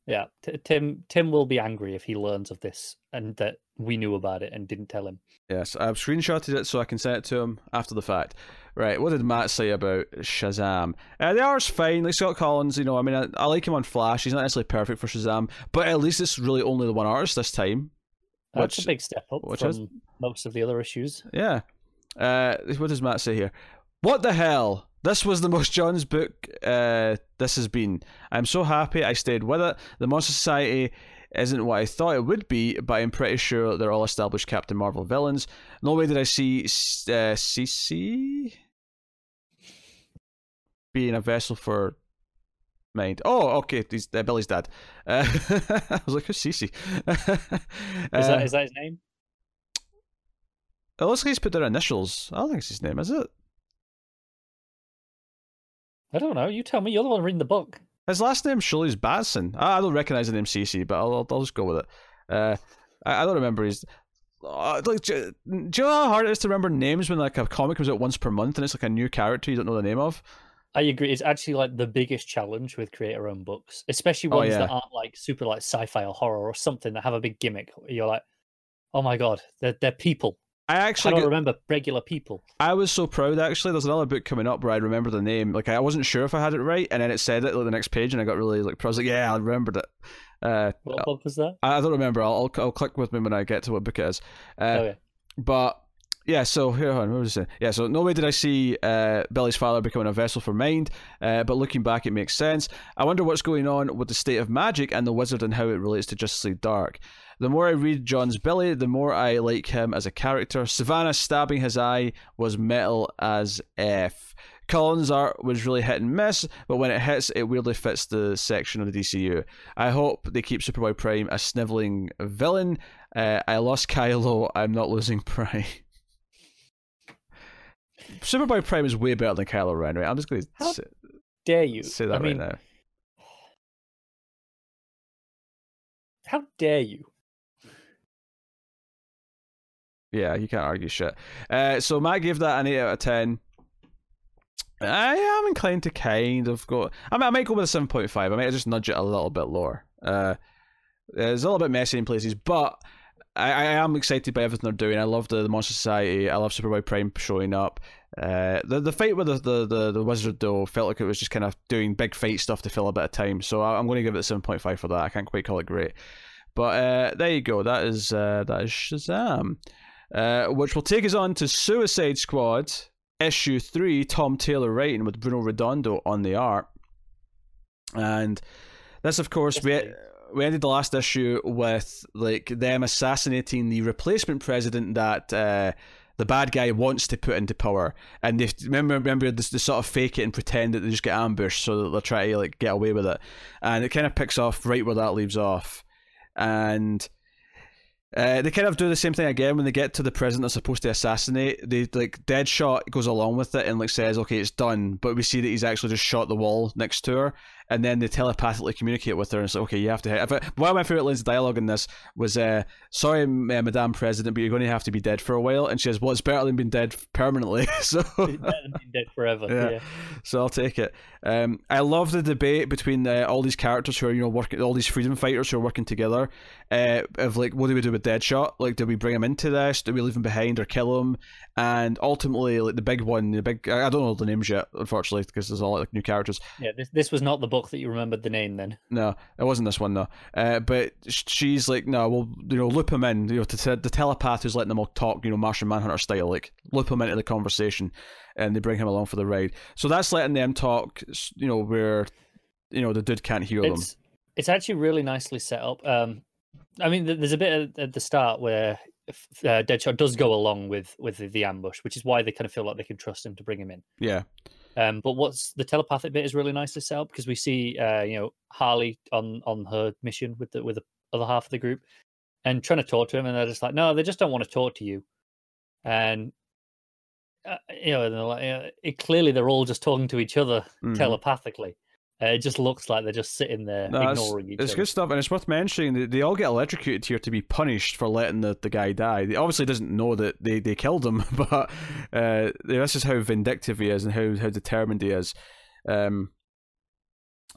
Yeah, T- Tim Tim will be angry if he learns of this and that we knew about it and didn't tell him. Yes, I've screenshotted it so I can send it to him after the fact. Right, what did Matt say about Shazam? Uh, the art's fine. Like Scott Kolins, you know, I mean, I, I, like him on Flash. He's not necessarily perfect for Shazam, but at least it's really only the one artist this time. That's which, a big step up from is, most of the other issues. Yeah. Uh, what does Matt say here? What the hell? This was the most Johns book uh, this has been. I'm so happy I stayed with it. The Monster Society isn't what I thought it would be, but I'm pretty sure they're all established Captain Marvel villains. No way did I see uh, CC being a vessel for mind. Oh, okay, he's uh, Billy's dad. Uh, I was like, who's Cece? is, that, is that his name? It looks like he's put their initials. I don't think it's his name, is it? I don't know. You tell me. You're the one reading the book. His last name surely is Batson. I, don't recognize the name CC, but I'll, I'll just go with it. Uh, I, I don't remember his. Uh, like, do, do you know how hard it is to remember names when like a comic comes out once per month and it's like a new character you don't know the name of? I agree. It's actually like the biggest challenge with creator own books, especially oh, ones oh, yeah. that aren't like super like sci-fi or horror or something that have a big gimmick. You're like, oh my god, they're they're people. I actually I don't remember regular people. I was so proud actually. There's another book coming up where I remember the name. Like I wasn't sure if I had it right, and then it said it like the next page, and I got really like I was like, yeah, I remembered it. Uh, what book was that? I, I don't remember. I'll, I'll, I'll click with me when I get to what book it is. Uh, okay. But yeah, so here on, what was I saying? Yeah, so no way did I see uh, Billy's father becoming a vessel for mind, uh, but looking back, it makes sense. I wonder what's going on with the state of magic and the wizard and how it relates to Justice League Dark. The more I read Johns' Billy, the more I like him as a character. Sivana stabbing his eye was metal as F. Cullen's art was really hit and miss, but when it hits, it weirdly fits the section of the DCU. I hope they keep Superboy Prime a sniveling villain. Uh, I lost Kylo, I'm not losing Prime. Superboy Prime is way better than Kylo Ren, right? I'm just going to say, Dare you? say that I right mean, now. how dare you? Yeah, you can't argue shit. Uh, so Matt gave that an 8 out of 10. I am inclined to kind of go. I, mean, I might go with a 7.5. I might just nudge it a little bit lower. Uh, it's a little bit messy in places, but I, I am excited by everything they're doing. I love the, the Monster Society. I love Superboy Prime showing up. Uh, the the fight with the, the, the, the wizard though felt like it was just kind of doing big fight stuff to fill a bit of time. So I, I'm going to give it a seven point five for that. I can't quite call it great, but uh, there you go. That is uh, that is Shazam, uh, which will take us on to Suicide Squad issue three. Tom Taylor writing with Bruno Redondo on the art, and this of course we we ended the last issue with like them assassinating the replacement president that uh, the bad guy wants to put into power, and they remember remember this they sort of fake it and pretend that they just get ambushed so that they're trying to like get away with it, and it kind of picks off right where that leaves off, and. Uh, they kind of do the same thing again when they get to the president they're supposed to assassinate. They like Deadshot goes along with it and like says, "Okay, it's done," but we see that he's actually just shot the wall next to her, and then they telepathically communicate with her and like, okay, you have to. I, one of my favorite lines of dialogue in this was, uh, "Sorry, uh, Madame President, but you're going to have to be dead for a while." And she says, "Well, it's better than being dead permanently." so, being dead forever. Yeah. Yeah. so I'll take it. Um, I love the debate between uh, all these characters who are, you know, working, all these freedom fighters who are working together. Uh, of like, what do we do with Deadshot? Like, do we bring him into this? Do we leave him behind or kill him? And ultimately, like the big one, the big, I don't know the names yet, unfortunately, because there's all like new characters. Yeah. This this was not the book that you remembered the name then. No, it wasn't this one though. Uh, but she's like, no, we'll you know loop him in. You know, to, to the telepath who's letting them all talk. You know, Martian Manhunter style, like loop him into the conversation, and they bring him along for the ride. So that's letting them talk. You know, where you know the dude can't hear them. It's it's actually really nicely set up. Um, I mean, there's a bit at, at the start where uh, Deadshot does go along with with the, the ambush, which is why they kind of feel like they can trust him to bring him in. Yeah, Um, but what's the telepathic bit is really nicely set up because we see, uh, you know, Harley on on her mission with the with the other half of the group, and trying to talk to him, and they're just like, no, they just don't want to talk to you, and uh, you know, and they're like, it, clearly they're all just talking to each other Mhm. telepathically. Uh, it just looks like they're just sitting there No, ignoring each it's other. good stuff, and it's worth mentioning that they all get electrocuted here to be punished for letting the, the guy die. He obviously doesn't know that they, they killed him, but uh, this is how vindictive he is and how, how determined he is. Um,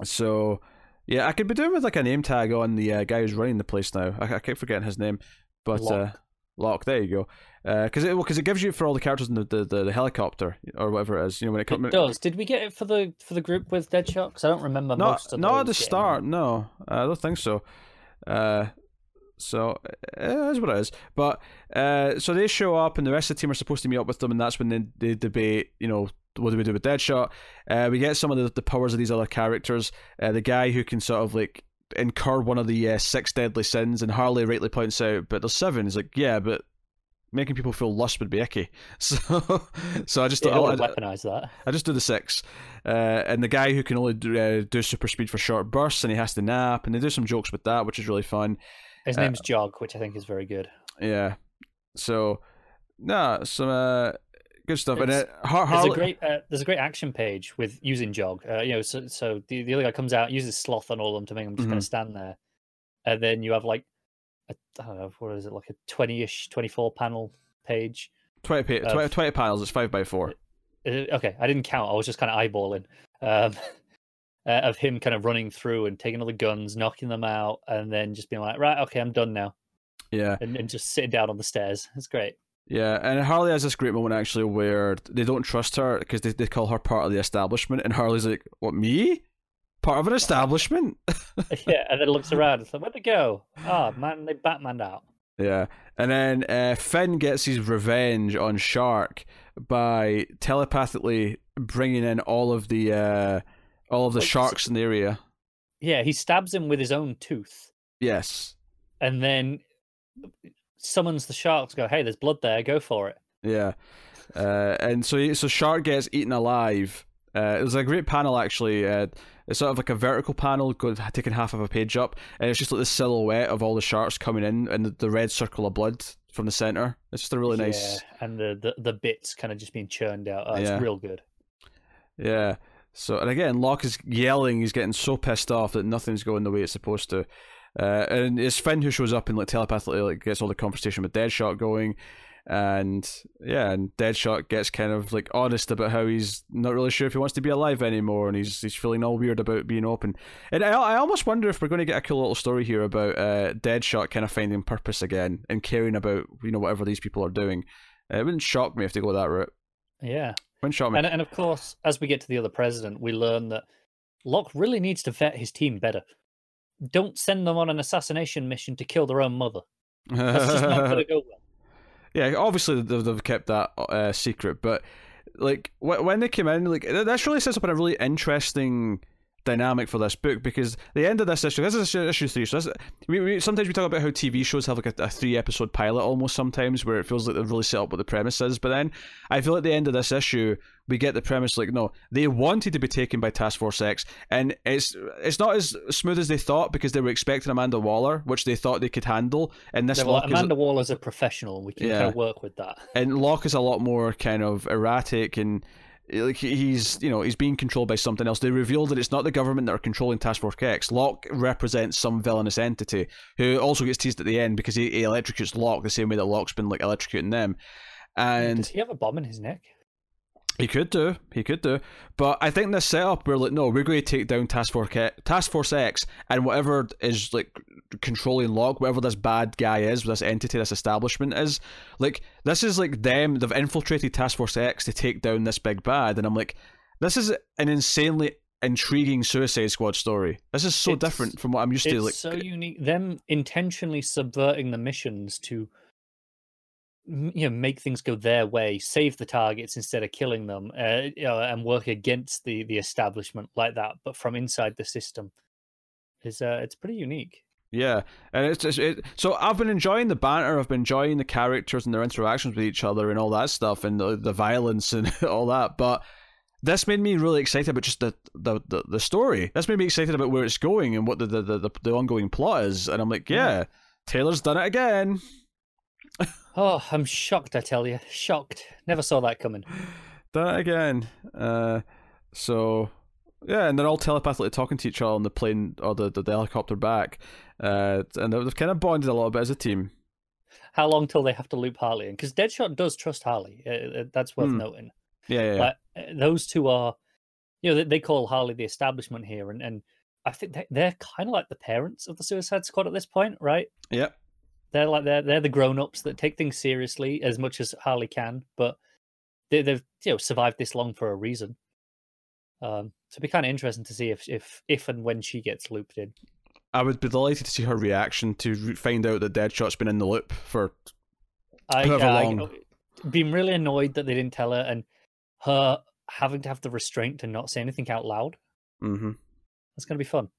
so yeah, I could be doing with like a name tag on the uh, guy who's running the place now. I, I keep forgetting his name, but uh, Locke. Locke. There you go. Because it because it gives you for all the characters in the, the, the, the helicopter or whatever it is. You know when it comes. It does. Did we get it for the for the group with Deadshot? Because I don't remember Not, most of not at the start. them. No, I don't think so. Uh, so it is what it is. But uh, so they show up, and the rest of the team are supposed to meet up with them, and that's when they, they debate. You know, what do we do with Deadshot? Uh, we get some of the, the powers of these other characters. Uh, the guy who can sort of like incur one of the uh, six deadly sins, and Harley rightly points out, but there's seven. He's like, yeah, but making people feel lust would be icky. So, so I just Yeah, I, don't I, weaponize that. I just do the six. Uh, and the guy who can only do, uh, do super speed for short bursts and he has to nap, and they do some jokes with that, which is really fun. His Uh, name's Jog, which I think is very good. Yeah. So, nah, some uh, good stuff. and It's- it, Har- There's a great uh, there's a great action page with using Jog. Uh, you know, so so the, the other guy comes out uses sloth on all of them to make them just Mm-hmm. kind of stand there, and then you have like a, I don't know what is it like a twenty ish twenty four panel page. 20, pa- uh, 20, 20 panels, it's 5 by 4 Uh, okay, I didn't count. I was just kind of eyeballing um, uh, of him kind of running through and taking all the guns, knocking them out, and then just being like, right, okay, I'm done now, Yeah. and, and just sitting down on the stairs. It's great. Yeah, and Harley has this great moment actually where they don't trust her because they, they call her part of the establishment, and Harley's like, What, me? Part of an establishment? yeah, and then looks around. and like, where'd they go? Oh man, they Batmaned out. Yeah, and then uh, Finn gets his revenge on Shark by telepathically bringing in all of the uh, all of the Wait, sharks in the area. Yeah, he stabs him with his own tooth, Yes. and then summons the shark to go. Hey, there's blood there. Go for it. Yeah, uh, and so so Shark gets eaten alive. Uh, it was a great panel actually. Uh, it's sort of like a vertical panel, taking half of a page up, and it's just like the silhouette of all the sharks coming in, and the, the red circle of blood from the center. It's just a really nice. Yeah, and the, the the bits kind of just being churned out. Oh, it's Yeah. real good. Yeah. So and again, Locke is yelling. He's getting so pissed off that nothing's going the way it's supposed to. Uh, and it's Finn who shows up and like telepathically like gets all the conversation with Deadshot going, and yeah, and Deadshot gets kind of like honest about how he's not really sure if he wants to be alive anymore, and he's he's feeling all weird about being open. And I I almost wonder if we're going to get a cool little story here about uh, Deadshot kind of finding purpose again and caring about you know whatever these people are doing. Uh, it wouldn't shock me if they go that route. Yeah, Wouldn't shock me. and and of course, as we get to the other president, we learn that Locke really needs to vet his team better. Don't send them on an assassination mission to kill their own mother. That's just not going to go well. Yeah, obviously they've, kept that uh, secret, but like wh- when they came in, like th- this really sets up in a really interesting dynamic for this book because the end of this issue, this is issue, three. So this, we, we sometimes we talk about how TV shows have like a, a three episode pilot almost sometimes where it feels like they've really set up what the premise is, but then I feel at the end of this issue we get the premise like no, they wanted to be taken by Task Force X, and it's it's not as smooth as they thought because they were expecting Amanda Waller, which they thought they could handle, and this like, Locke is- Amanda Waller's a professional, and we can Yeah. kind of work with that. and Locke is a lot more kind of erratic and Eh, like he's you know he's being controlled by something else. They reveal that it's not the government that are controlling Task Force X. Locke represents some villainous entity who also gets teased at the end because he, he electrocutes Locke the same way that Locke's been like electrocuting them. And Does he have a bomb in his neck? He could do, he could do, but I think this setup we're like, no, we're going to take down Task Force X, Task Force X, and whatever is like controlling Locke, whatever this bad guy is, this entity, this establishment is, like this is like them. They've infiltrated Task Force X to take down this big bad, and I'm like, this is an insanely intriguing Suicide Squad story. This is so It's- different from what I'm used to. It's Like, so unique. Them intentionally subverting the missions to, you know, make things go their way, save the targets instead of killing them, uh, you know, and work against the the establishment like that, but from inside the system, is uh, it's pretty unique. Yeah, and it's just it. So I've been enjoying the banter. I've been enjoying the characters and their interactions with each other and all that stuff, and the, the violence and all that. But this made me really excited about just the, the, the, the story. This made me excited about where it's going and what the the, the, the ongoing plot is. And I'm like, yeah, Taylor's done it again. Oh, I'm shocked! I tell you, shocked. Never saw that coming. Done it again. Uh, so yeah, and they're all telepathically talking to each other on the plane or the the, the helicopter back. Uh, and they've kind of bonded a little bit as a team. How long till they have to loop Harley in? Because Deadshot does trust Harley. Uh, uh, that's worth Hmm. noting. Yeah, yeah, uh, those two are, you know, they, they call Harley the establishment here, and and I think they, they're kind of like the parents of the Suicide Squad at this point, right? Yep. They're like they're they're the grown ups that take things seriously as much as Harley can, but they, they've you know survived this long for a reason. Um, so it'd be kind of interesting to see if if if and when she gets looped in. I would be delighted to see her reaction to find out that Deadshot's been in the loop for. I, However I- long. been really annoyed that they didn't tell her, and her having to have the restraint to not say anything out loud. Mm-hmm. That's gonna be fun.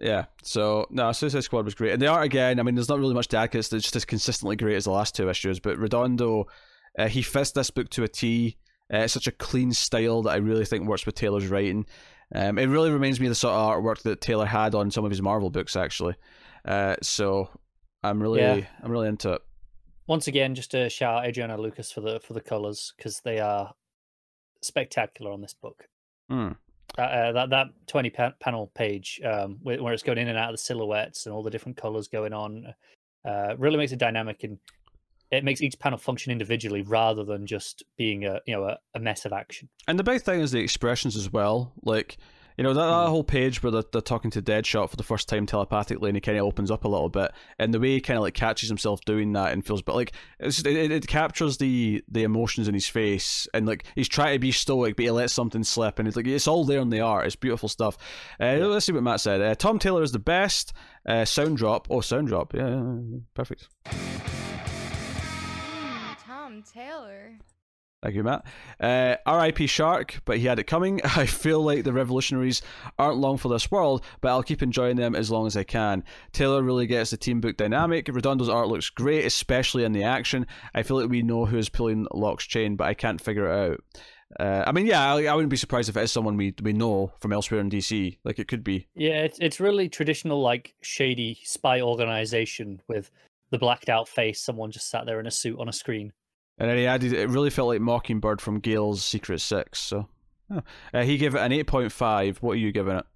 Yeah. So no, Suicide Squad was great, and they are again. I mean, there's not really much to add 'cause it's just as consistently great as the last two issues. But Redondo, uh, he fits this book to a T. Uh, it's such a clean style that I really think works with Taylor's writing. Um, it really reminds me of the sort of artwork that Taylor had on some of his Marvel books, actually. Uh, so I'm really, Yeah. I'm really into it. Once again, just to shout out Adriano Lucas for the for the colors because they are spectacular on this book. Mm. That uh, that, that twenty pa- panel page um, where, where it's going in and out of the silhouettes and all the different colors going on uh, really makes it dynamic and it makes each panel function individually rather than just being a you know a, a mess of action. And the big thing is the expressions as well. Like, you know, that, that whole page where they're, they're talking to Deadshot for the first time telepathically and he kind of opens up a little bit. And the way he kind of like catches himself doing that and feels, but like, it's, it, it, it captures the the emotions in his face. And like, he's trying to be stoic, but he lets something slip. And it's like, it's all there in the art. It's beautiful stuff. Uh, Let's see what Matt said. Uh, Tom Taylor is the best. Uh, sound drop. Oh, sound drop. Yeah, yeah, yeah, perfect. Tom Taylor. Thank you, Matt. Uh, R.I.P. Shark, but he had it coming. I feel like the revolutionaries aren't long for this world, but I'll keep enjoying them as long as I can. Taylor really gets the team book dynamic. Redondo's art looks great, especially in the action. I feel like we know who is pulling Locke's chain, but I can't figure it out. Uh, I mean, yeah, I, I, wouldn't be surprised if it is someone we we know from elsewhere in DC. Like it could be. Yeah, it's it's really traditional, like shady spy organization with the blacked out face. Someone just sat there in a suit on a screen. And then he added, it really felt like Mockingbird from Gail's Secret Six. So oh. uh, he gave it an eight point five. What are you giving it?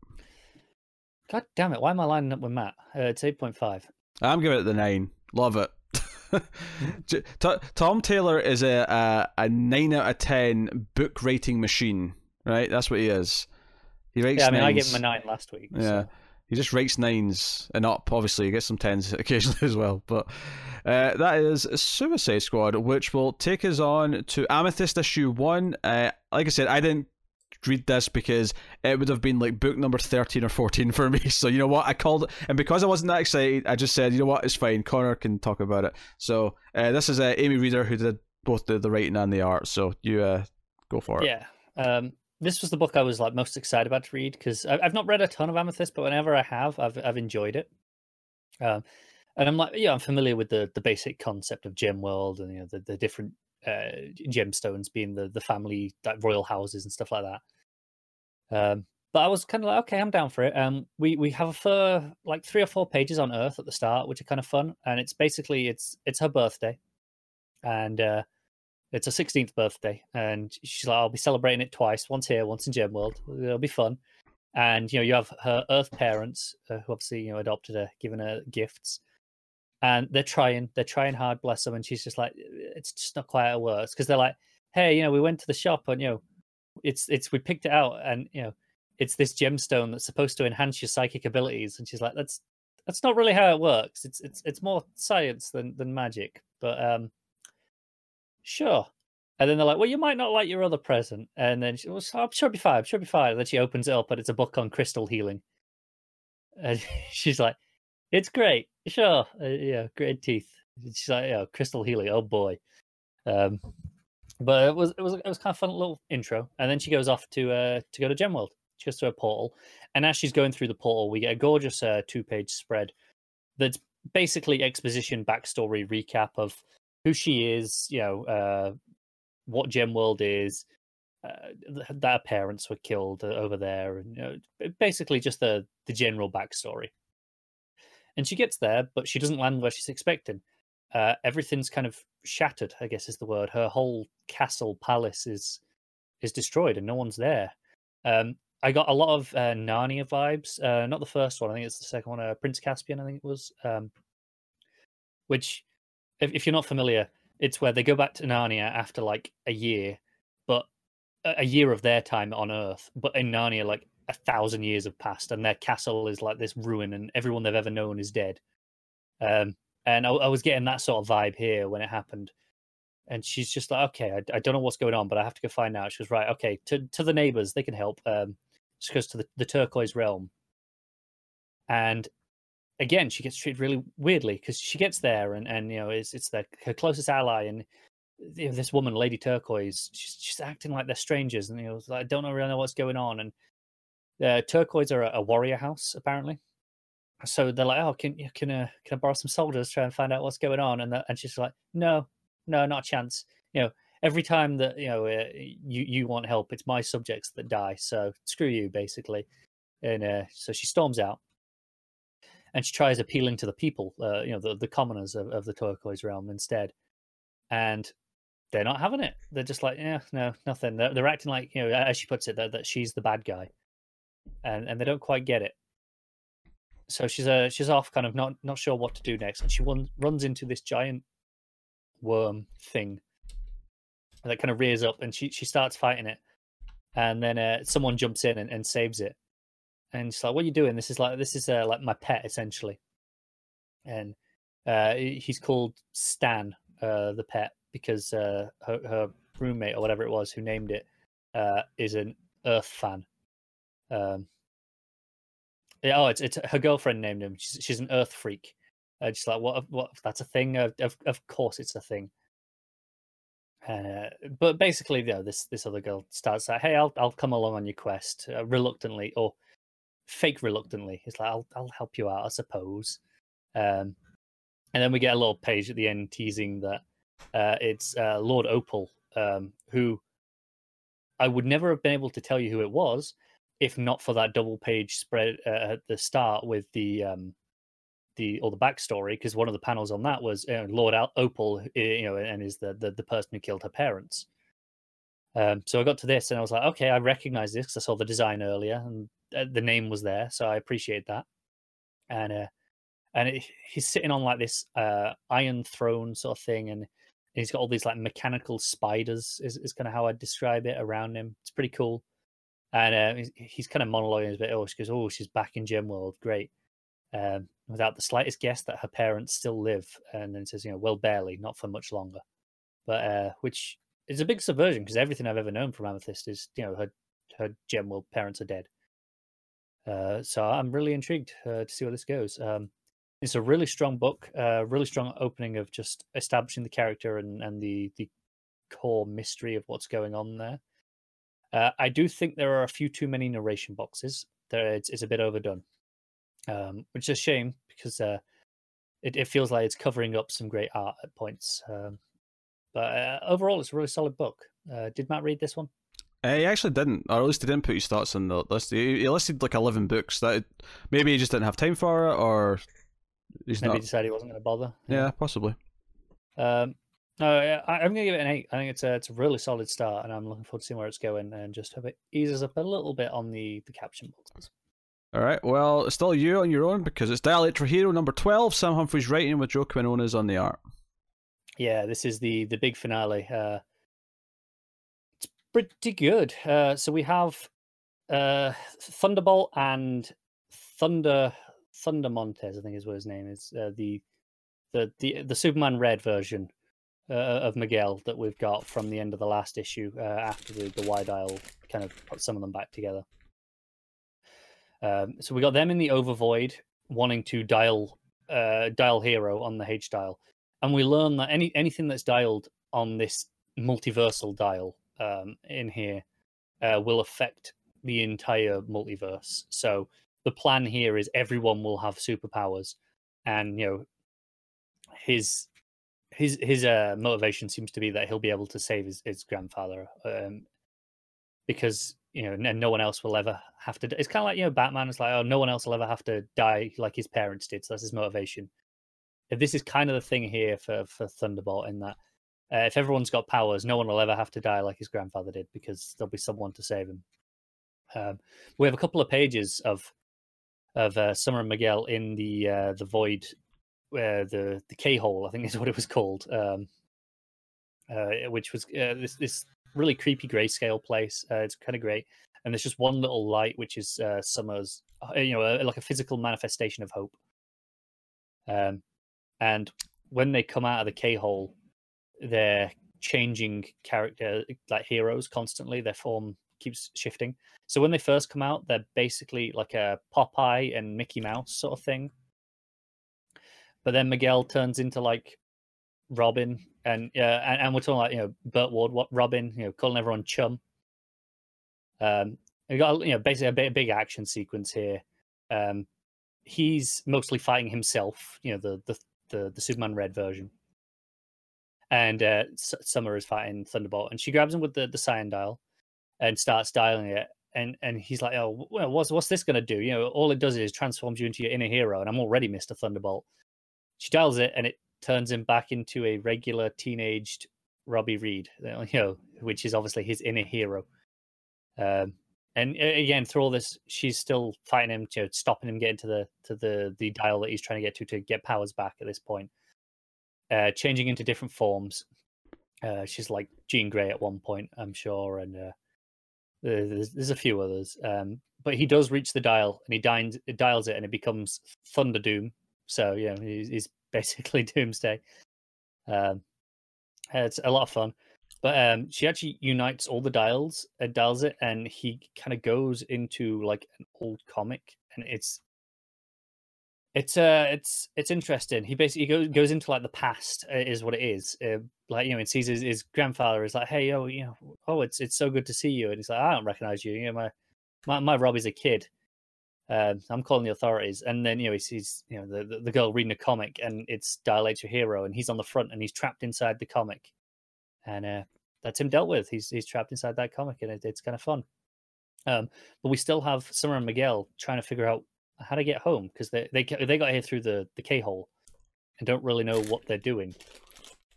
God damn it! Why am I lining up with Matt? Uh, it's eight point five. I'm giving it the nine. Love it. Tom Taylor is a, a, a nine out of ten book rating machine, right? That's what he is. He rates. Yeah, I mean, nines. I gave him a nine last week. Yeah, so. he just rates nines and up. Obviously, he gets some tens occasionally as well. But uh, that is Suicide Squad, which will take us on to Amethyst issue one. Uh, like I said, I didn't read this because it would have been like book number 13 or 14 for me. So, you know what? I called it. And because I wasn't that excited, I just said, you know what? It's fine. Conner can talk about it. So, uh, this is uh, Amy Reeder who did both the, the writing and the art. So, you uh, go for it. Yeah. Um, this was the book I was like most excited about to read because I've not read a ton of Amethyst, but whenever I have, I've I've enjoyed it. Um, and I'm like, yeah, I'm familiar with the the basic concept of gem world and you know the, the different uh, gemstones being the the family like royal houses and stuff like that. Um, but I was kind of like, okay, I'm down for it. Um, we we have a fur, like three or four pages on Earth at the start, which are kind of fun, and it's basically it's it's her birthday, and uh, it's her 16th birthday, and she's like, I'll be celebrating it twice, once here, once in Gem World. It'll be fun. And you know, you have her Earth parents uh, who obviously you know adopted her, given her gifts, and they're trying, they're trying hard, bless them. And she's just like, it's just not quite how it works. Because they're like, hey, you know, we went to the shop and you know it's it's we picked it out and you know it's this gemstone that's supposed to enhance your psychic abilities. And she's like that's that's not really how it works. It's it's it's more science than than magic. But um sure. And then they're like well you might not like your other present. And then she was well, i'm sure it'll be fine i'm sure it'll be fine. And then she opens it up and it's a book on crystal healing. And she's like it's great sure uh, yeah great teeth she's like yeah crystal Healy. oh boy um but it was it was it was kind of fun little intro, and then she goes off to uh to go to Gemworld. She goes to a portal, and as she's going through the portal, we get a gorgeous uh, two page spread that's basically exposition, backstory, recap of who she is, you know, uh, what Gemworld is, uh, that her parents were killed uh, over there, and you know, basically just the the general backstory. And she gets there, but she doesn't land where she's expecting uh, everything's kind of shattered. I guess is the word. Her whole castle palace is is destroyed, and no one's there. Um, I got a lot of uh, Narnia vibes. Uh, not the first one. I think it's the second one. Uh, Prince Caspian. I think it was. Um, which, if, if, you're not familiar, it's where they go back to Narnia after like a year, but a, a year of their time on Earth. But in Narnia, like a thousand years have passed, and their castle is like this ruin, and everyone they've ever known is dead. Um, and I, I, was getting that sort of vibe here when it happened. And she's just like, okay, I, I, don't know what's going on, but I have to go find out. She was right. Okay, to to the neighbors, they can help. Um, she goes to the, the turquoise realm, and again, she gets treated really weirdly because she gets there, and and you know, it's it's the, her closest ally, and you know, this woman, Lady Turquoise, she's she's acting like they're strangers, and you know, like, I don't really know what's going on, and uh, turquoise are a, a warrior house apparently so they're like, "Oh, can you can uh, can I borrow some soldiers try and find out what's going on?" And the, and she's like, "No, no, not a chance. You know, every time that you know uh, you you want help, it's my subjects that die. So screw you, basically." And uh, so she storms out, and she tries appealing to the people, uh, you know, the the commoners of, of the turquoise realm instead, and they're not having it. They're just like, "Yeah, no, nothing." They're, they're acting like you know, as she puts it, that, that she's the bad guy, and and they don't quite get it so she's uh, she's off, kind of not not sure what to do next, and she run, runs into this giant worm thing that kind of rears up, and she she starts fighting it, and then uh, someone jumps in and, and saves it, and she's like, "What are you doing? This is like this is uh, like my pet essentially," and uh, he's called Stan, uh, the pet, because uh, her, her roommate or whatever it was who named it uh, is an Earth fan. Um, yeah, oh, it's it's her girlfriend named him. She's she's an Earth freak. Uh, just like what what that's a thing. Of, of course it's a thing. Uh, but basically, know, this this other girl starts like, "Hey, I'll I'll come along on your quest uh, reluctantly or fake reluctantly." It's like, "I'll I'll help you out, I suppose." Um, and then we get a little page at the end teasing that uh, it's uh, Lord Opal, um, who I would never have been able to tell you who it was if not for that double page spread uh, at the start with the um, the or the backstory because one of the panels on that was uh, Lord Al- Opal, you know, and is the, the the person who killed her parents. Um, so I got to this and I was like, okay, I recognize this because I saw the design earlier and uh, the name was there, so I appreciate that. And uh, and it, he's sitting on like this uh, iron throne sort of thing, and he's got all these like mechanical spiders. Is is kind of how I describe it around him. It's pretty cool. And uh, he's, kind of monologuing a bit. Oh, she goes, "Oh, she's back in Gem World, great." Um, without the slightest guess that her parents still live, and then says, "You know, well, barely, not for much longer." But uh, which is a big subversion because everything I've ever known from Amethyst is, you know, her her Gem World parents are dead. Uh, so I'm really intrigued uh, to see where this goes. Um, it's a really strong book, uh, really strong opening of just establishing the character and, and the the core mystery of what's going on there. Uh, I do think there are a few too many narration boxes. There, it's, it's a bit overdone, um, which is a shame because uh, it, it feels like it's covering up some great art at points. Um, but uh, overall, it's a really solid book. Uh, did Matt read this one? Uh, he actually didn't, or at least he didn't put his thoughts on the list. He, he listed like eleven books. That maybe he just didn't have time for it, or he's maybe not... decided he wasn't going to bother. Yeah, possibly. Um, no, I, am going to give it an eight. I think it's a it's a really solid start, and I'm looking forward to seeing where it's going, and just hope it eases up a little bit on the the caption boxes. All right. Well, it's still you on your own because it's Dial Hero number twelve. Sam Humphries writing with Joe Quinones on the art. Yeah, this is the the big finale. Uh, it's pretty good. Uh, so we have uh, Thunderbolt and Thunder Thunder Montez, I think is what his name is. Uh, the the the the Superman Red version uh, of Miguel that we've got from the end of the last issue uh, after the, the wide aisle kind of put some of them back together. Um, so we got them in the overvoid wanting to dial uh, dial hero on the H dial, and we learn that any anything that's dialed on this multiversal dial um, in here uh, will affect the entire multiverse. So the plan here is everyone will have superpowers, and you know his his his uh, motivation seems to be that he'll be able to save his, his grandfather um, because you know and no one else will ever have to it's kind of like you know batman is like oh no one else will ever have to die like his parents did so that's his motivation. This is kind of the thing here for for thunderbolt in that uh, if everyone's got powers no one will ever have to die like his grandfather did because there'll be someone to save him. Um, we have a couple of pages of of uh, summer and miguel in the uh, the void uh, the the K hole, I think is what it was called, um, uh, which was uh, this this really creepy grayscale place. Uh, it's kind of great, and there's just one little light, which is uh, Summer's, uh, you know, like a physical manifestation of hope. Um, and when they come out of the K hole, they're changing character like heroes constantly. Their form keeps shifting. So when they first come out, they're basically like a Popeye and Mickey Mouse sort of thing but then Miguel turns into like Robin, and yeah, and, and we're talking like you know Burt Ward, what Robin, you know, calling everyone chum. Um, we got you know basically a big, big action sequence here. Um, he's mostly fighting himself, you know, the the the, the Superman Red version, and uh, Summer is fighting Thunderbolt, and she grabs him with the the cyan dial and starts dialing it. And and he's like, oh, well, what's what's this gonna do? You know, all it does is transforms you into your inner hero, and I'm already Mister Thunderbolt. She dials it, and it turns him back into a regular teenaged Robbie Reed, you know, which is obviously his inner hero. Um, and again, through all this, she's still fighting him, you know, stopping him getting to the to the the dial that he's trying to get to to get powers back at this point. Uh, changing into different forms. Uh, she's like Jean Grey at one point, I'm sure, and uh, there's, there's a few others. Um, but he does reach the dial, and he dials, dials it, and it becomes Thunder Doom, so yeah, he's, he's basically Doomsday. Um, it's a lot of fun. But um, she actually unites all the dials and dials it, and he kind of goes into like an old comic, and it's it's uh it's it's interesting. He basically goes goes into like the past uh, is what it is. Uh, like you know, and sees his, his grandfather is like, hey, oh, you know, oh, it's it's so good to see you, and he's like, I don't recognize you. You know, my my my Robbie's a kid. Um, I'm calling the authorities, and then you know he sees you know the, the, girl reading a comic, and it's Dial H for Hero, and he's on the front, and he's trapped inside the comic, and uh, that's him dealt with. He's he's trapped inside that comic, and it, it's kind of fun. Um, but we still have Summer and Miguel trying to figure out how to get home because they they they got here through the the K hole, and don't really know what they're doing.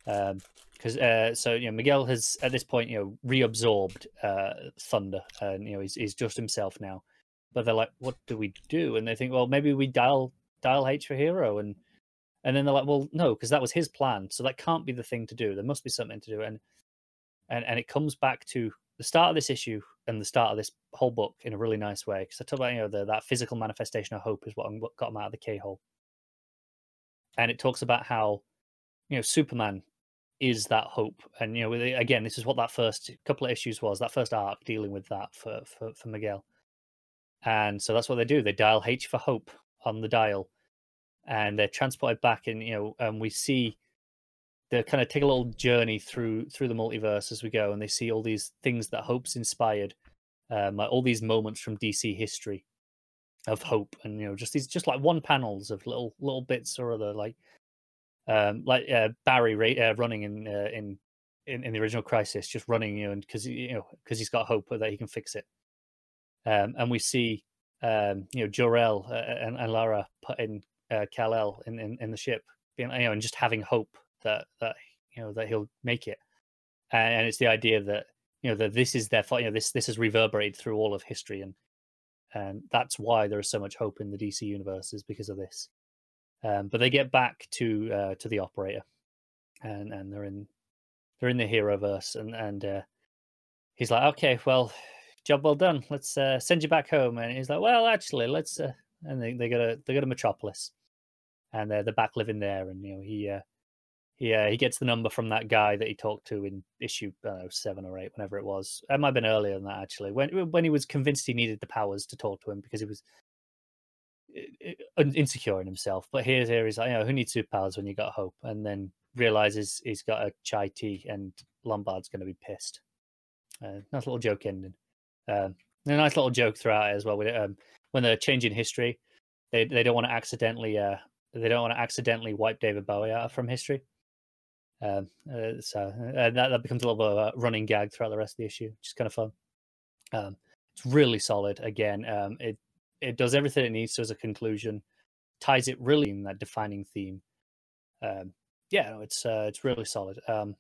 Um, because uh, so you know Miguel has at this point you know reabsorbed uh, Thunder, and you know he's he's just himself now but they're like, what do we do? And they think, well, maybe we dial dial H for hero, and and then they're like, well, no, because that was his plan, so that can't be the thing to do. There must be something to do, and and and it comes back to the start of this issue and the start of this whole book in a really nice way. Because I talk about you know the, that physical manifestation of hope is what, got him out of the K hole, and it talks about how you know Superman is that hope, and you know again, this is what that first couple of issues was. That first arc dealing with that for for, for Miguel and so that's what they do. They dial H for hope on the dial, and they're transported back. And you know, and we see they kind of take a little journey through through the multiverse as we go, and they see all these things that Hope's inspired, um, like all these moments from DC history of hope, and you know, just these just like one panels of little little bits or other, like um, like uh, Barry uh, running in, uh, in in in the original Crisis, just running, you know, because you know because he's got hope that he can fix it um, and we see um, you know Jor-El uh, and, and Lara putting uh, Kal-El in, in, in the ship, being you know, and just having hope that that you know that he'll make it. And, and it's the idea that you know that this is their you know this this has reverberated through all of history, and and that's why there is so much hope in the DC universe is because of this. Um, but they get back to uh, to the operator, and and they're in they're in the hero verse, and and uh, he's like, okay, well, job well done. Let's uh, send you back home. And he's like, well, actually, let's. Uh, and they, they go to they go to Metropolis, and they're they're back living there. And you know he uh, he uh, he gets the number from that guy that he talked to in issue know, seven or eight, whenever it was. It might have been earlier than that actually. When when he was convinced he needed the powers to talk to him because he was insecure in himself. But here's here he's like, you know, who needs superpowers when you got hope? And then realizes he's got a chai tea, and Lombard's going to be pissed. Uh, nice little joke ending. Um, a nice little joke throughout it as well. Um, when they're changing history, they they don't want to accidentally uh, they don't want to accidentally wipe David Bowie out from history. Um, uh, so uh, that that becomes a little bit of a running gag throughout the rest of the issue, which is kind of fun. Um, it's really solid. Again, um, it it does everything it needs to as a conclusion, ties it really in that defining theme. Um, yeah, no, it's uh, it's really solid. Um,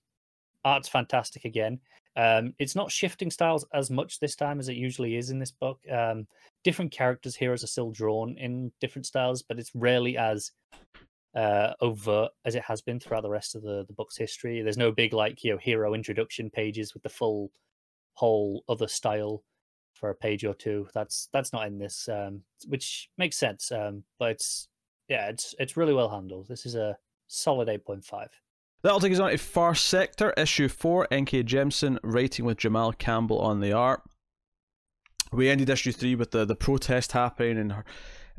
art's fantastic again. Um, it's not shifting styles as much this time as it usually is in this book. Um, different characters, heroes are still drawn in different styles, but it's rarely as uh, overt as it has been throughout the rest of the, the book's history. There's no big like you know hero introduction pages with the full whole other style for a page or two. That's that's not in this, um, which makes sense. Um, but it's yeah, it's it's really well handled. This is a solid eight point five. That'll take us on to Far Sector, issue 4, N.K. Jemisin, writing with Jamal Campbell on the art. We ended issue 3 with the, the protest happening and her,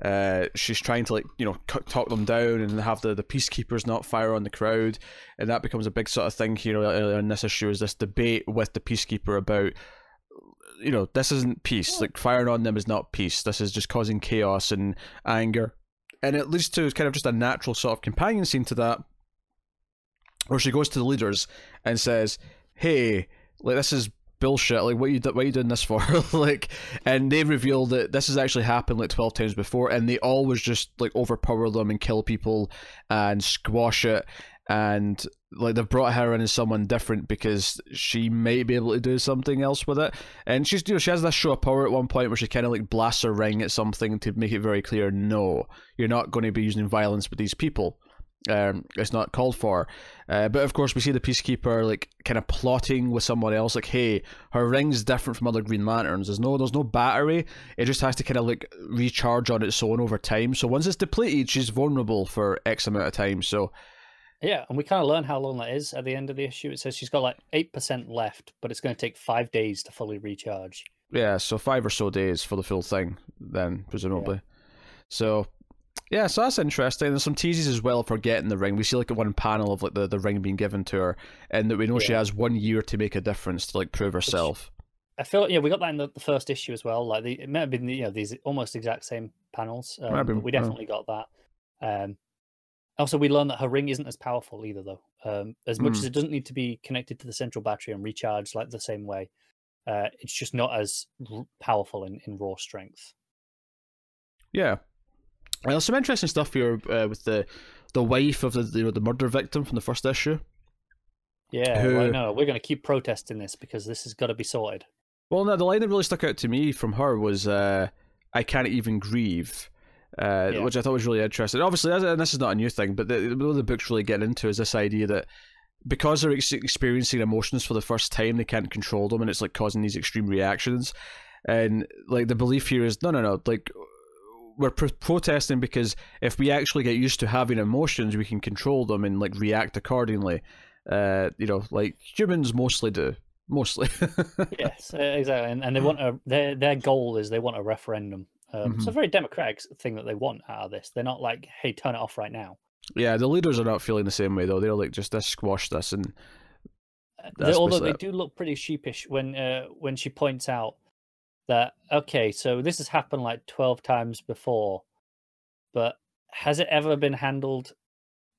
uh, she's trying to like you know talk them down and have the, the peacekeepers not fire on the crowd and that becomes a big sort of thing here in this issue is this debate with the peacekeeper about you know this isn't peace like firing on them is not peace this is just causing chaos and anger and it leads to kind of just a natural sort of companion scene to that where she goes to the leaders and says, "Hey, like this is bullshit. Like, what you what are you doing this for? like, and they reveal that this has actually happened like twelve times before, and they always just like overpower them and kill people and squash it. And like they've brought her in as someone different because she may be able to do something else with it. And she's you know she has this show of power at one point where she kind of like blasts her ring at something to make it very clear, no, you're not going to be using violence with these people. Um, it's not called for. Uh, but of course, we see the peacekeeper like kind of plotting with someone else. Like, hey, her ring's different from other Green Lanterns. There's no, there's no battery. It just has to kind of like recharge on its own over time. So once it's depleted, she's vulnerable for X amount of time. So yeah, and we kind of learn how long that is at the end of the issue. It says she's got like eight percent left, but it's going to take five days to fully recharge. Yeah, so five or so days for the full thing, then presumably. Yeah. So Yeah, so that's interesting. There's some teases as well for getting the ring. We see like one panel of like the, the ring being given to her, and that we know she has one year to make a difference to like prove herself. I feel yeah, we got that in the, the first issue as well. Like the, it may have been you know these almost exact same panels, um, we yeah. definitely got that. Um, also, we learned that her ring isn't as powerful either, though. Um, as much Hmm. as it doesn't need to be connected to the central battery and recharged like the same way, uh, it's just not as r- powerful in, in raw strength. Yeah. And there's some interesting stuff here uh, with the the wife of the you know the murder victim from the first issue. Yeah, Who- well, no, we're going to keep protesting this because this has got to be sorted. Well, no, the line that really stuck out to me from her was uh, "I can't even grieve," uh, Yeah. which I thought was really interesting. Obviously, and this is not a new thing, but the, of the books really get into is this idea that because they're ex- experiencing emotions for the first time, they can't control them, and it's like causing these extreme reactions. And like the belief here is, no, no, no, like we're pro- protesting because if we actually get used to having emotions, we can control them and like react accordingly. Uh, you know, like humans mostly do, mostly. yes, exactly. And, and they want a their their goal is they want a referendum. Um, It's a very democratic thing that they want out of this. They're not like, hey, turn it off right now. Yeah, the leaders are not feeling the same way though. They're like just let's squash this and Uh, they, although they it. do look pretty sheepish when uh, when she points out that okay, so this has happened like twelve times before, but has it ever been handled?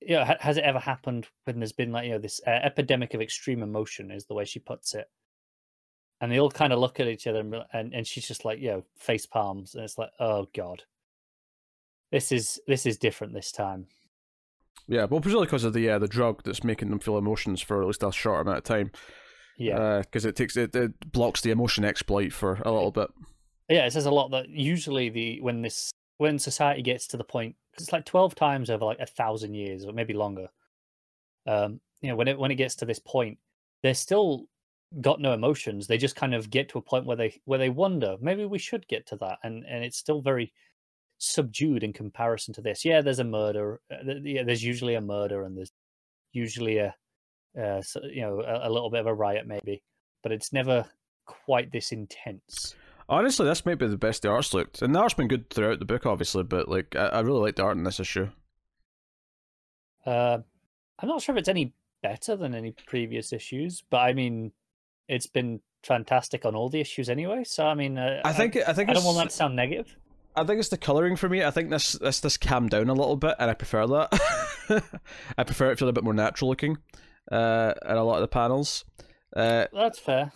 You know, has it ever happened when there's been like you know this uh, epidemic of extreme emotion? Is the way she puts it. And they all kind of look at each other, and, and and she's just like, you know, face palms, and it's like, oh god, this is this is different this time. yeah, well, presumably because of the uh, the drug that's making them feel emotions for at least a short amount of time. Yeah, because it takes it, it blocks the emotion exploit for a little bit. yeah it says a lot that usually the when this when society gets to the point because it's like 12 times over like a thousand years or maybe longer um you know when it when it gets to this point they're still got no emotions. They just kind of get to a point where they where they wonder maybe we should get to that and and it's still very subdued in comparison to this. Yeah there's a murder uh, th- yeah there's usually a murder and there's usually a uh so, you know a, a little bit of a riot maybe but it's never quite this intense Honestly, this might be the best the art's looked, and the art's been good throughout the book, obviously. But like, I, I really like the art in this issue. Uh, I'm not sure if it's any better than any previous issues, but I mean, it's been fantastic on all the issues anyway. So I mean, uh, I think I think I don't want that to sound negative. I think it's the coloring for me. I think this this this calmed down a little bit, and I prefer that. I prefer it to feel a bit more natural looking, uh, in a lot of the panels. Uh, That's fair.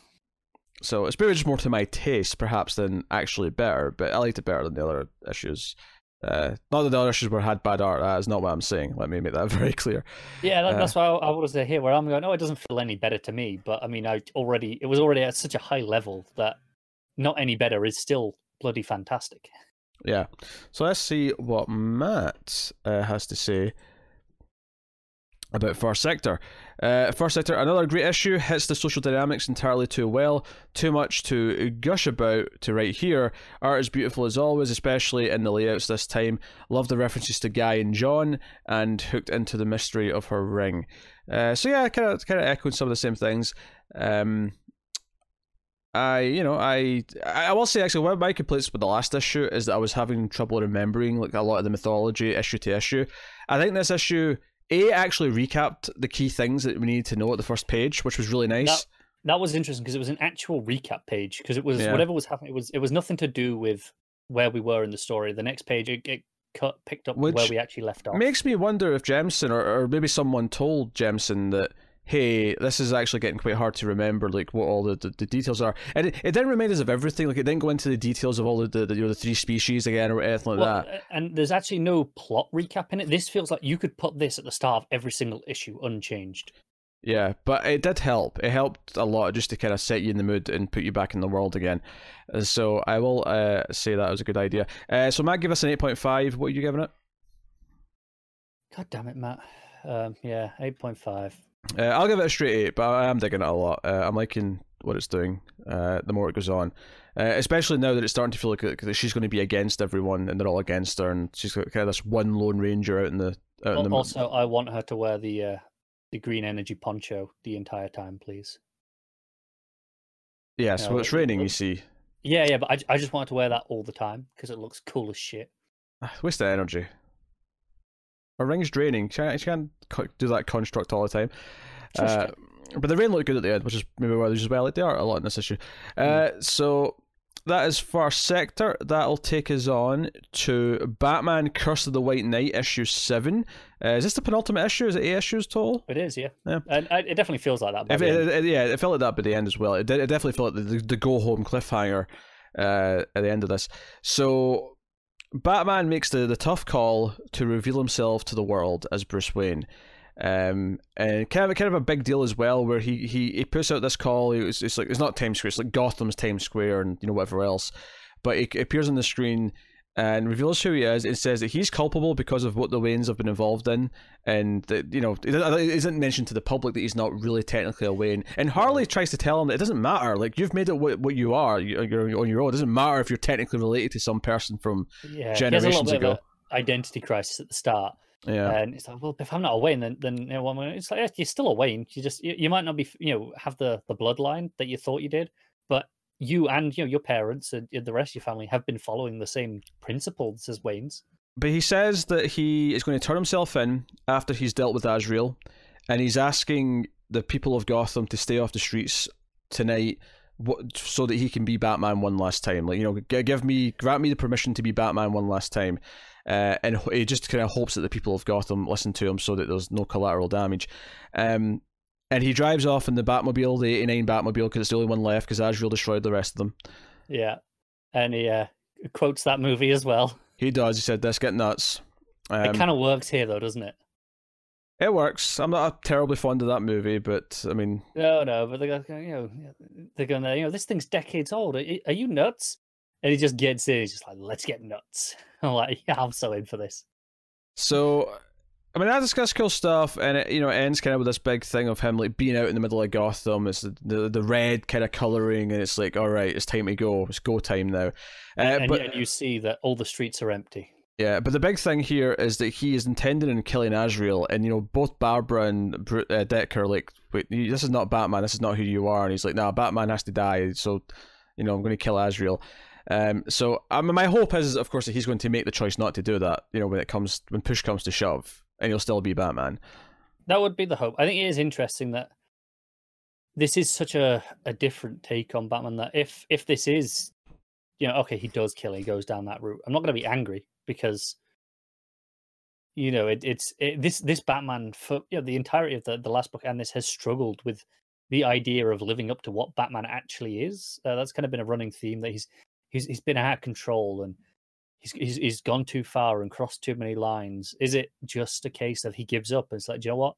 so it's maybe just more to my taste, perhaps, than actually better. But I liked it better than the other issues. Uh, not that the other issues were had bad art. That is not what I'm saying. Let me make that very clear. Yeah, that, Uh, that's why I, I was here. Where I'm going, oh, it doesn't feel any better to me. But I mean, I already it was already at such a high level that not any better is still bloody fantastic. Yeah. So let's see what Matt uh, has to say about Far Sector. Uh, Far Sector, another great issue, hits the social dynamics entirely too well. Too much to gush about to right here. Art is beautiful as always, especially in the layouts this time. Love the references to Guy and John, and hooked into the mystery of her ring. Uh, so yeah, kind of kind of echoing some of the same things. Um, I, you know, I, I will say actually one of my complaints with the last issue is that I was having trouble remembering like a lot of the mythology issue to issue. I think this issue a actually recapped the key things that we needed to know at the first page, which was really nice. That- That was interesting because it was an actual recap page because it was Yeah. whatever was happening. It was it was nothing to do with where we were in the story. The next page it, it cut picked up where we actually left off. Makes me wonder if Jemisin or, or maybe someone told Jemisin that hey, this is actually getting quite hard to remember, like what all the, the, the details are. And it, it didn't remind us of everything. Like it didn't go into the details of all the, the, the you know the three species again or anything like Well, that. and there's actually no plot recap in it. This feels like you could put this at the start of every single issue unchanged. Yeah, but it did help. It helped a lot just to kind of set you in the mood and put you back in the world again. So I will uh, say that was a good idea. Uh, so Matt, give us an eight point five. What are you giving it? God damn it, Matt. Um, yeah, eight point five. Uh, I'll give it a straight eight, but I am digging it a lot. Uh, I'm liking what it's doing. Uh, the more it goes on, uh, especially now that it's starting to feel like that she's going to be against everyone, and they're all against her, and she's got kind of this one lone ranger out in the out in the. Also, I want her to wear the uh, the green energy poncho the entire time, please. yeah, so no, it's it- raining. You see, Yeah, yeah, but I, I just want her to wear that all the time because it looks cool as shit. waste of energy. A ring's draining. She can't, she can't do that construct all the time. Uh, but the rain looked good at the end, which is maybe why there's as well. Like they are a lot in this issue. Uh, mm. So that is Far Sector. That'll take us on to Batman Curse of the White Knight, issue 7. Uh, is this the penultimate issue? Is it eight issues total? It is, yeah. yeah. And it definitely feels like that. It, it, yeah, it felt like that by the end as well. It, it definitely felt like the, the, the go home cliffhanger uh, at the end of this. So Batman makes the, the tough call to reveal himself to the world as Bruce Wayne. Um, and kind of kind of a big deal as well, where he he, he puts out this call. It's, it's like it's not Times Square, it's like Gotham's Times Square, and you know whatever else. But it, it appears on the screen and reveals who he is. and says that he's culpable because of what the Waynes have been involved in, and that you know it isn't mentioned to the public that he's not really technically a Wayne. And Harley tries to tell him that it doesn't matter. Like you've made it what, what you are. You're on your own. It doesn't matter if you're technically related to some person from yeah, generations ago. identity crisis at the start. Yeah, and it's like, well, if I'm not a Wayne, then then you know, it's like you're still a Wayne. You just you, you might not be, you know, have the the bloodline that you thought you did, you and you know your parents and the rest of your family have been following the same principles as Wayne's. But he says that he is going to turn himself in after he's dealt with Azrael, and he's asking the people of Gotham to stay off the streets tonight so that he can be Batman one last time. Like you know, give me grant me the permission to be Batman one last time. Uh, and he just kind of hopes that the people of Gotham listen to him so that there's no collateral damage. Um, and he drives off in the Batmobile, the 89 Batmobile, because it's the only one left because Azrael destroyed the rest of them. Yeah. And he uh, quotes that movie as well. He does. He said, "Let's get nuts. Um, it kind of works here, though, doesn't it? It works. I'm not terribly fond of that movie, but I mean, no, no. But they're going, you know, they're going, you know, this thing's decades old. Are, are you nuts? And he just gets in. He's just like, let's get nuts. I'm like, yeah, I'm so in for this. So, I mean, I discuss cool stuff, and it, you know, it ends kind of with this big thing of him like being out in the middle of Gotham. It's the the, the red kind of coloring, and it's like, all right, it's time to go. It's go time now. Uh, and, but and you see that all the streets are empty. Yeah, but the big thing here is that he is intended in killing Azrael, and you know both Barbara and uh, Decker are like, wait, this is not Batman. This is not who you are. And he's like, no, nah, Batman has to die. So, you know, I'm going to kill Azrael. Um, so I mean, my hope is, of course, that he's going to make the choice not to do that. You know, when it comes when push comes to shove, and you'll still be Batman. That would be the hope. I think it is interesting that this is such a, a different take on Batman. That if if this is, you know, okay, he does kill, he goes down that route. I'm not going to be angry because, you know, it, it's it, this this Batman for you know, the entirety of the the last book and this has struggled with the idea of living up to what Batman actually is. Uh, that's kind of been a running theme that he's he's he's been out of control and he's, he's he's gone too far and crossed too many lines. Is it just a case of he gives up and it's like, do you know what?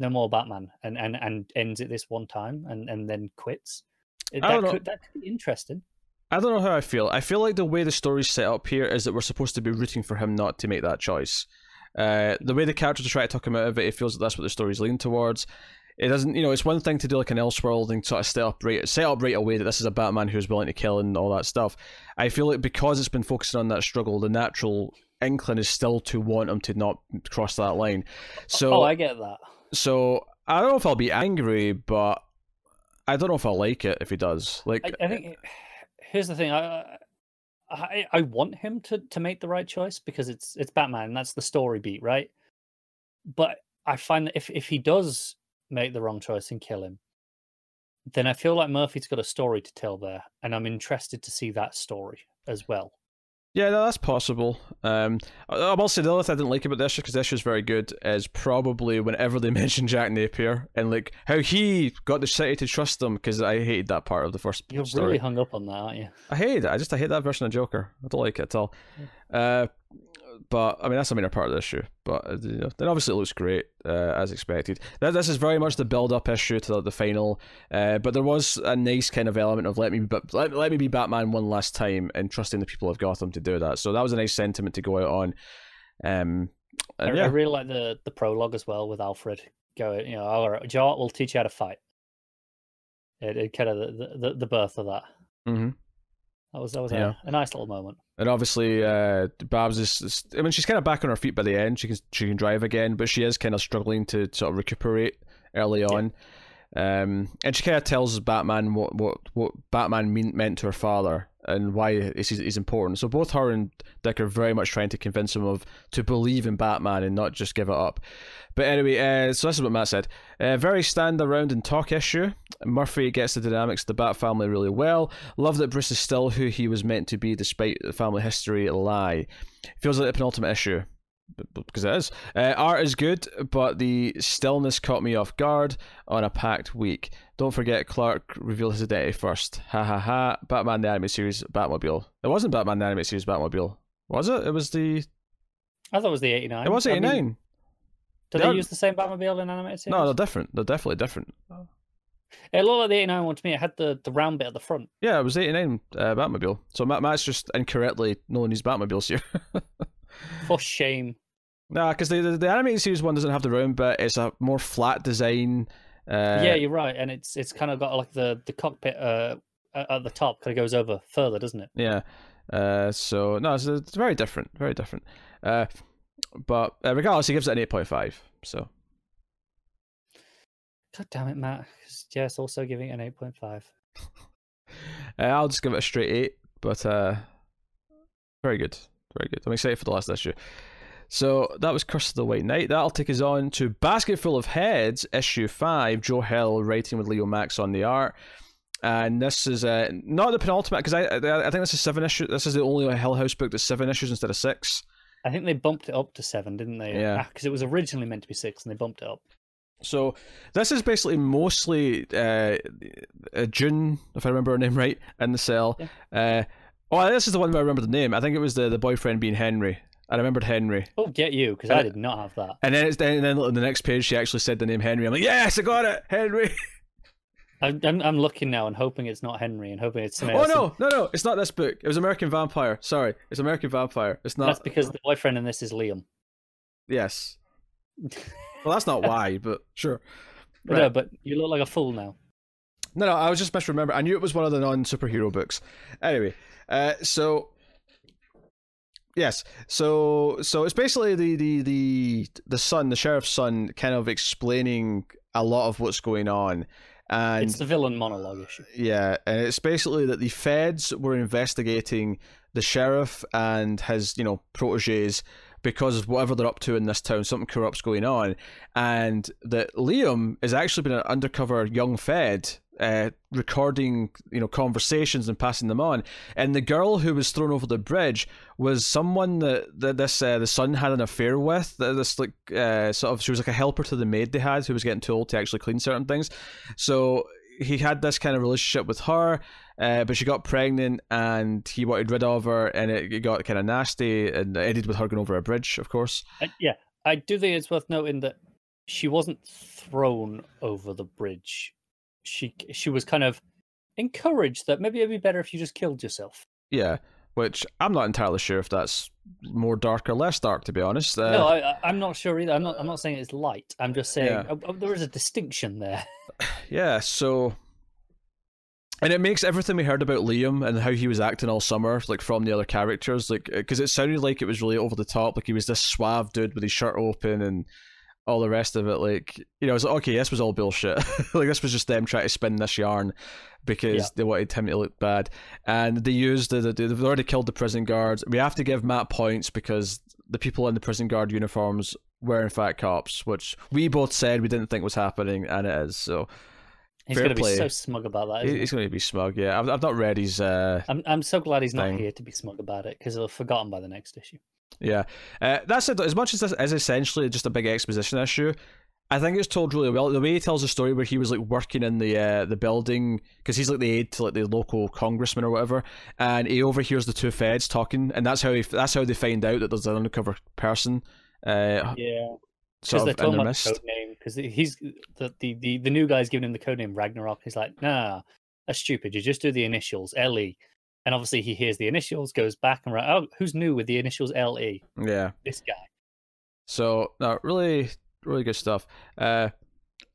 No more Batman, and and and ends it this one time and and then quits. That could that could be interesting. I don't know how I feel. I feel like the way the story's set up here is that we're supposed to be rooting for him not to make that choice. Uh, the way the characters are trying to talk him out of it, it feels like that's what the story's leaning towards it doesn't you know it's one thing to do like an Elseworld and sort of set up right set up right away that this is a Batman who's willing to kill and all that stuff. I feel like because it's been focusing on that struggle, the natural inkling is still to want him to not cross that line. So oh, I get that. So I don't know if I'll be angry, but I don't know if I'll like it if he does. Like I, I think here's the thing. I, I I want him to to make the right choice because it's it's Batman and that's the story beat, right? But I find that if if he does make the wrong choice and kill him, then I feel like Murphy's got a story to tell there, and I'm interested to see that story as well. Yeah, no, that's possible. Um, I will say the other thing I didn't like about this, because this is very good, is probably whenever they mention Jack Napier and like how he got the city to trust them, because I hated that part of the first. You're story. really hung up on that, aren't you? I hate it. I just I hate that version of Joker. I don't like it at all. Yeah. Uh, but I mean that's a minor part of the issue. But uh, you know, then obviously it looks great uh, as expected. That, This is very much the build-up issue to the, the final. Uh, but there was a nice kind of element of let me but let, let me be Batman one last time and trusting the people of Gotham to do that. So that was a nice sentiment to go out on. Um, I, yeah. I, really like the the prologue as well with Alfred going. You know, all right, Joe, we'll teach you how to fight. It, it kind of the, the the birth of that. Mm-hmm. That was that was yeah. a, a, nice little moment. And obviously, uh, Babs is. I mean, she's kind of back on her feet by the end. She can she can drive again, but she is kind of struggling to sort of recuperate early on. Yeah. Um, and she kind of tells Batman what what what Batman mean, meant to her father, and why he's, he's important. So both her and Dick are very much trying to convince him of to believe in Batman and not just give it up. But anyway, uh, so this is what Matt said. Uh, very stand around and talk issue. Murphy gets the dynamics of the Bat family really well. Love that Bruce is still who he was meant to be despite the family history lie. Feels like the penultimate issue because it is. Uh, art is good, but the stillness caught me off guard on a packed week. Don't forget, Clark revealed his identity first. Ha ha ha. Batman the Animated Series Batmobile. It wasn't Batman the Animated Series Batmobile. Was it? It was the. I thought it was the 89. It was 89. I mean, do they, they use the same Batmobile in animated series? No, they're different. They're definitely different. It looked like the 89 one to me. It had the, the round bit at the front. Yeah, it was 89 uh, Batmobile. So Matt, Matt's just incorrectly knowing these Batmobiles here. For shame. Nah, because the, the, the animated series one doesn't have the round bit. It's a more flat design. Uh, yeah, you're right, and it's it's kind of got like the the cockpit uh, at the top kind of goes over further, doesn't it? Yeah. Uh, so no, it's, it's very different, very different. Uh, but uh, regardless, he gives it an eight point five. So. God damn it, Matt! Yes, also giving it an eight point five. uh, I'll just give it a straight eight, but uh, very good, very good. I'm excited for the last issue. So that was Curse of the White Knight. That'll take us on to Basket Full of Heads, issue five. Joe Hill writing with Leomacs on the art. And this is uh, not the penultimate because I I think this is seven issues. This is the only Hill House book that's seven issues instead of six. I think they bumped it up to seven, didn't they? Yeah. Because ah, it was originally meant to be six, and they bumped it up. So this is basically mostly uh, June, if I remember her name right, in the cell. Yeah. Uh, oh, this is the one where I remember the name. I think it was the, the boyfriend being Henry. I remembered Henry. Oh, get you, because I did not have that. And then it's then, and then on the next page, she actually said the name Henry. I'm like, yes, I got it, Henry. I'm, I'm, I'm looking now and hoping it's not Henry and hoping it's. Oh no, no, no! It's not this book. It was American Vampire. Sorry, it's American Vampire. It's not. That's because the boyfriend in this is Liam. Yes. well, that's not why, but sure. Right. No, but you look like a fool now. No, no, I was just misremembering. I knew it was one of the non-superhero books. Anyway, uh, so Yes. So so it's basically the the the the son, the sheriff's son, kind of explaining a lot of what's going on. And it's the villain monologue issue. Yeah, and it's basically that the feds were investigating the sheriff and his, you know, proteges because of whatever they're up to in this town, something corrupt's going on, and that Liam has actually been an undercover young fed uh, recording you know conversations and passing them on. And the girl who was thrown over the bridge was someone that, that this uh, the son had an affair with this like uh, sort of she was like a helper to the maid they had who was getting too old to actually clean certain things. So he had this kind of relationship with her uh, but she got pregnant and he wanted rid of her and it, it got kind of nasty and ended with her going over a bridge of course. Yeah i do think it's worth noting that she wasn't thrown over the bridge she she was kind of encouraged that maybe it'd be better if you just killed yourself. Yeah, which I'm not entirely sure if that's more dark or less dark, to be honest. Uh, no, I, am not sure either. I'm not. I'm not saying it's light. I'm just saying yeah. oh, there is a distinction there. Yeah. So, and it makes everything we heard about Liam and how he was acting all summer, like from the other characters, like because it sounded like it was really over the top. Like he was this suave dude with his shirt open and all the rest of it, like you know, it's like okay, this was all bullshit. like this was just them trying to spin this yarn because yeah. they wanted him to look bad, and they used the, the they've already killed the prison guards. We have to give Matt points because the people in the prison guard uniforms were in fact cops, which we both said we didn't think was happening, and it is. So He's going to be so smug about that. he's going to be smug. Yeah, I've, I've not read his. Uh, I'm I'm so glad he's thing. not here to be smug about it because he'll have forgotten by the next issue. Yeah, uh, that's it. As much as this is essentially just a big exposition issue, I think it's told really well. The way he tells the story, where he was like working in the uh, the building because he's like the aide to like the local congressman or whatever, and he overhears the two feds talking, and that's how he that's how they find out that there's an undercover person. Uh, yeah, because they're talking about the code name because he's the, the the the new guy's giving him the code name Ragnarok. He's like, nah, that's stupid. You just do the initials L E. And obviously, he hears the initials, goes back and right. Oh, who's new with the initials L E? Yeah, this guy. So no, really, really good stuff. Uh,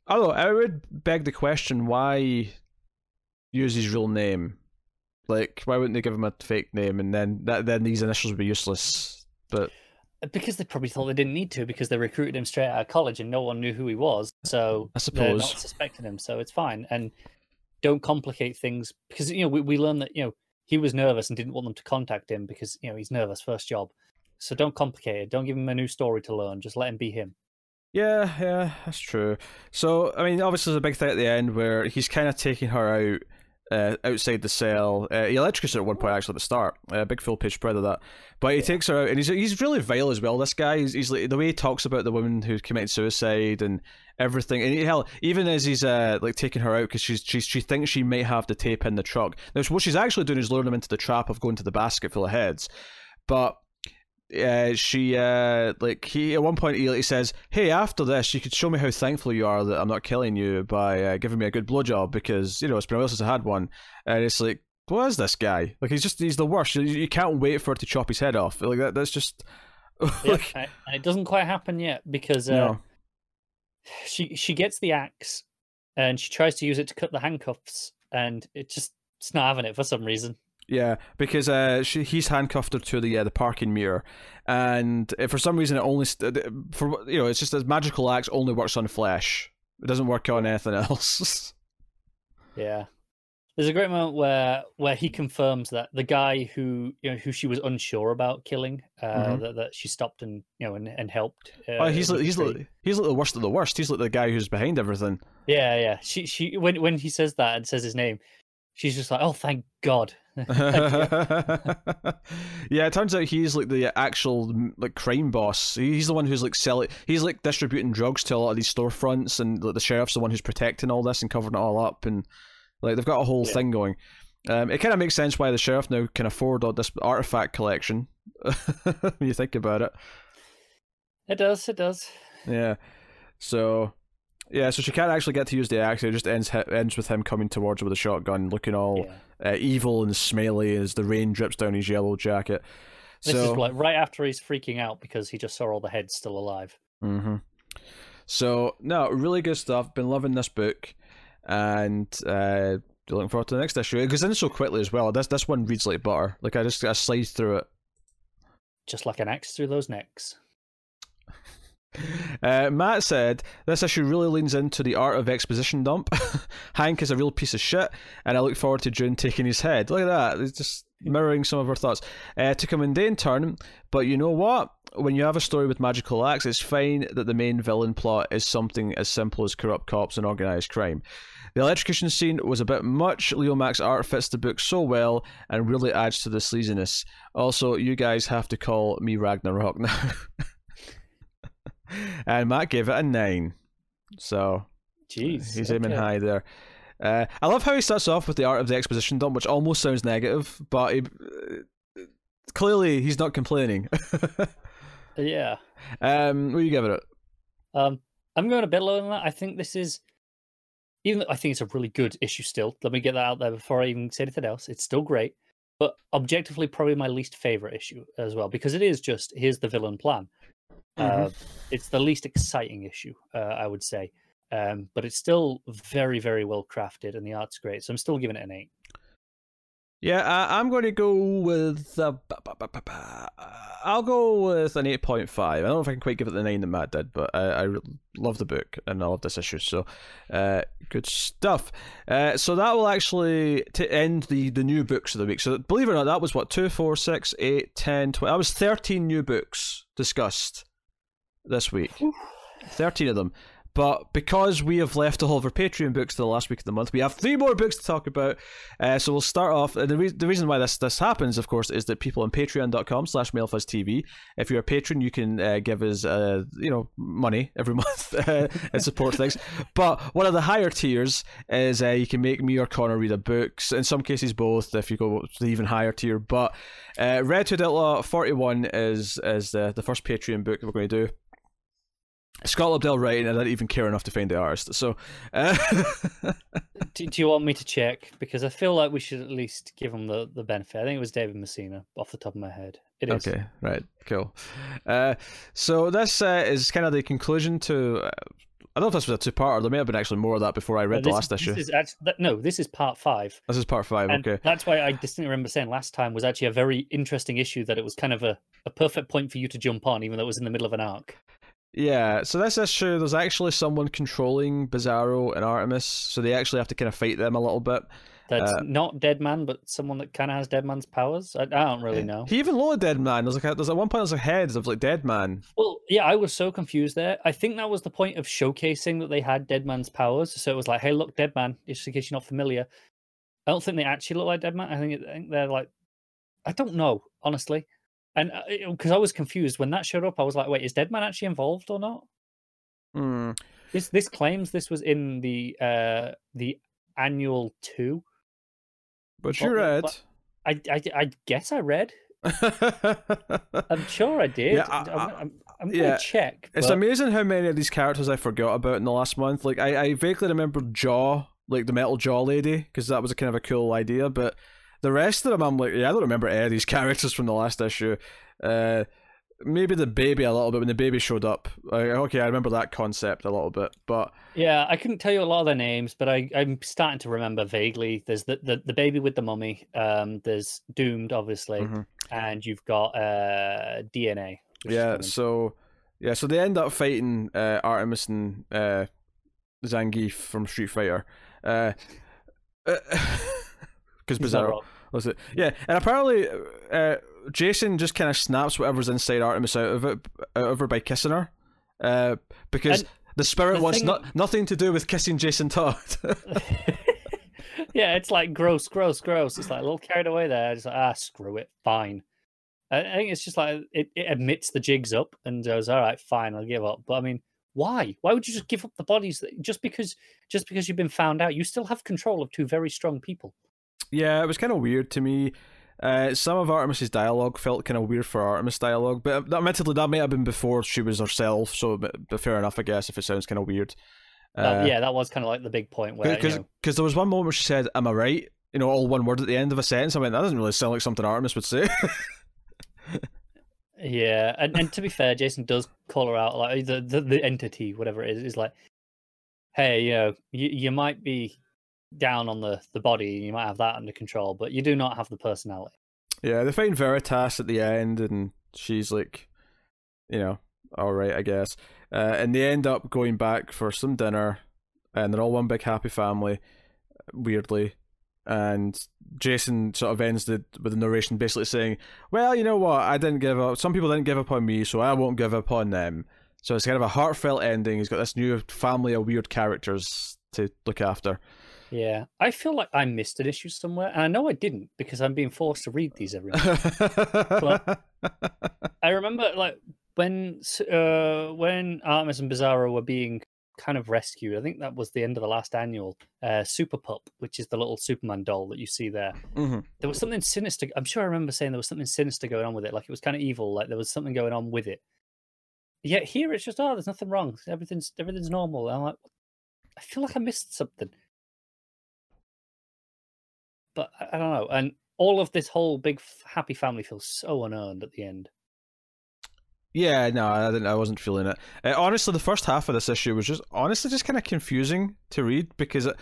although I would beg the question, why use his real name? Like, why wouldn't they give him a fake name and then that then these initials would be useless? But uh, because they probably thought they didn't need to because they recruited him straight out of college and no one knew who he was. So I suppose they're not suspecting him. So it's fine. And don't complicate things because you know we, we learn that you know he was nervous and didn't want them to contact him because you know he's nervous, first job. So don't complicate it. Don't give him a new story to learn. Just let him be him. Yeah, yeah, that's true. So, I mean, obviously, there's a big thing at the end where he's kind of taking her out uh, outside the cell. Uh, he electrocutes her at one point, actually, at the start. A uh, big full page spread of that. But he yeah. takes her out, and he's he's really vile as well. This guy, he's, he's like, the way he talks about the woman who committed suicide and everything. And hell, even as he's uh, like taking her out because she's, she's she thinks she might have the tape in the truck. Now, what she's actually doing is luring him into the trap of going to the basket full of heads. But uh, she uh, like he at one point he, he says, "Hey, after this, you could show me how thankful you are that I'm not killing you by uh, giving me a good blowjob because you know it's been a while since I had one." And it's like, what is this guy? Like he's just he's the worst. You, you can't wait for it to chop his head off. Like that. That's just. like, yeah, it doesn't quite happen yet because uh, no. She she gets the axe and she tries to use it to cut the handcuffs and it just it's not having it for some reason. Yeah, because uh, she, he's handcuffed her to the uh, the parking mirror, and for some reason it only st- for you know it's just a magical axe only works on flesh. It doesn't work on anything else. yeah, there's a great moment where where he confirms that the guy who you know who she was unsure about killing, uh, mm-hmm. that, that she stopped and you know and, and helped. Uh, oh, he's like, he's like, he's like the worst of the worst. He's like the guy who's behind everything. Yeah, yeah. She she when when he says that and says his name, she's just like, oh, thank God. yeah, it turns out he's like the actual like crime boss. He's the one who's like selling. He's like distributing drugs to a lot of these storefronts, and like, the sheriff's the one who's protecting all this and covering it all up, and like they've got a whole yeah. thing going. Um, it kind of makes sense why the sheriff now can afford all this artifact collection when you think about it. It does. It does. Yeah. So yeah, so she can't actually get to use the axe. It just ends ends with him coming towards her with a shotgun, looking all yeah. uh, evil and smelly as the rain drips down his yellow jacket. This so, is like right after he's freaking out because he just saw all the heads still alive. Mm-hmm. So no, really good stuff. Been loving this book, and uh, looking forward to the next issue. It goes in so quickly as well. This this one reads like butter. Like I just I slide through it, just like an axe through those necks. Uh, Matt said this issue really leans into the art of exposition dump. Hank is a real piece of shit, and I look forward to June taking his head. Look at that; it's just mirroring some of our thoughts. Uh, took a mundane turn, but you know what? When you have a story with magical acts, it's fine that the main villain plot is something as simple as corrupt cops and organized crime. The electrocution scene was a bit much. Leomacs' art fits the book so well and really adds to the sleaziness. Also, you guys have to call me Ragnarok now. and Matt gave it a nine. So, jeez, he's okay. aiming high there. Uh, I love how he starts off with the art of the exposition dump, which almost sounds negative, but he, uh, clearly he's not complaining. yeah. Um, what are you giving it? Um, I'm going a bit lower than that. I think this is, even though I think it's a really good issue still. Let me get that out there before I even say anything else. It's still great, but objectively, probably my least favorite issue as well because it is just here's the villain plan. Mm-hmm. Uh, it's the least exciting issue, uh, I would say, um, but it's still very, very well crafted, and the art's great. So I'm still giving it an eight. Yeah, I, am going to go with. Uh, I'll go with an 8.5. I don't know if I can quite give it the 9 that Matt did, but I, I love the book and I love this issue. So, uh, good stuff. Uh, so, that will actually t- end the, the new books of the week. So, believe it or not, that was what? 2, 4, 6, 8, 10, 12. That was 13 new books discussed this week. 13 of them. But because we have left all of our Patreon books to the last week of the month, we have three more books to talk about. Uh, so we'll start off. And the, re- the reason why this this happens, of course, is that people on patreon.com slash mailfuzztv, if you're a patron, you can uh, give us, uh, you know, money every month uh, and support things. But one of the higher tiers is uh, you can make me or Connor read a book. In some cases, both, if you go to the even higher tier. But uh, Red Hood Outlaw 41 is, is the, the first Patreon book that we're going to do. Scott Lobdell writing, I didn't even care enough to find the artist. So, uh... do, do, you want me to check? Because I feel like we should at least give him the, the benefit. I think it was David Messina, off the top of my head. It is. Okay, right, cool. Uh, so this uh, is kind of the conclusion to. Uh, I don't know if this was a two-parter. There may have been actually more of that before I read no, the last issue. Is actually, no, this is part five. This is part five. And okay, that's why I distinctly remember saying last time was actually a very interesting issue. That it was kind of a, a perfect point for you to jump on, even though it was in the middle of an arc. Yeah, so this issue, there's actually someone controlling Bizarro and Artemis, so they actually have to kind of fight them a little bit. That's Uh, not Deadman, but someone that kind of has Deadman's powers. I, I don't really know. He even loaded Dead Man. There's like a, there's at one point there's a head of like Dead Man. Well, yeah, I was so confused there. I think that was the point of showcasing that they had Deadman's powers. So it was like, hey, look, Deadman, just in case you're not familiar. I don't think they actually look like Deadman. I think, I think they're like, I don't know, honestly. And because I was confused when that showed up, I was like, wait, is Deadman actually involved or not? Hmm. This this claims this was in the uh the annual two. But you But- read. but- I, I, I guess I read. I'm sure I did. Yeah, I- I'm, I'm yeah, gonna check. It's amazing how many of these characters I forgot about in the last month. Like I, I vaguely remember Jaw, like the Metal Jaw lady, because that was a kind of a cool idea. But the rest of them, I'm like, yeah, I don't remember any of these characters from the last issue. Uh, maybe the baby a little bit when the baby showed up. Like, okay, I remember that concept a little bit, but Yeah, I couldn't tell you a lot of their names, but I, I'm starting to remember vaguely. There's the, the, the baby with the mummy. Um, there's Doomed, obviously, Mhm. and you've got uh DNA. yeah. So yeah, so they end up fighting uh, Artemis and uh, Zangief from Street Fighter. Uh, because Bizarro. Was it? Yeah, and apparently, uh, Jason just kind of snaps whatever's inside Artemis out of it, out of her by kissing her, uh, because And the spirit the wants thing- not nothing to do with kissing Jason Todd. yeah, it's like gross, gross, gross. It's like a little carried away there. It's like ah, screw it, fine. I, I think it's just like it, it admits the jig's up and goes, all right, fine, I'll give up. But I mean, why? Why would you just give up the bodies that, just because just because you've been found out? You still have control of two very strong people. Yeah, it was kind of weird to me. Uh, some of Artemis's dialogue felt kind of weird for Artemis dialogue, but admittedly, that may have been before she was herself. So, but, but fair enough, I guess. If it sounds kind of weird, Uh, yeah, that was kind of like the big point where you because know, there was one moment where she said, "Am I right?" You know, all one word at the end of a sentence. I went, "That doesn't really sound like something Artemis would say." Yeah, and, and to be fair, Jason does call her out, like the, the, the entity, whatever it is, is like, hey, you know, you, you might be down on the, the body, you might have that under control, but you do not have the personality. Yeah, they find Veritas at the end, and she's like, you know, all right, I guess. Uh, and they end up going back for some dinner, and they're all one big happy family, weirdly. And Jason sort of ends the with the narration basically saying, "Well, you know what? I didn't give up. Some people didn't give up on me, so I won't give up on them." So it's kind of a heartfelt ending. He's got this new family of weird characters to look after. Yeah, I feel like I missed an issue somewhere, and I know I didn't because I'm being forced to read these every month. I remember like when uh when Artemis and Bizarro were being kind of rescued. I think that was the end of the last annual. Uh, Super Pup, which is the little Superman doll that you see there. hmm There was something sinister. I'm sure I remember saying there was something sinister going on with it. Like it was kind of evil. Like there was something going on with it. Yet here it's just oh, there's nothing wrong. Everything's everything's normal. And I'm like, I feel like I missed something. But I, don't know. And all of this whole big happy family feels so unearned at the end. Yeah, no, I didn't. I wasn't feeling it. Uh, honestly, the first half of this issue was just honestly just kind of confusing to read because it,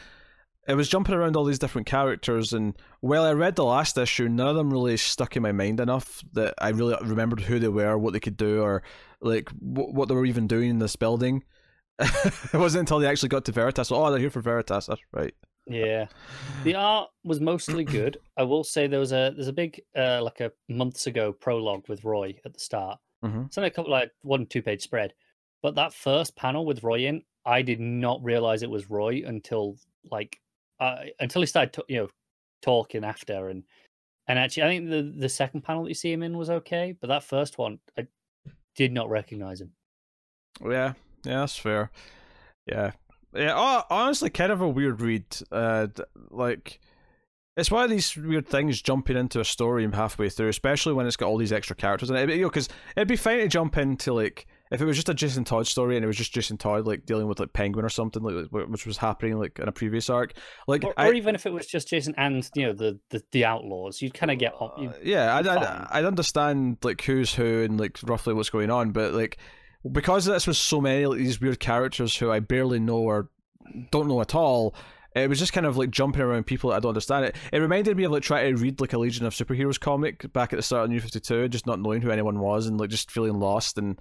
it was jumping around all these different characters, and while I read the last issue, none of them really stuck in my mind enough that I really remembered who they were, what they could do, or like w- what they were even doing in this building. it wasn't until they actually got to Veritas. Oh, they're here for Veritas. That's right. Yeah, the art was mostly good. I will say there was a there's a big uh, like a months ago prologue with Roy at the start. Mhm. It's only a couple like one two page spread, but that first panel with Roy in, I did not realize it was Roy until like uh, until he started t- you know talking after and and actually I think the the second panel that you see him in was okay, but that first one I did not recognize him. Yeah, yeah, that's fair. Yeah, yeah. Honestly, kind of a weird read. Uh, like it's one of these weird things jumping into a story halfway through, especially when it's got all these extra characters in it. You know, because it'd be fine to jump into like if it was just a Jason Todd story and it was just Jason Todd like dealing with like Penguin or something like which was happening like in a previous arc. Like Or, I, even if it was just Jason and you know the the, the outlaws, you'd kind of get. Uh, yeah, I'd. I'd, I'd understand like who's who and like roughly what's going on, but like because this was so many like these weird characters who I barely know or don't know at all, it was just kind of like jumping around people that I don't understand. It it reminded me of like trying to read like a Legion of Superheroes comic back at the start of New Fifty Two, just not knowing who anyone was and like just feeling lost and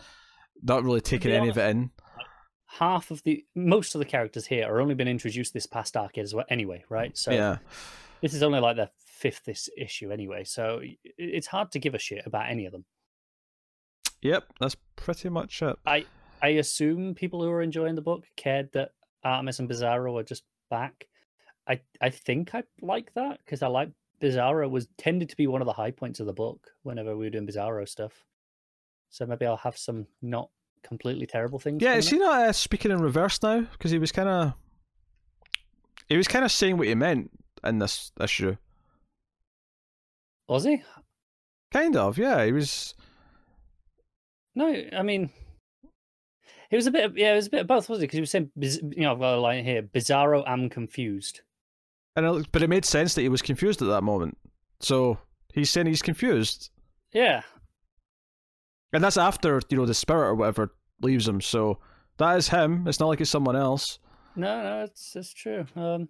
not really taking any of it in. half of the most of the characters here are only been introduced this past arc as well anyway right so yeah. This is only like the fifth this issue anyway, so it's hard to give a shit about any of them. Yep, that's pretty much it. I I assume people who are enjoying the book cared that Artemis and Bizarro are just back. I I think I like that because I like Bizarro was tended to be one of the high points of the book whenever we were doing Bizarro stuff. So maybe I'll have some not completely terrible things. Yeah, is he not uh, speaking in reverse now? Because he was kind of he was kind of saying what he meant in this issue. Was he? Kind of, yeah. He was. No, I mean, it was a bit. Of, yeah, it was a bit of both, wasn't it? Because he was saying, you know, I've got a line here: "Bizarro, I'm confused." And it, but it made sense that he was confused at that moment. So he's saying he's confused. Yeah. And that's after you know the spirit or whatever leaves him. So that is him. It's not like it's someone else. No, no, it's it's true. Um,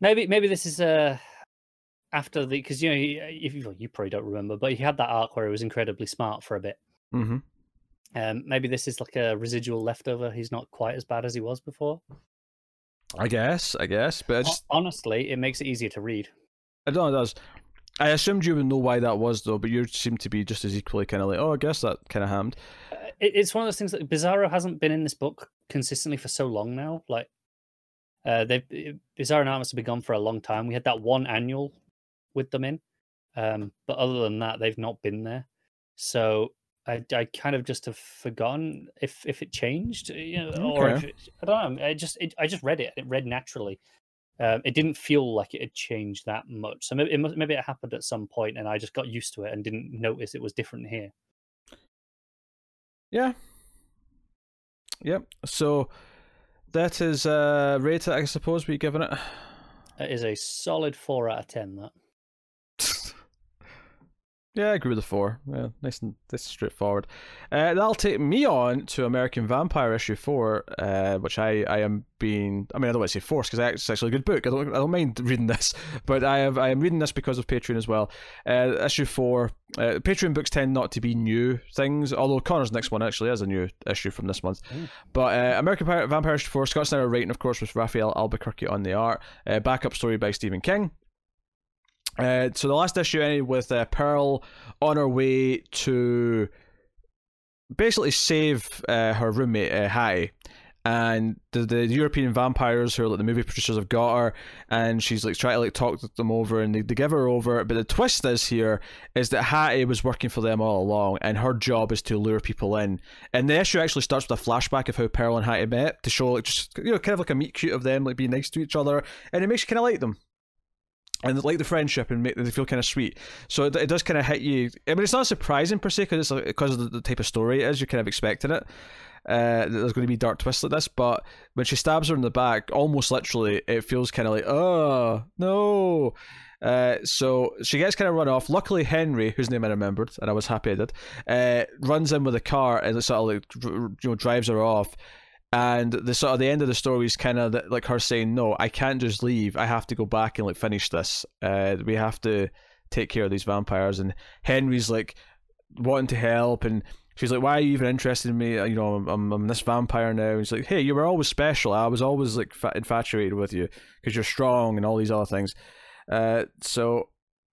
maybe maybe this is uh after the because you know if you, you probably don't remember, but he had that arc where he was incredibly smart for a bit. Mm-hmm. Um, maybe this is like a residual leftover. He's not quite as bad as he was before. I guess, I guess, but it's... honestly, it makes it easier to read. I don't know. It does. I assumed you would know why that was, though, but you seem to be just as equally kind of like, oh, I guess that kind of hammed. Uh, it, it's one of those things that Bizarro hasn't been in this book consistently for so long now. Like, uh, they've Bizarro and Artemis have been gone for a long time. We had that one annual with them in, um, but other than that, they've not been there. So I, I kind of just have forgotten if if it changed, you know, okay. or if it, I don't know. I just it, I just read it. It read naturally. Um, it didn't feel like it had changed that much. So maybe it must, maybe it happened at some point, and I just got used to it and didn't notice it was different here. Yeah. Yep. So that is uh rated, I suppose. We giving it? It is a solid four out of ten. That. Yeah, I agree with the four. Yeah, nice and this straightforward. Uh, that'll take me on to American Vampire issue four, uh, which I, I am being. I mean, I don't want to say forced because it's actually a good book. I don't I don't mind reading this, but I have I am reading this because of Patreon as well. Uh, issue four. Uh, Patreon books tend not to be new things, although Connor's next one actually is a new issue from this month. But uh, American Vampire issue four. Scott Snyder writing, of course, with Rafael Albuquerque on the art. Uh, backup story by Stephen King. Uh, so the last issue ended with uh, Pearl on her way to basically save uh, her roommate uh, Hattie, and the, the European vampires who are like the movie producers have got her, and she's like trying to like talk them over, and they, they give her over. But the twist is here is that Hattie was working for them all along, and her job is to lure people in. And the issue actually starts with a flashback of how Pearl and Hattie met to show like just you know kind of like a meet cute of them like being nice to each other, and it makes you kind of like them and like the friendship and make them feel kind of sweet. So it, it does kind of hit you. I mean, it's not surprising per se because it's because of the, the, type of story it is. You're kind of expecting it. Uh, there's going to be dark twists like this, but when she stabs her in the back, almost literally, it feels kind of like, oh no. Uh, so she gets kind of run off. Luckily, Henry, whose name I remembered, and I was happy I did, uh, runs in with a car and sort of like you know drives her off and the sort of the end of the story is kind of like her saying, "No, I can't just leave. I have to go back and like finish this. Uh, we have to take care of these vampires." And Henry's like wanting to help, and she's like, "Why are you even interested in me? You know, I'm I'm this vampire now." And he's like, "Hey, you were always special. I was always like infatuated with you because you're strong and all these other things." Uh, so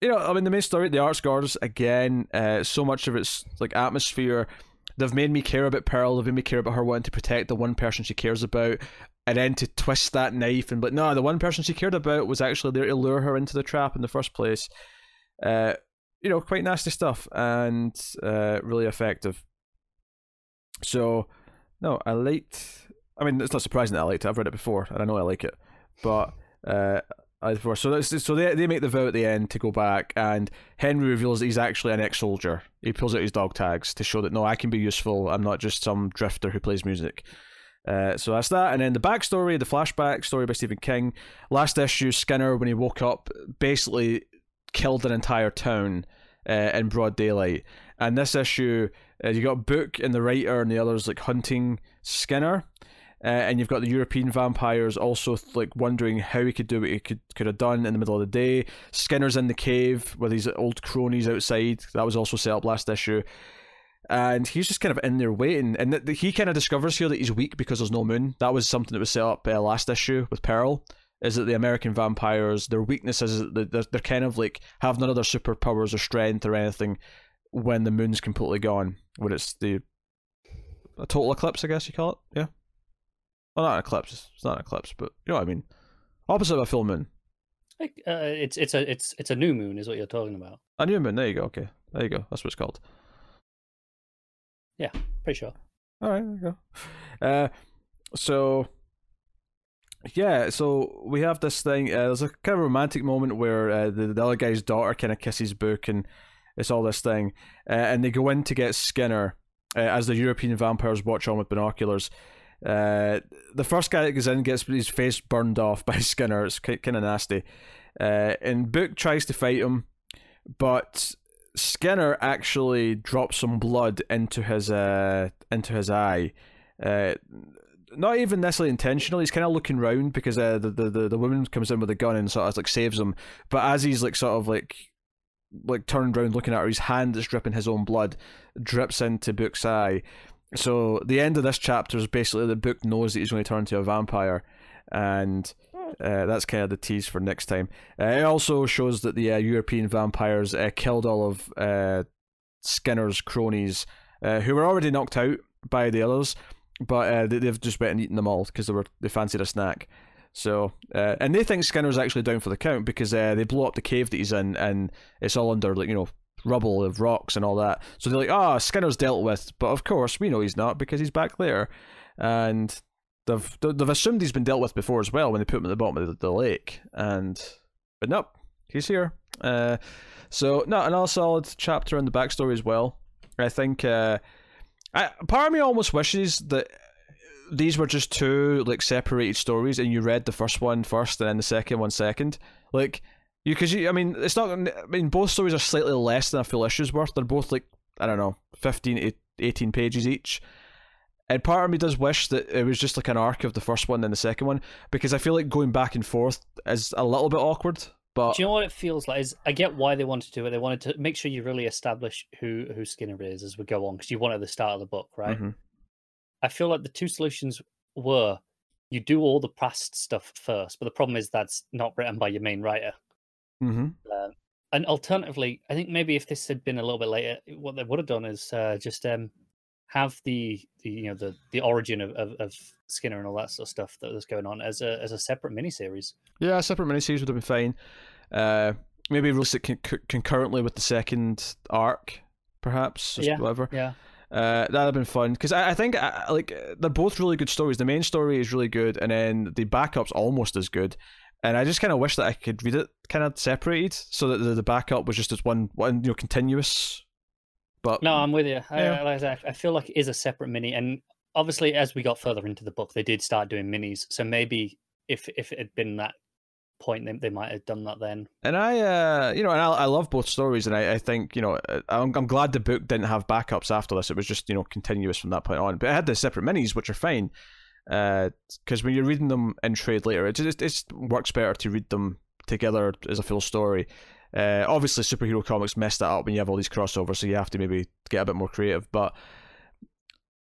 you know, I mean, the main story, the art's gorgeous again. Uh, so much of it's like atmosphere they've made me care about Pearl. They've made me care about her wanting to protect the one person she cares about, and then to twist that knife and but no, the one person she cared about was actually there to lure her into the trap in the first place. Uh, you know, quite nasty stuff and uh, really effective. So, no, I liked. I mean, it's not surprising that I liked it. I've read it before, and I know I like it, but uh, before. So that's, so they they make the vow at the end to go back, and Henry reveals that he's actually an ex-soldier. He pulls out his dog tags to show that no, I can be useful. I'm not just some drifter who plays music. Uh, so that's that, and then the backstory, the flashback story by Stephen King. Last issue, Skinner, when he woke up, basically killed an entire town uh, in broad daylight. And this issue, uh, you got Book and the writer, and the others like hunting Skinner uh, and you've got the European vampires also like wondering how he could do what he could could have done in the middle of the day. Skinner's in the cave with his old cronies outside. That was also set up last issue. And he's just kind of in there waiting, and th- he kind of discovers here that he's weak because there's no moon. That was something that was set up uh, last issue with Pearl. is that the American vampires, their weakness is that they're, they're kind of like have none of their superpowers or strength or anything when the moon's completely gone, when it's the a total eclipse, I guess you call it. Yeah. Well, not an eclipse. It's not an eclipse, but you know what I mean. Opposite of a full moon. Like, uh, it's it's a it's it's a new moon, is what you're talking about. A new moon. There you go. Okay, there you go. That's what it's called. Yeah, pretty sure. All right, there you go. Uh, so yeah, so we have this thing. Uh, there's a kind of romantic moment where uh, the, the other guy's daughter kind of kisses Book, and it's all this thing. Uh, and they go in to get Skinner uh, as the European vampires watch on with binoculars. Uh, the first guy that goes in gets his face burned off by Skinner. It's kind of nasty. Uh, and Book tries to fight him, but Skinner actually drops some blood into his uh into his eye. Uh, not even necessarily intentional. He's kind of looking round because uh, the, the the woman comes in with a gun and sort of like saves him. But as he's like sort of like like turned around looking at her, his hand that's dripping his own blood drips into Book's eye. So the end of this chapter is basically the Book knows that he's going to turn into a vampire, and uh, that's kind of the tease for next time. Uh, it also shows that the uh, European vampires uh, killed all of uh, Skinner's cronies, uh, who were already knocked out by the others, but they, have just went and eaten them all because they were they fancied a snack. So, and they think Skinner's actually down for the count because they blow up the cave that he's in, and it's all under like you know rubble of rocks and all that. So they're like, "Ah, oh, Skinner's dealt with," but of course we know he's not because he's back there, and they've they've assumed he's been dealt with before as well when they put him at the bottom of the, the lake, and but nope, he's here. Uh, so no, another solid chapter in the backstory as well. I think uh, I, part of me almost wishes that these were just two like separated stories, and you read the first one first and then the second one second. Like you, because you, I mean, it's not. I mean, both stories are slightly less than a full issue's worth. They're both like I don't know, fifteen to eighteen pages each. And part of me does wish that it was just like an arc of the first one and the second one, because I feel like going back and forth is a little bit awkward. But do you know what it feels like? Is I get why they wanted to do it. They wanted to make sure you really establish who who Skinner is as we go on, because you want at the start of the book, right? Mm-hmm. I feel like the two solutions were you do all the past stuff first, but the problem is that's not written by your main writer. Mm-hmm. Uh, and alternatively, I think maybe if this had been a little bit later, what they would have done is uh, just um, have the, the you know the the origin of, of, of, Skinner and all that sort of stuff that was going on as a as a separate miniseries. Yeah, a separate miniseries would have been fine. Uh, maybe release it con- concurrently with the second arc, perhaps. yeah, whatever. Yeah. Uh, that'd have been fun because I, I think I, uh, like they're both really good stories. The main story is really good, and then the backup's almost as good. And I just kind of wish that I could read it kind of separated, so that the, the backup was just as one one you know continuous. But no, I'm with you. Yeah. I, I feel like it is a separate mini, and obviously as we got further into the book, they did start doing minis. So maybe if if it had been that point they, they might have done that then and i uh you know and i, I love both stories and I, I think you know uh, I'm, I'm glad the book didn't have backups after this it was just you know continuous from that point on but i had the separate minis which are fine because uh, when you're reading them in trade later it just it works better to read them together as a full story uh, obviously superhero comics mess that up when you have all these crossovers so you have to maybe get a bit more creative but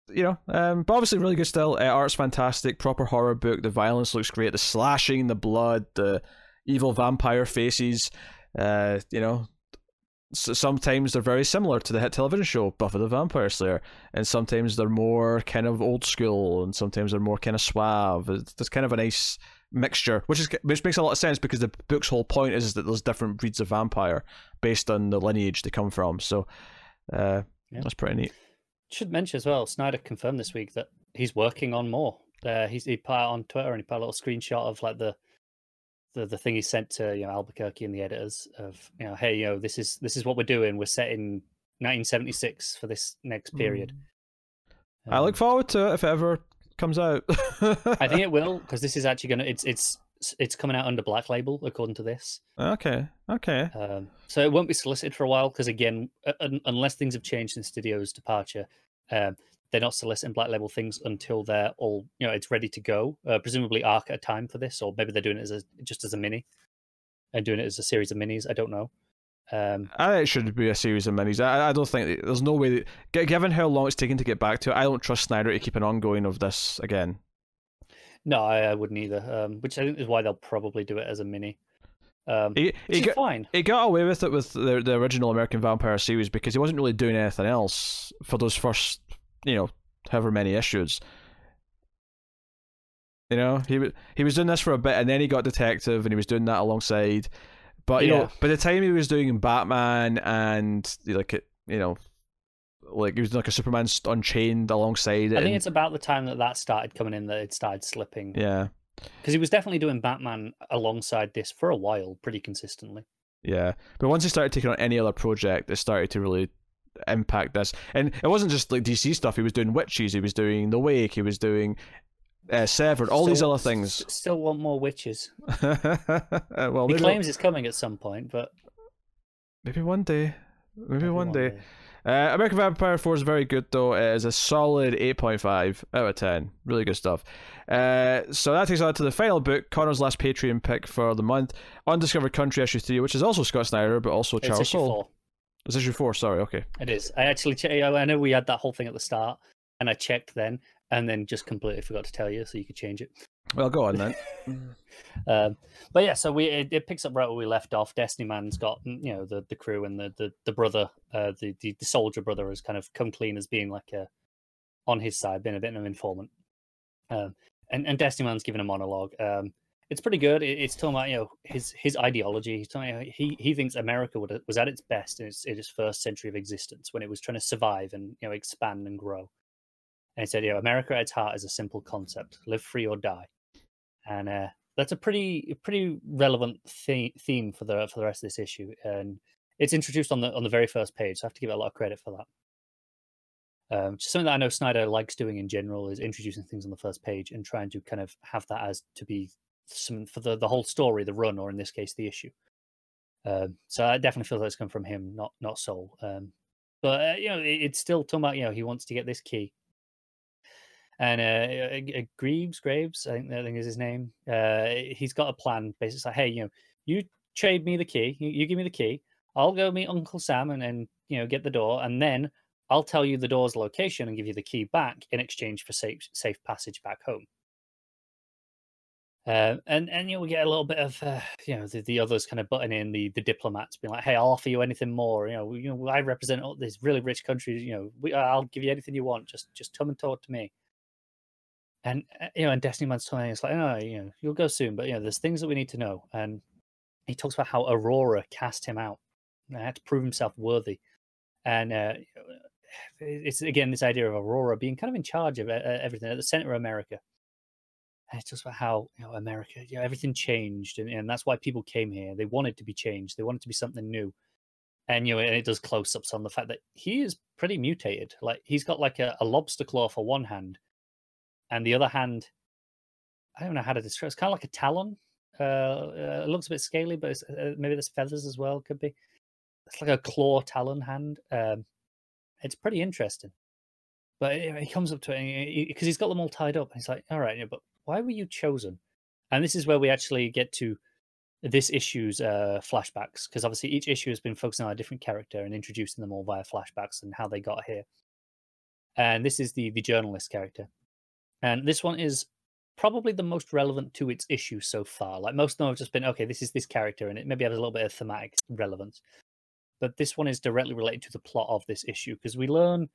you know, um, but obviously really good still. Uh, art's fantastic, proper horror book. The violence looks great. The slashing, the blood, the evil vampire faces. Uh, you know, sometimes they're very similar to the hit television show Buffy the Vampire Slayer, and sometimes they're more kind of old school, and sometimes they're more kind of suave. It's kind of a nice mixture, which is which makes a lot of sense because the book's whole point is that there's different breeds of vampire based on the lineage they come from. So, uh, yeah. that's pretty neat. Should mention as well, Snyder confirmed this week that he's working on more. Uh, he's he put out on Twitter and he put a little screenshot of like the the, the thing he sent to you know Albuquerque and the editors of you know hey you know this is this is what we're doing we're set in 1976 for this next period. Mm. Um, I look forward to it if it ever comes out. I think it will because this is actually gonna it's it's it's coming out under Black Label according to this. Okay, okay. Um, so it won't be solicited for a while because again, uh, unless things have changed in Studio's departure, um, they're not soliciting Black Label things until they're all you know it's ready to go. Uh, presumably, arc at a time for this, or maybe they're doing it as a, just as a mini and doing it as a series of minis. I don't know. Um, I think it should be a series of minis. I, I don't think there's no way. That, given how long it's taken to get back to it, I don't trust Snyder to keep an ongoing of this again. No, I, I wouldn't either. Um, which I think is why they'll probably do it as a mini. Um, he, got, fine. he got away with it with the, the original American Vampire series because he wasn't really doing anything else for those first, you know, however many issues. You know, he wa- he was doing this for a bit, and then he got Detective, and he was doing that alongside. But you know, by the time he was doing Batman and like it, you know, like he was like a Superman Unchained alongside it. I think and- it's about the time that that started coming in that it started slipping. yeah, Because he was definitely doing Batman alongside this for a while, pretty consistently. Yeah, but once he started taking on any other project, it started to really impact this. And it wasn't just like DC stuff. He was doing Witches. He was doing The Wake. He was doing uh, Severed. All these other things. s- Still want more witches. well, He claims it's coming at some point, but maybe one day. Maybe, maybe one day. Uh, American Vampire 4 is very good, though. It is a solid 8.5 out of 10. Really good stuff. Uh, so that takes us on to the final book, Connor's last Patreon pick for the month Undiscovered Country, issue 3, which is also Scott Snyder, but also It's Charles Soule. Four. It's issue 4, sorry, okay. It is. I actually, che- I know we had that whole thing at the start, and I checked then, and then just completely forgot to tell you, so you could change it. Well, go on then. Um, but yeah, so we it, it picks up right where we left off. Destiny Man's got mm, you know the the crew and the the, the brother, uh, the, the the soldier brother has kind of come clean as being like a on his side, been a bit of an informant. Um, and and Destiny Man's giving a monologue. Um, it's pretty good. It, it's talking about you know his his ideology. He's talking. about he he thinks America would, was at its best in its, in its first century of existence when it was trying to survive and you know expand and grow. And he said, you know, America at its heart is a simple concept: live free or die. And uh, that's a pretty pretty relevant the- theme for the for the rest of this issue. And it's introduced on the on the very first page. So I have to give it a lot of credit for that. Um, something that I know Snyder likes doing in general is introducing things on the first page and trying to kind of have that as to be some for the, the whole story, the run, or in this case, the issue. Um, so I definitely feel that it's come from him, not not Soule. Um, but uh, you know, it, it's still talking about you know he wants to get this key, and uh, uh, Greaves, Graves, I think I think is his name. Uh, he's got a plan. Basically, like, hey, you know, you trade me the key, you, you give me the key, I'll go meet Uncle Sam and and you know get the door, and then I'll tell you the door's location and give you the key back in exchange for safe safe passage back home. Uh, and and you know we get a little bit of uh, you know the, the others kind of butting in the the diplomats being like hey I'll offer you anything more you know we- you know I represent all these really rich countries you know we, I'll give you anything you want just just come and talk to me. And uh, you know and Destiny Man's telling us like no you know you'll go soon but you know there's things that we need to know and he talks about how Aurora cast him out and had to prove himself worthy. And uh, it's again this idea of Aurora being kind of in charge of uh, everything at the center of America and it's just about how you know America, you know, everything changed, and, and that's why people came here. They wanted to be changed. They wanted to be something new, and you know, and it does close-ups on the fact that he is pretty mutated. Like he's got like a, a lobster claw for one hand, and the other hand, I don't know how to describe. It's kind of like a talon. Uh, uh, it looks a bit scaly, but it's, uh, maybe there's feathers as well. Could be. It's like a claw talon hand. Um, it's pretty interesting. But he comes up to it because he's got them all tied up. And he's like, "All right, yeah, but why were you chosen?" And this is where we actually get to this issue's uh, flashbacks because obviously each issue has been focusing on a different character and introducing them all via flashbacks and how they got here. And this is the the journalist character, and this one is probably the most relevant to its issue so far. Like most of them have just been okay, this is this character, and it maybe has a little bit of thematic relevance. But this one is directly related to the plot of this issue because we learn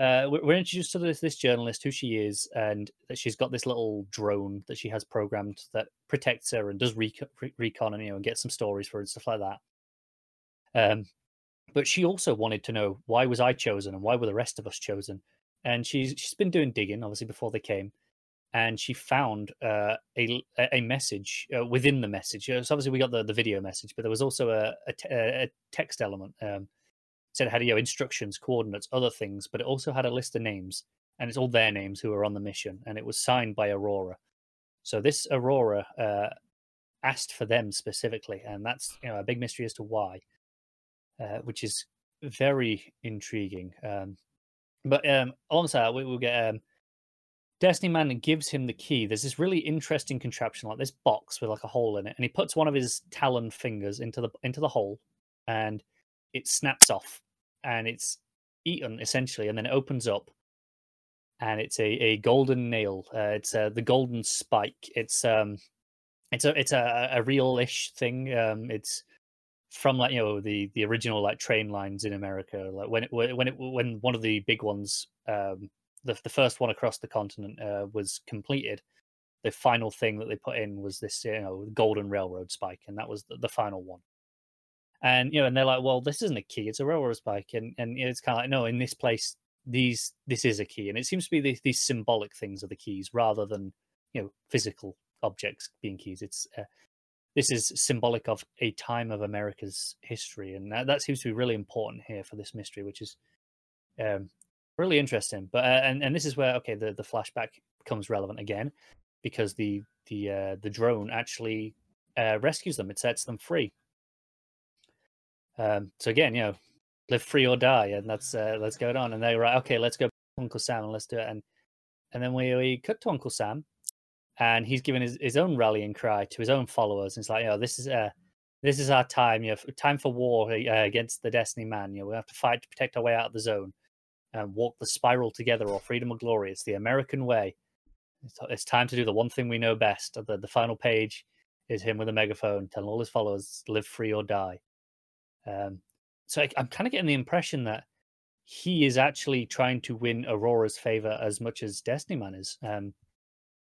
uh, we're introduced to this this journalist, who she is, and that she's got this little drone that she has programmed that protects her and does recon, recon and you know and gets some stories for her and stuff like that. Um, but she also wanted to know why was I chosen and why were the rest of us chosen? And she's she's been doing digging obviously before they came, and she found uh, a a message uh, within the message. So obviously we got the, the video message, but there was also a a, te- a text element. Um, said it had you know instructions, coordinates, other things, but it also had a list of names, and it's all their names who are on the mission, and it was signed by Aurora. So this Aurora uh, asked for them specifically, and that's you know a big mystery as to why, uh, which is very intriguing. Um, but um, alongside that, we will get um, Destiny Man gives him the key. There's this really interesting contraption, like this box with like a hole in it, and he puts one of his talon fingers into the into the hole, and it snaps off and it's eaten essentially, and then it opens up, and it's a, a golden nail. Uh, it's uh, the golden spike. It's um, it's a it's a, a real-ish thing. Um, it's from like you know the the original like train lines in America. Like when it when it when one of the big ones, um, the the first one across the continent uh, was completed. The final thing that they put in was this you know golden railroad spike, and that was the, the final one. And you know, and they're like, well, this isn't a key; it's a railroad spike, and and it's kind of like, no, in this place, these this is a key, and it seems to be these, these symbolic things are the keys rather than you know physical objects being keys. It's uh, this is symbolic of a time of America's history, and that, that seems to be really important here for this mystery, which is um, really interesting. But uh, and and this is where okay, the the flashback becomes relevant again because the the uh, the drone actually uh, rescues them. It sets them free. Um, so again, you know, live free or die, and that's uh, let's go on. And they're right, okay, let's go Uncle Sam and let's do it. And and then we we cut to Uncle Sam, and he's given his, his own rallying cry to his own followers. And it's like, you know, this is uh, this is our time. You know, time for war uh, against the Destiny Man. You know, we have to fight to protect our way out of the zone and walk the spiral together, or freedom or glory. It's the American way. It's, it's time to do the one thing we know best. The the final page is him with a megaphone telling all his followers, "Live free or die." Um, so I, I'm kind of getting the impression that he is actually trying to win Aurora's favor as much as Destiny Man is. Um,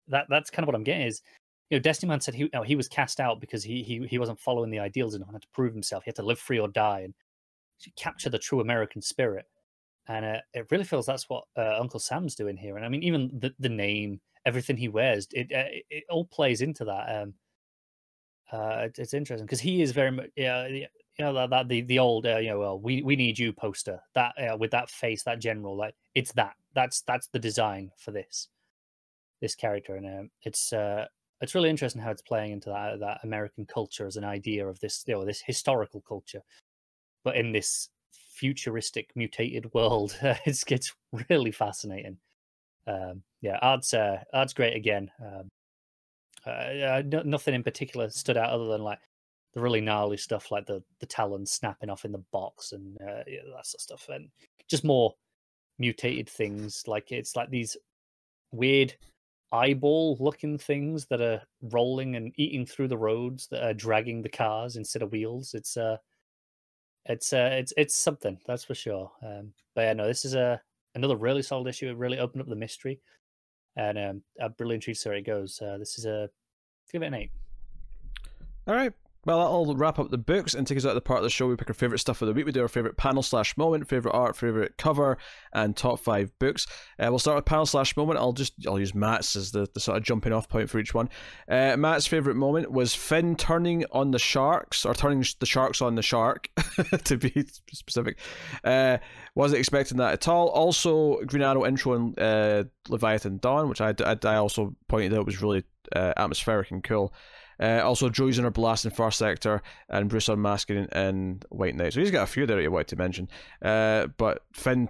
that that's kind of what I'm getting is, you know, Destiny Man said he you know, he was cast out because he he he wasn't following the ideals and had to prove himself. He had to live free or die and capture the true American spirit. And uh, it really feels that's what uh, Uncle Sam's doing here. And I mean, even the the name, everything he wears, it uh, it, it all plays into that. Um, uh, it, it's interesting because he is very much yeah. You know that, that the the old uh, you know well we we need you poster that uh, with that face that general like it's that that's that's the design for this this character, and um, it's uh, it's really interesting how it's playing into that that American culture as an idea of this you know this historical culture, but in this futuristic mutated world. it's it's really fascinating. Um, yeah, art's uh, art's great again. Um, uh, no, nothing in particular stood out other than like the really gnarly stuff, like the the talons snapping off in the box and uh, yeah, that sort of stuff, and just more mutated things. Like it's like these weird eyeball looking things that are rolling and eating through the roads that are dragging the cars instead of wheels. It's uh it's uh it's it's something, that's for sure. Um but yeah, no, this is a another really solid issue. It really opened up the mystery. And um I'm really it goes. Uh this is a give it an eight. All right. Well, that'll wrap up the books and take us out of the part of the show. We pick our favourite stuff of the week. We do our favourite panel slash moment, favourite art, favourite cover, and top five books. Uh, we'll start with panel slash moment. I'll just I'll use Matt's as the, the sort of jumping off point for each one. Uh, Matt's favourite moment was Finn turning on the sharks, or turning the sharks on the shark, to be specific. Uh, wasn't expecting that at all. Also, Green Arrow intro and uh, Leviathan Dawn, which I, I, I also pointed out was really uh, atmospheric and cool. Uh, also, Joey's in her blast in Far Sector, and Bruce unmasking in, in White Knight. So he's got a few there that you wanted to mention. Uh, but Finn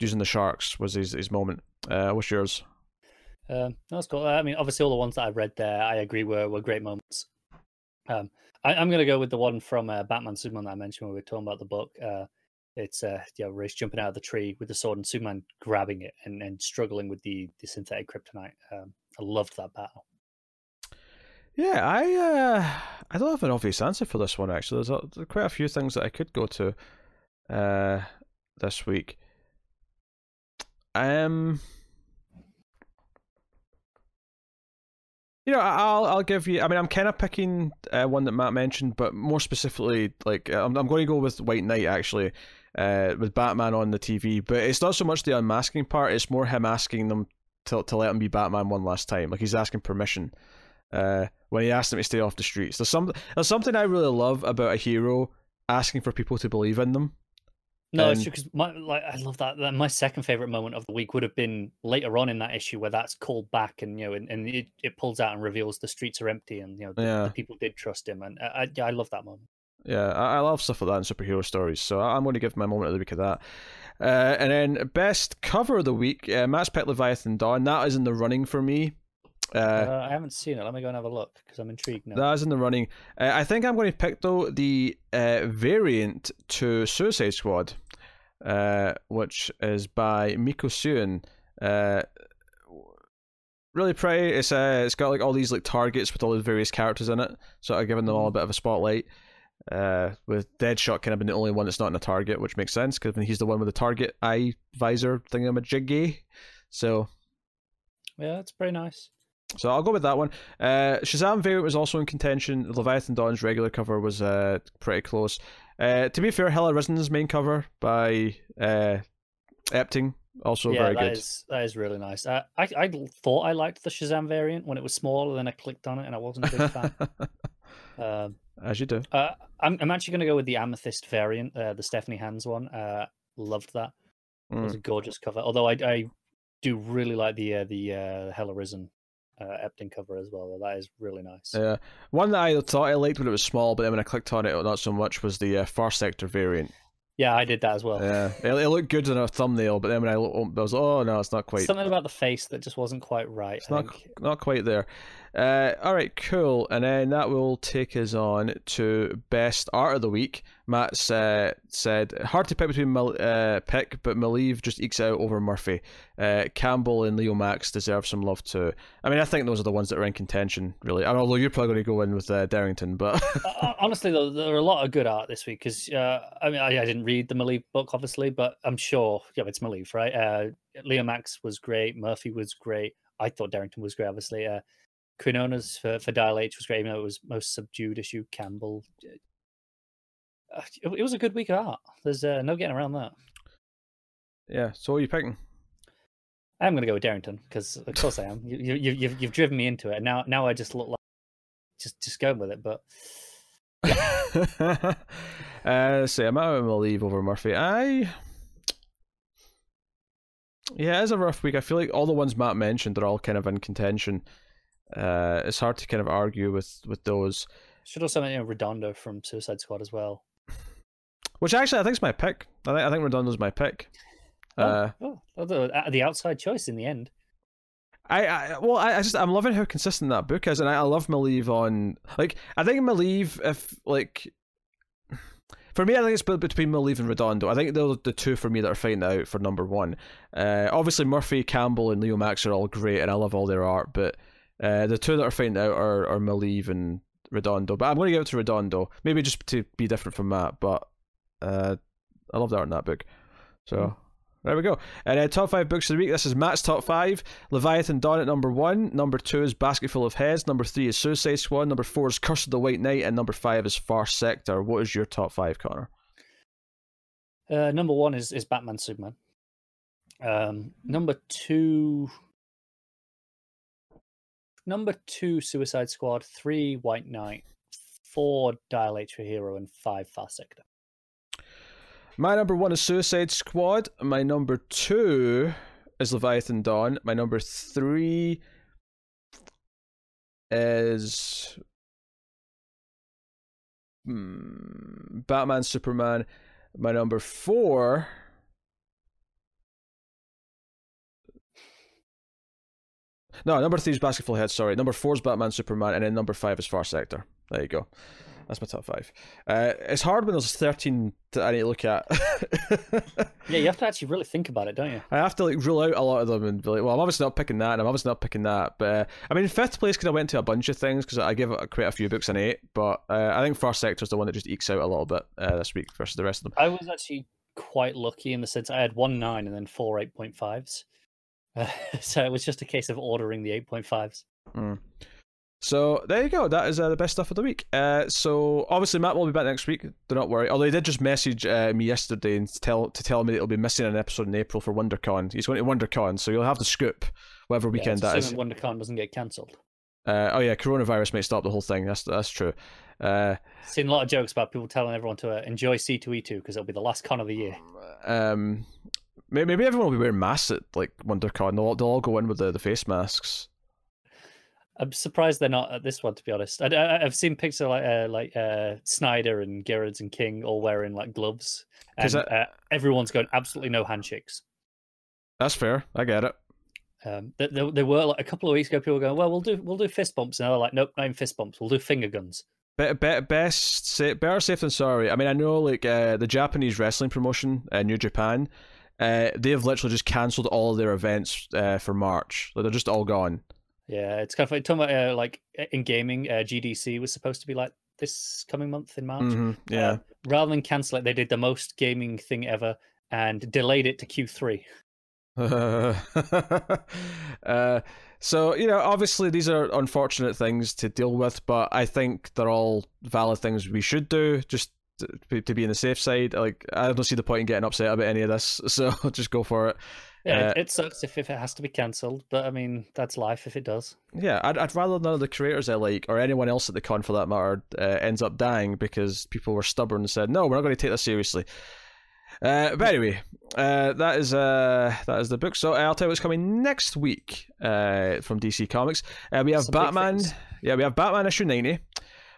using the sharks was his, his moment. Uh, what's yours? Um, that's cool. I mean, obviously, all the ones that I've read there, I agree were were great moments. Um, I, am going to go with the one from uh, Batman Superman that I mentioned when we were talking about the book. Uh, it's uh, yeah, Ra's jumping out of the tree with the sword and Superman grabbing it and, and struggling with the, the synthetic kryptonite. Um, I loved that battle. Yeah, I uh, I don't have an obvious answer for this one actually. There's, a, there's quite a few things that I could go to uh, this week. Um, you know, I'll I'll give you. I mean, I'm kind of picking uh, one that Matt mentioned, but more specifically, like I'm I'm going to go with White Knight actually, uh, with Batman on the TV. But it's not so much the unmasking part; it's more him asking them to to let him be Batman one last time. Like he's asking permission uh, when he asked them to stay off the streets. There's some there's something I really love about a hero asking for people to believe in them. No, and... it's true because my like I love that. My second favorite moment of the week would have been later on in that issue where that's called back and you know and, and it, it pulls out and reveals the streets are empty and you know the, yeah. the people did trust him and I I, I love that moment. Yeah, I, I love stuff like that in superhero stories, so I'm going to give my moment of the week of that. Uh, and then best cover of the week, uh, Matt's Pet Leviathan Dawn. That is in the running for me. Uh, uh, I haven't seen it. Let me go and have a look because I'm intrigued now. That is in the running. Uh, I think I'm going to pick though the uh, variant to Suicide Squad, uh, which is by Mico Suayan Uh, really pretty. It's uh, it's got like all these like targets with all the various characters in it, sort of giving them all a bit of a spotlight. Uh, with Deadshot kind of being the only one that's not in a target, which makes sense because he's the one with the target eye visor thingamajiggy. So yeah, that's pretty nice. So I'll go with that one. Uh, Shazam variant was also in contention. Leviathan Dawn's regular cover was uh, pretty close. Uh, to be fair, Hell Arisen's main cover by uh, Epting also yeah, very that good. is- that is really nice. Uh, I I thought I liked the Shazam variant when it was small, and then I clicked on it and I wasn't a big fan. Um, As you do. uh, I'm I'm actually going to go with the Amethyst variant, uh, the Stephanie Hans one. Uh, loved that. It was Mm. a gorgeous cover. Although I I do really like the uh, the uh, Hell Arisen uh, Epting cover as well. That is really nice. Yeah, one that I thought I liked when it was small, but then when I clicked on it, not so much was the uh, Far Sector variant. Yeah, I did that as well. Yeah, it, it looked good in a thumbnail, but then when I looked, I was oh no, it's not quite. Something about the face that just wasn't quite right. It's I not think. not quite there. Uh, all right, cool. And then that will take us on to best art of the week. Matt's uh, said hard to pick between Mal- uh, pick, but Maleev just ekes out over Murphy. Uh, Campbell and Leomacs deserve some love too. I mean, I think those are the ones that are in contention, really. Although you're probably going to go in with uh, Derington, but honestly, though, there are a lot of good art this week because uh, I mean, I, I didn't read the Maleev book, obviously, but I'm sure, yeah, it's Maleev, right? Leomacs was great, Murphy was great. I thought Derington was great, obviously. Uh, Quinones for, for Dial H was great, even though it was most subdued issue. Campbell, uh, it, it was a good week of art. There's uh, no getting around that. yeah. So what are you picking? I'm going to go with Derington because, of course, I am. You, you, you, you've you've driven me into it. Now, now I just look like just just going with it. But uh, say I'm out of leave over Murphy. I. Yeah, it's a rough week. I feel like all the ones Matt mentioned are all kind of in contention. Uh, it's hard to kind of argue with with those. should also mention Redondo from Suicide Squad as well. Which actually I think is my pick. I think I think Redondo's my pick. Uh, oh, although uh, the outside choice in the end. I, I well, I, I just I'm loving how consistent that book is, and I, I love Maleev on like I think Maleev if like for me I think it's between Maleev and Redondo. I think they're the two for me that are fighting out for number one. Uh, obviously Murphy, Campbell, and Leomacs are all great, and I love all their art, but uh, the two that are fighting out are are Maleev and Redondo. But I'm going to give it to Redondo, maybe just to be different from Matt, but uh, I love the art in that book. So. Mm. There we go. And uh, top five books of the week. This is Matt's top five. Leviathan Dawn at number one. Number two is Basketful of Heads. Number three is Suicide Squad. Number four is Curse of the White Knight. And number five is Far Sector. What is your top five, Connor? Uh, number one is is Batman Superman. Um, number two, number two, Suicide Squad. Three, White Knight. Four, Dial H for Hero, and five, Far Sector. My number one is Suicide Squad. My number two is Leviathan Dawn. My number three is hmm, Batman Superman. My number four. No, number three is Basketful Head. Sorry, number four is Batman Superman, and then number five is Far Sector. There you go. That's my top five. Uh, it's hard when there's thirteen that I need to look at. Yeah, you have to actually really think about it, don't you? I have to like rule out a lot of them and be like, well, I'm obviously not picking that, and I'm obviously not picking that. But uh, I mean, fifth place because I went to a bunch of things because I give quite a few books an eight. But uh, I think Far Sector is the one that just ekes out a little bit uh, this week versus the rest of them. I was actually quite lucky in the sense I had one nine and then four eight point fives. Uh, so it was just a case of ordering the eight point fives. Mm. So there you go. That is uh, the best stuff of the week. Uh, so obviously Matt will be back next week. Do not worry. Although he did just message uh, me yesterday and tell to tell me that he'll be missing an episode in April for WonderCon. He's going to WonderCon, so you'll have the scoop whatever weekend yeah, that is. WonderCon doesn't get cancelled. Uh, oh yeah, coronavirus may stop the whole thing. That's that's true. Uh, Seen a lot of jokes about people telling everyone to uh, enjoy C two E two because it'll be the last con of the year. um, maybe, maybe everyone will be wearing masks at like WonderCon. They'll all, they'll all go in with the, the face masks. I'm surprised they're not at this one. To be honest, I, have seen pictures like uh, like uh, Snyder and Gerads and King all wearing like gloves, and I- uh, everyone's going absolutely no handshakes. That's fair. I get it. Um, there, there, were like a couple of weeks ago, people were going, "Well, we'll do we'll do fist bumps," and they're like, "Nope, not even fist bumps. We'll do finger guns." Better, be, best, better safe than sorry. I mean, I know like uh, the Japanese wrestling promotion, uh, New Japan, uh, they have literally just cancelled all of their events uh, for March. Like, they're just all gone. Yeah, it's kind of like talking about uh, like in gaming, uh, GDC was supposed to be like this coming month in March. Mm-hmm. Yeah. Uh, rather than cancel it, they did the most gaming thing ever and delayed it to Q3. uh, so you know, obviously these are unfortunate things to deal with, but I think they're all valid things we should do just to, to be in the safe side. Like I don't see the point in getting upset about any of this, so just go for it. Yeah, Uh, it, it sucks if, if it has to be cancelled, but I mean that's life if it does. Yeah, I'd, I'd rather none of the creators I like, or anyone else at the con for that matter, uh, ends up dying because people were stubborn and said, no, we're not going to take this seriously. Uh, but anyway, uh, that is uh, that is the book. So uh, I'll tell you what's coming next week uh, from DC Comics. Uh, we have Some Batman. Yeah, we have Batman issue ninety.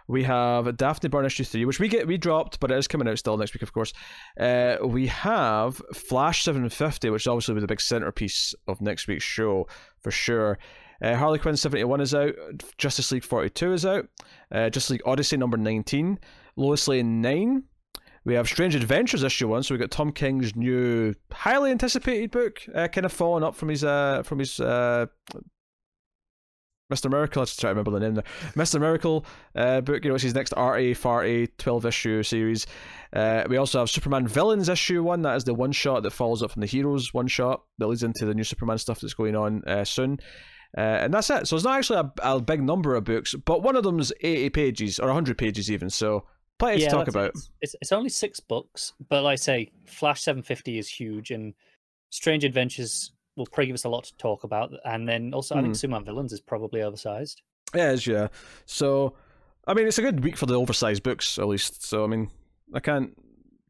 We have Daphne Byrne issue three, which we get we dropped, but it is coming out still next week, of course. Uh, we have Flash seven fifty, which obviously will be the big centerpiece of next week's show for sure. Uh, Harley Quinn 71 is out. Justice League 42 is out. Uh, Justice League Odyssey number 19. Lois Lane 9. We have Strange Adventures issue 1. So we've got Tom King's new, highly anticipated book, uh, kind of following up from his uh, from his uh, Mr. Miracle. Let's try to remember the name there. Mr. Miracle uh, book, you know, it's his next arty, farty, 12 issue series. Uh, we also have Superman Villains issue 1. That is the one shot that follows up from the Heroes one shot that leads into the new Superman stuff that's going on uh, soon. Uh, and that's it. So it's not actually a, a big number of books, but one of them's 80 pages or 100 pages even. So plenty to talk about. It's, it's it's only six books, but like I say, Flash 750 is huge, and Strange Adventures will probably give us a lot to talk about. And then also, I think Hmm. Superman Villains is probably oversized. Yeah, it is, yeah. So, I mean, it's a good week for the oversized books, at least. So, I mean, I can't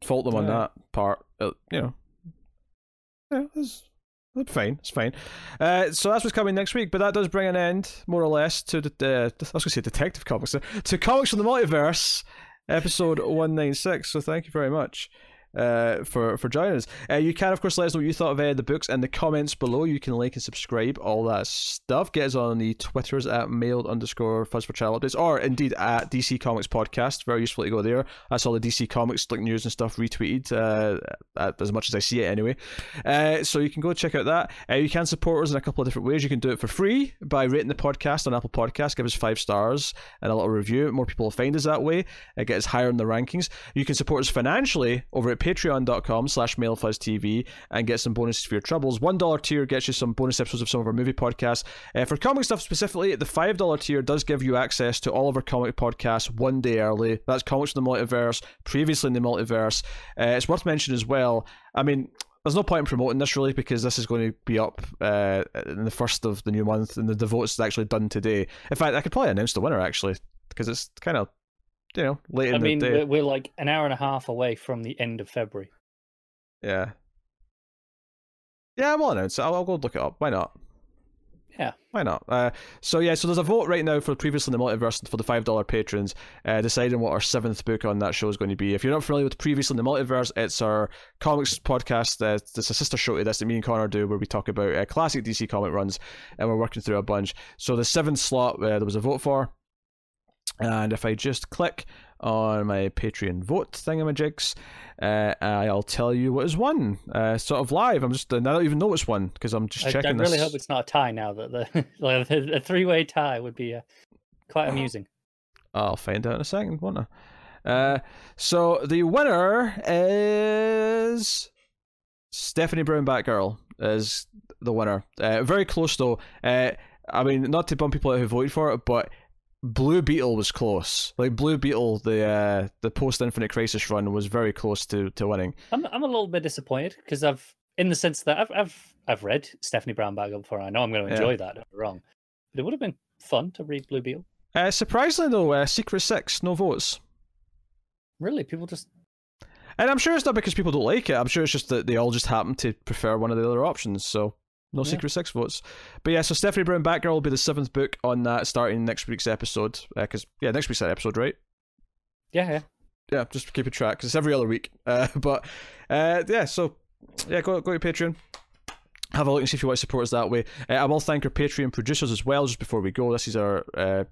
fault them on Yeah. that part. Uh, you know, yeah, it's, it's fine. It's fine. Uh, so that's what's coming next week. But that does bring an end, more or less, to the. Uh, I was going to say Detective Comics, uh, to Comics from the Multiverse, episode one nine six. So thank you very much. Uh, for for joining us, uh, you can of course let us know what you thought of any of the books in the comments below. You can like and subscribe, all that stuff. Get us on the twitters at mailed underscore fuzz for child updates, or indeed at DC Comics podcast. Very useful to go there. That's all the DC Comics like news and stuff retweeted uh, as much as I see it anyway. Uh, so you can go check out that. Uh, you can support us in a couple of different ways. You can do it for free by rating the podcast on Apple Podcasts, give us five stars and a little review. More people will find us that way. It gets us higher in the rankings. You can support us financially over at patreon.com slash mailfuzztv and get some bonuses for your troubles. One dollar tier gets you some bonus episodes of some of our movie podcasts. Uh, for comic stuff specifically, the five dollar tier does give you access to all of our comic podcasts one day early. That's Comics from the Multiverse, previously in the Multiverse. Uh, it's worth mentioning as well. I mean, there's no point in promoting this really because this is going to be up uh, in the first of the new month, and the, the vote's actually done today. In fact, I could probably announce the winner actually because it's kind of you know late in I the mean, day. we're, we're like an hour and a half away from the end of February. Yeah. Yeah, we'll announce it. I'll, I'll go look it up. Why not? Yeah. Why not? Uh, so yeah, so there's a vote right now for previously in the multiverse for the five dollar patrons, uh, deciding what our seventh book on that show is going to be. If you're not familiar with previously in the multiverse, it's our comics podcast. Uh, it's a sister show to this that me and Connor do, where we talk about uh, classic DC comic runs, and we're working through a bunch. So the seventh slot uh, there was a vote for, and if I just click on my Patreon vote thingamajigs, uh, I'll tell you what is won. Uh, sort of live. I'm just I don't even know it's won because I'm just I, I really this. hope it's not a tie now. That the like, a three way tie would be uh, quite amusing. I'll find out in a second, won't I? Uh, so the winner is Stephanie Brown Batgirl is the winner. Uh, very close though. Uh, I mean, not to bum people out who voted for it, but Blue Beetle was close. Like Blue Beetle, the uh, the post Infinite Crisis run was very close to, to winning. I'm I'm a little bit disappointed because I've, in the sense that I've I've I've read Stephanie Brown Bagel before. I know I'm going to Yeah. enjoy that. Don't wrong, but it would have been fun to read Blue Beetle. Uh, surprisingly though, uh, Secret Six, no votes. Really, people just And I'm sure it's not because people don't like it. I'm sure it's just that they all just happen to prefer one of the other options. So no Yeah. Secret Six votes. But yeah, so Stephanie Brown Batgirl will be the seventh book on that starting next week's episode. Because yeah, next week's that episode, right? yeah yeah. Yeah, just keep a track because it's every other week. Uh, but uh, yeah, so yeah, go go to Patreon. Have a look and see if you want to support us that way. Uh, I will thank our Patreon producers as well. Just before we go, this is our uh,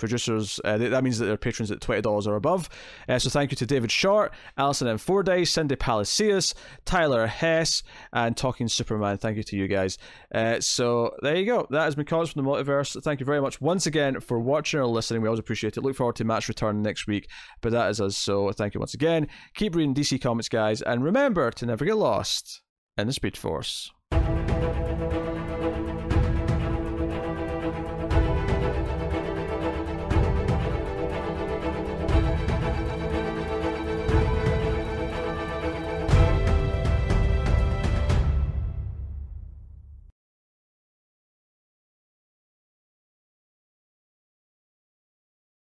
producers. Uh, that means that they're patrons at twenty dollars or above. Uh, so thank you to David Short, Alison M. Fordyce, Cindy Palacios, Tyler Hess, and Talking Superman. Thank you to you guys. Uh, so there you go. That has been Comics from the Multiverse. Thank you very much once again for watching or listening. We always appreciate it. Look forward to Matt's return next week. But that is us. So thank you once again. Keep reading DC Comics, guys, and remember to never get lost in the Speed Force.